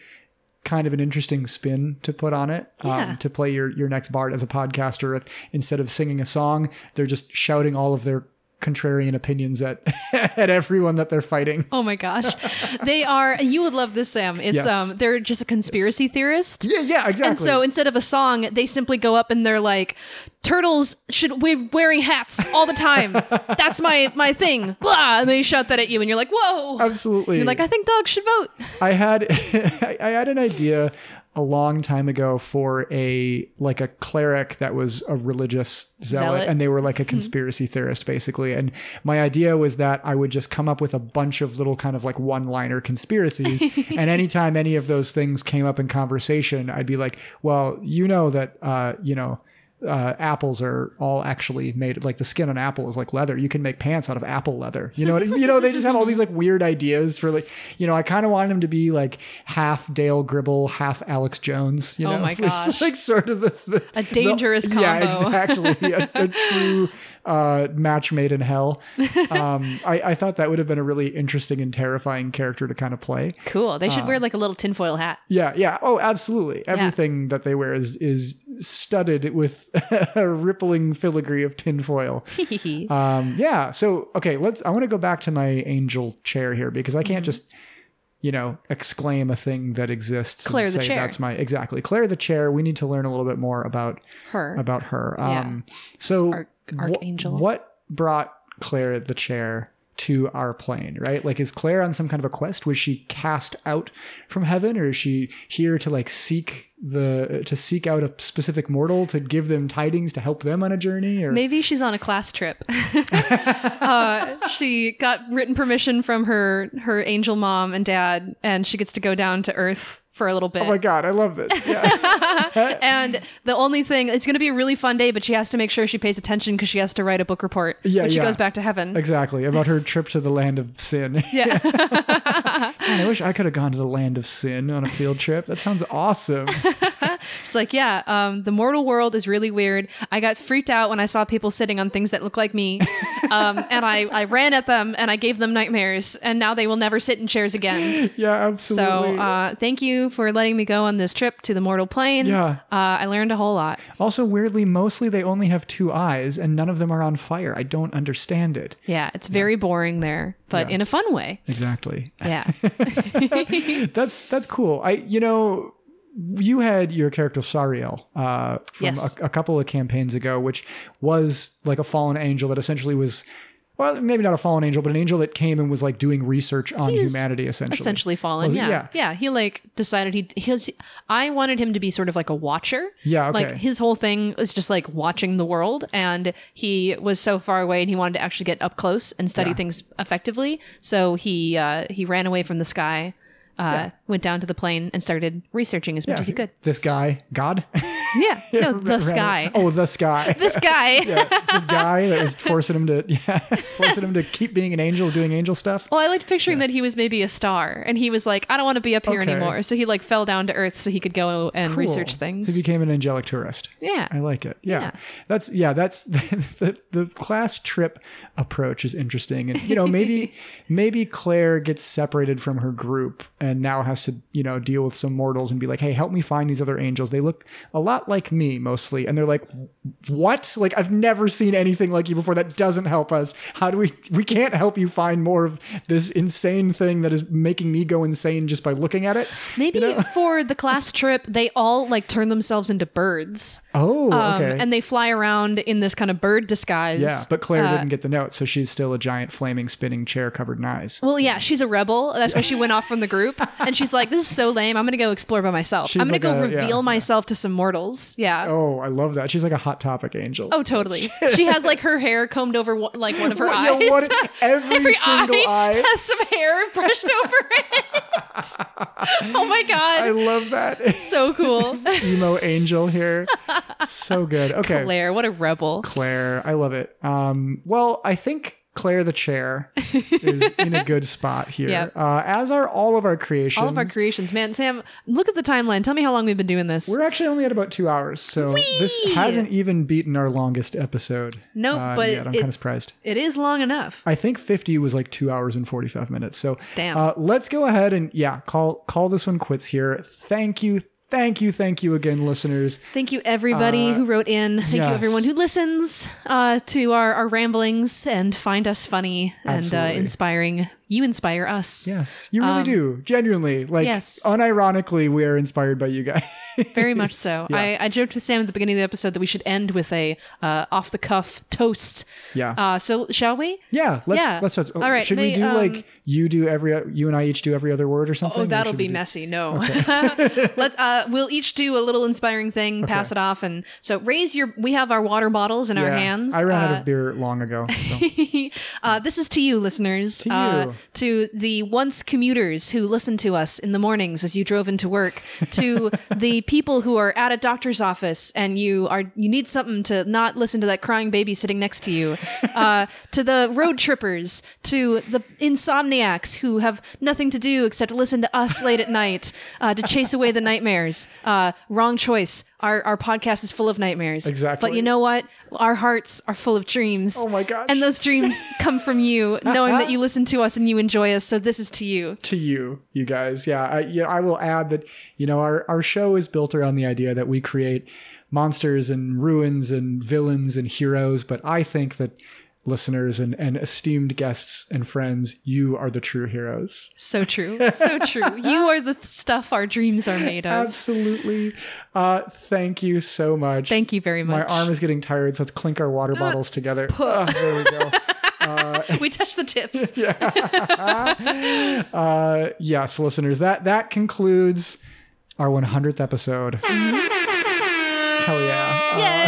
kind of an interesting spin to put on it Yeah. um, to play your your next bard as a podcaster instead of singing a song they're just shouting all of their contrarian opinions at at everyone that they're fighting Oh my gosh. they are you would love this Sam. It's Yes. um they're just a conspiracy theorist. Yeah, yeah, exactly. And so instead of a song, they simply go up and they're like turtles should be wearing hats all the time. That's my my thing. Blah and they shout that at you and you're like, "Whoa." Absolutely. You're like, "I think dogs should vote." I had I had an idea a long time ago for a like a cleric that was a religious zealot, Zealot. and they were like a conspiracy theorist basically and my idea was that I would just come up with a bunch of little kind of like one-liner conspiracies and anytime any of those things came up in conversation I'd be like well you know that uh you know uh, apples are all actually made like the skin on apple is like leather. You can make pants out of apple leather. You know what? you know they just have all these like weird ideas for like you know I kind of want him to be like half Dale Gribble, half Alex Jones. You Oh know, my It's gosh. like sort of the, the A dangerous the- Yeah, combo. exactly. a, a true uh, match made in hell. Um, I, I thought that would have been a really interesting and terrifying character to kind of play. Cool. They should Uh, wear like a little tinfoil hat. yeah, yeah. Oh, absolutely. Everything that they wear is is studded with a rippling filigree of tinfoil. um, yeah. So okay, let's. I want to go back to my angel chair here because I can't Mhm. just, you know, exclaim a thing that exists. Claire the chair. That's my exactly Claire the chair. We need to learn a little bit more about Her. About her. Yeah. Um, so Arch- wh- what brought Claire the chair? To our plane, right? Like, is Claire on some kind of a quest? Was she cast out from heaven, or is she here to like seek the to seek out a specific mortal to give them tidings to help them on a journey or Maybe she's on a class trip. uh, she got written permission from her her angel mom and dad, and she gets to go down to Earth for a little oh bit. Oh my god, I love this. Yeah. and the only thing, it's going to be a really fun day, but she has to make sure she pays attention because she has to write a book report Yeah, when she yeah. goes back to heaven. exactly. About her trip to the land of sin. Yeah. Man, I wish I could have gone to the land of sin on a field trip. That sounds awesome. It's like, yeah, um, the mortal world is really weird. I got freaked out when I saw people sitting on things that look like me. Um, and I, I ran at them and I gave them nightmares, and now they will never sit in chairs again. Yeah, absolutely. So uh, thank you for letting me go on this trip to the mortal plane. Yeah. Uh, I learned a whole lot. Also, weirdly, mostly they only have two eyes and none of them are on fire. I don't understand it. Yeah, it's very boring there, but Yeah. in a fun way. Exactly. Yeah. that's that's cool. I you know you had your character Sariel uh, from Yes. a, a couple of campaigns ago, which was like a fallen angel that essentially was. Well, maybe not a fallen angel, but an angel that came and was like doing research on He was humanity, essentially. Essentially fallen. Yeah. yeah. yeah. He like decided he his I wanted him to be sort of like a watcher. Yeah, okay. Like his whole thing was just like watching the world and he was so far away and he wanted to actually get up close and study Yeah. things effectively. So he uh he ran away from the sky, uh went down to the plane and started researching as much Yeah, as he could. This guy, God. Yeah. No, the sky. Oh, the sky. This guy. yeah, this guy that was forcing him to, yeah, forcing him to keep being an angel, doing angel stuff. Well, I liked picturing that he was maybe a star, and he was like, "I don't want to be up here Okay. anymore." So he like fell down to Earth so he could go and Cool. research So things. he became an angelic tourist. Yeah. I like it. Yeah. Yeah. That's yeah, that's the, the class trip approach is interesting. And you know, maybe maybe Claire gets separated from her group and now has to, you know, deal with some mortals and be like, "Hey, help me find these other angels. They look a lot like me mostly." And they're like, "What? Like I've never seen anything like you before. That doesn't help us. How do we we can't help you find more of this insane thing that is making me go insane just by looking at it?" Maybe for the class trip, they all like turn themselves into birds. Oh, Um, okay. and they fly around in this kind of bird disguise. Yeah, but Claire Uh, didn't get the note, so she's still a giant flaming spinning chair covered in eyes. Well, yeah, she's a rebel. That's why she went off from the group. And she's like, this is so lame. I'm going to go explore by myself. She's I'm going to like go a- yeah, reveal myself to some mortals. Yeah. Oh, I love that. She's like a hot topic angel. Oh, totally. She has like her hair combed over one- like one of her yeah, eyes. what- every single eye. has some hair brushed over it. oh my god. I love that. so cool. Emo angel here. So good. Okay. Claire, what a rebel. Claire, I love it. Um, well, I think Claire the chair is in a good spot here. Yep. Uh, as are all of our creations. All of our creations. Man, Sam, look at the timeline. Tell me how long we've been doing this. We're actually only at about two hours, so this hasn't even beaten our longest episode. Nope, uh, but yet. I'm it- kind of surprised. It is long enough. I think 50 was like two hours and 45 minutes. So Damn. Uh, let's go ahead and yeah, call call this one quits here. Thank you, thank you, thank you again, listeners. Thank you, everybody Uh, who wrote in. Thank you, everyone who listens uh, to our, our ramblings and find us funny and uh, inspiring. You inspire us. Yes, you really Um, do. Genuinely, like yes. unironically, we are inspired by you guys. Very much so. Yeah. I, I joked with Sam at the beginning of the episode that we should end with a uh, off the cuff toast. Yeah. Uh, so shall we? yeah, let's Yeah. let's. let's All right, Should we do um, like you do every you and I each do every other word or something? Oh, that'll be messy. No. Let uh, we'll each do a little inspiring thing, pass it off, and so raise your. We have our water bottles in our hands. I ran out Uh, of beer long ago. So. uh, this is to you, listeners. To Uh, you. To the once commuters who listen to us in the mornings as you drove into work. to the people who are at a doctor's office and you are you need something to not listen to that crying baby sitting next to you. Uh, to the road trippers. To the insomniacs who have nothing to do except listen to us late at night uh, to chase away the nightmares. Uh, wrong choice. Our, our podcast is full of nightmares. Exactly. But you know what? Our hearts are full of dreams. Oh my gosh. And those dreams come from you, knowing that you listen to us and you enjoy us. So this is to you. to you, you guys. Yeah, I, yeah, I will add that you know our our show is built around the idea that we create monsters and ruins and villains and heroes, but I think that listeners and, and esteemed guests and friends, you are the true heroes. So true. So true. You are the stuff our dreams are made of. Absolutely. Uh, thank you so much. Thank you very much. My arm is getting tired, so let's clink our water bottles together. Ah, there we go. we touched the tips. Uh, yes, listeners, that that concludes our 100th episode.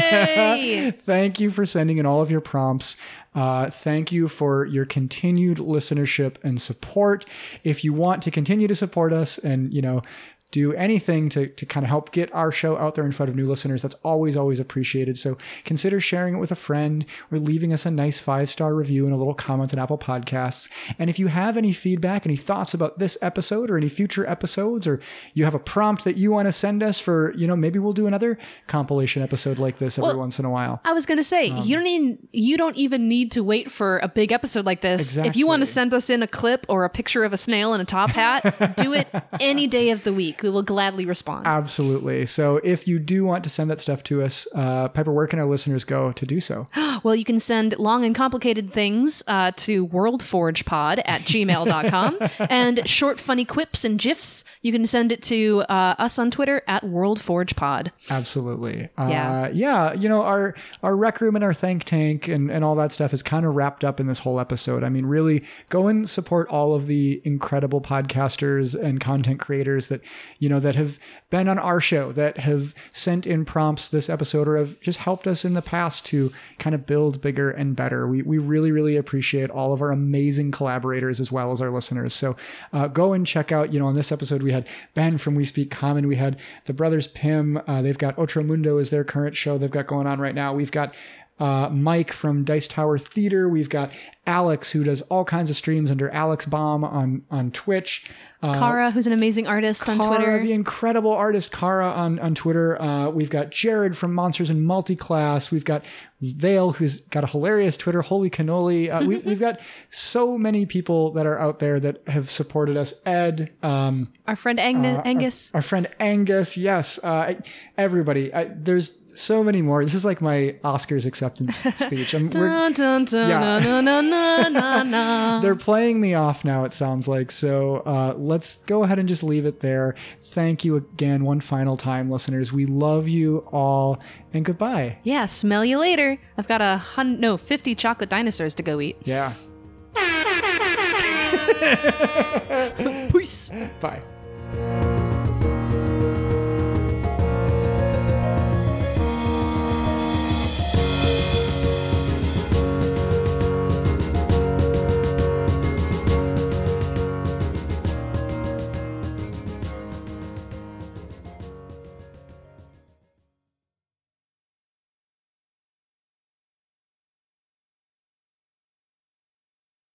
Thank you for sending in all of your prompts. Uh, thank you for your continued listenership and support. If you want to continue to support us and, you know, do anything to, to kind of help get our show out there in front of new listeners, that's always, always appreciated. So consider sharing it with a friend or leaving us a nice five star review and a little comment on Apple Podcasts. And if you have any feedback, any thoughts about this episode or any future episodes, or you have a prompt that you want to send us for, you know, maybe we'll do another compilation episode like this every Well, once in a while. I was gonna say Um, you don't even you don't even need to wait for a big episode like this. If you want to send us in a clip or a picture of a snail in a top hat, do it any day of the week. We will gladly respond. Absolutely. So if you do want to send that stuff to us, uh, Piper, where can our listeners go to do so? Well, you can send long and complicated things uh, to worldforgepod at gmail.com. and short, funny quips and GIFs, you can send it to uh, us on Twitter at worldforgepod. Absolutely. Yeah. Uh, yeah. You know, our, our rec room and our thank tank and, and all that stuff is kind of wrapped up in this whole episode. I mean, really go and support all of the incredible podcasters and content creators that, you know, that have been on our show, that have sent in prompts this episode or have just helped us in the past to kind of build bigger and better. We, we really, really appreciate all of our amazing collaborators as well as our listeners. So uh, go and check out, you know, on this episode, we had Ben from We Speak Common. We had the brothers Pym. Uh, they've got Otromundo is their current show they've got going on right now. We've got uh, Mike from Dice Tower Theater. We've got Alex, who does all kinds of streams under Alex Bomb on, on Twitch. Uh, Kara, who's an amazing artist on Twitter. the incredible artist Kara on, on Twitter. Uh, we've got Jared from Monsters and Multiclass. We've got Vale, who's got a hilarious Twitter, Holy Cannoli. Uh, we, we've got so many people that are out there that have supported us. Ed, um, Our friend Agnes, uh, our- Angus. our, friend Angus, yes, uh, everybody. I, there's so many more. This is like my Oscars acceptance speech. I'm, Dun, dun, dun, Yeah. na, na, na, na, na. they're playing me off now, it sounds like. So uh, let's go ahead and just leave it there. Thank you again, one final time, listeners. We love you all, and goodbye. Yeah, smell you later. I've got a hun no fifty chocolate dinosaurs to go eat. Yeah. Peace. Bye.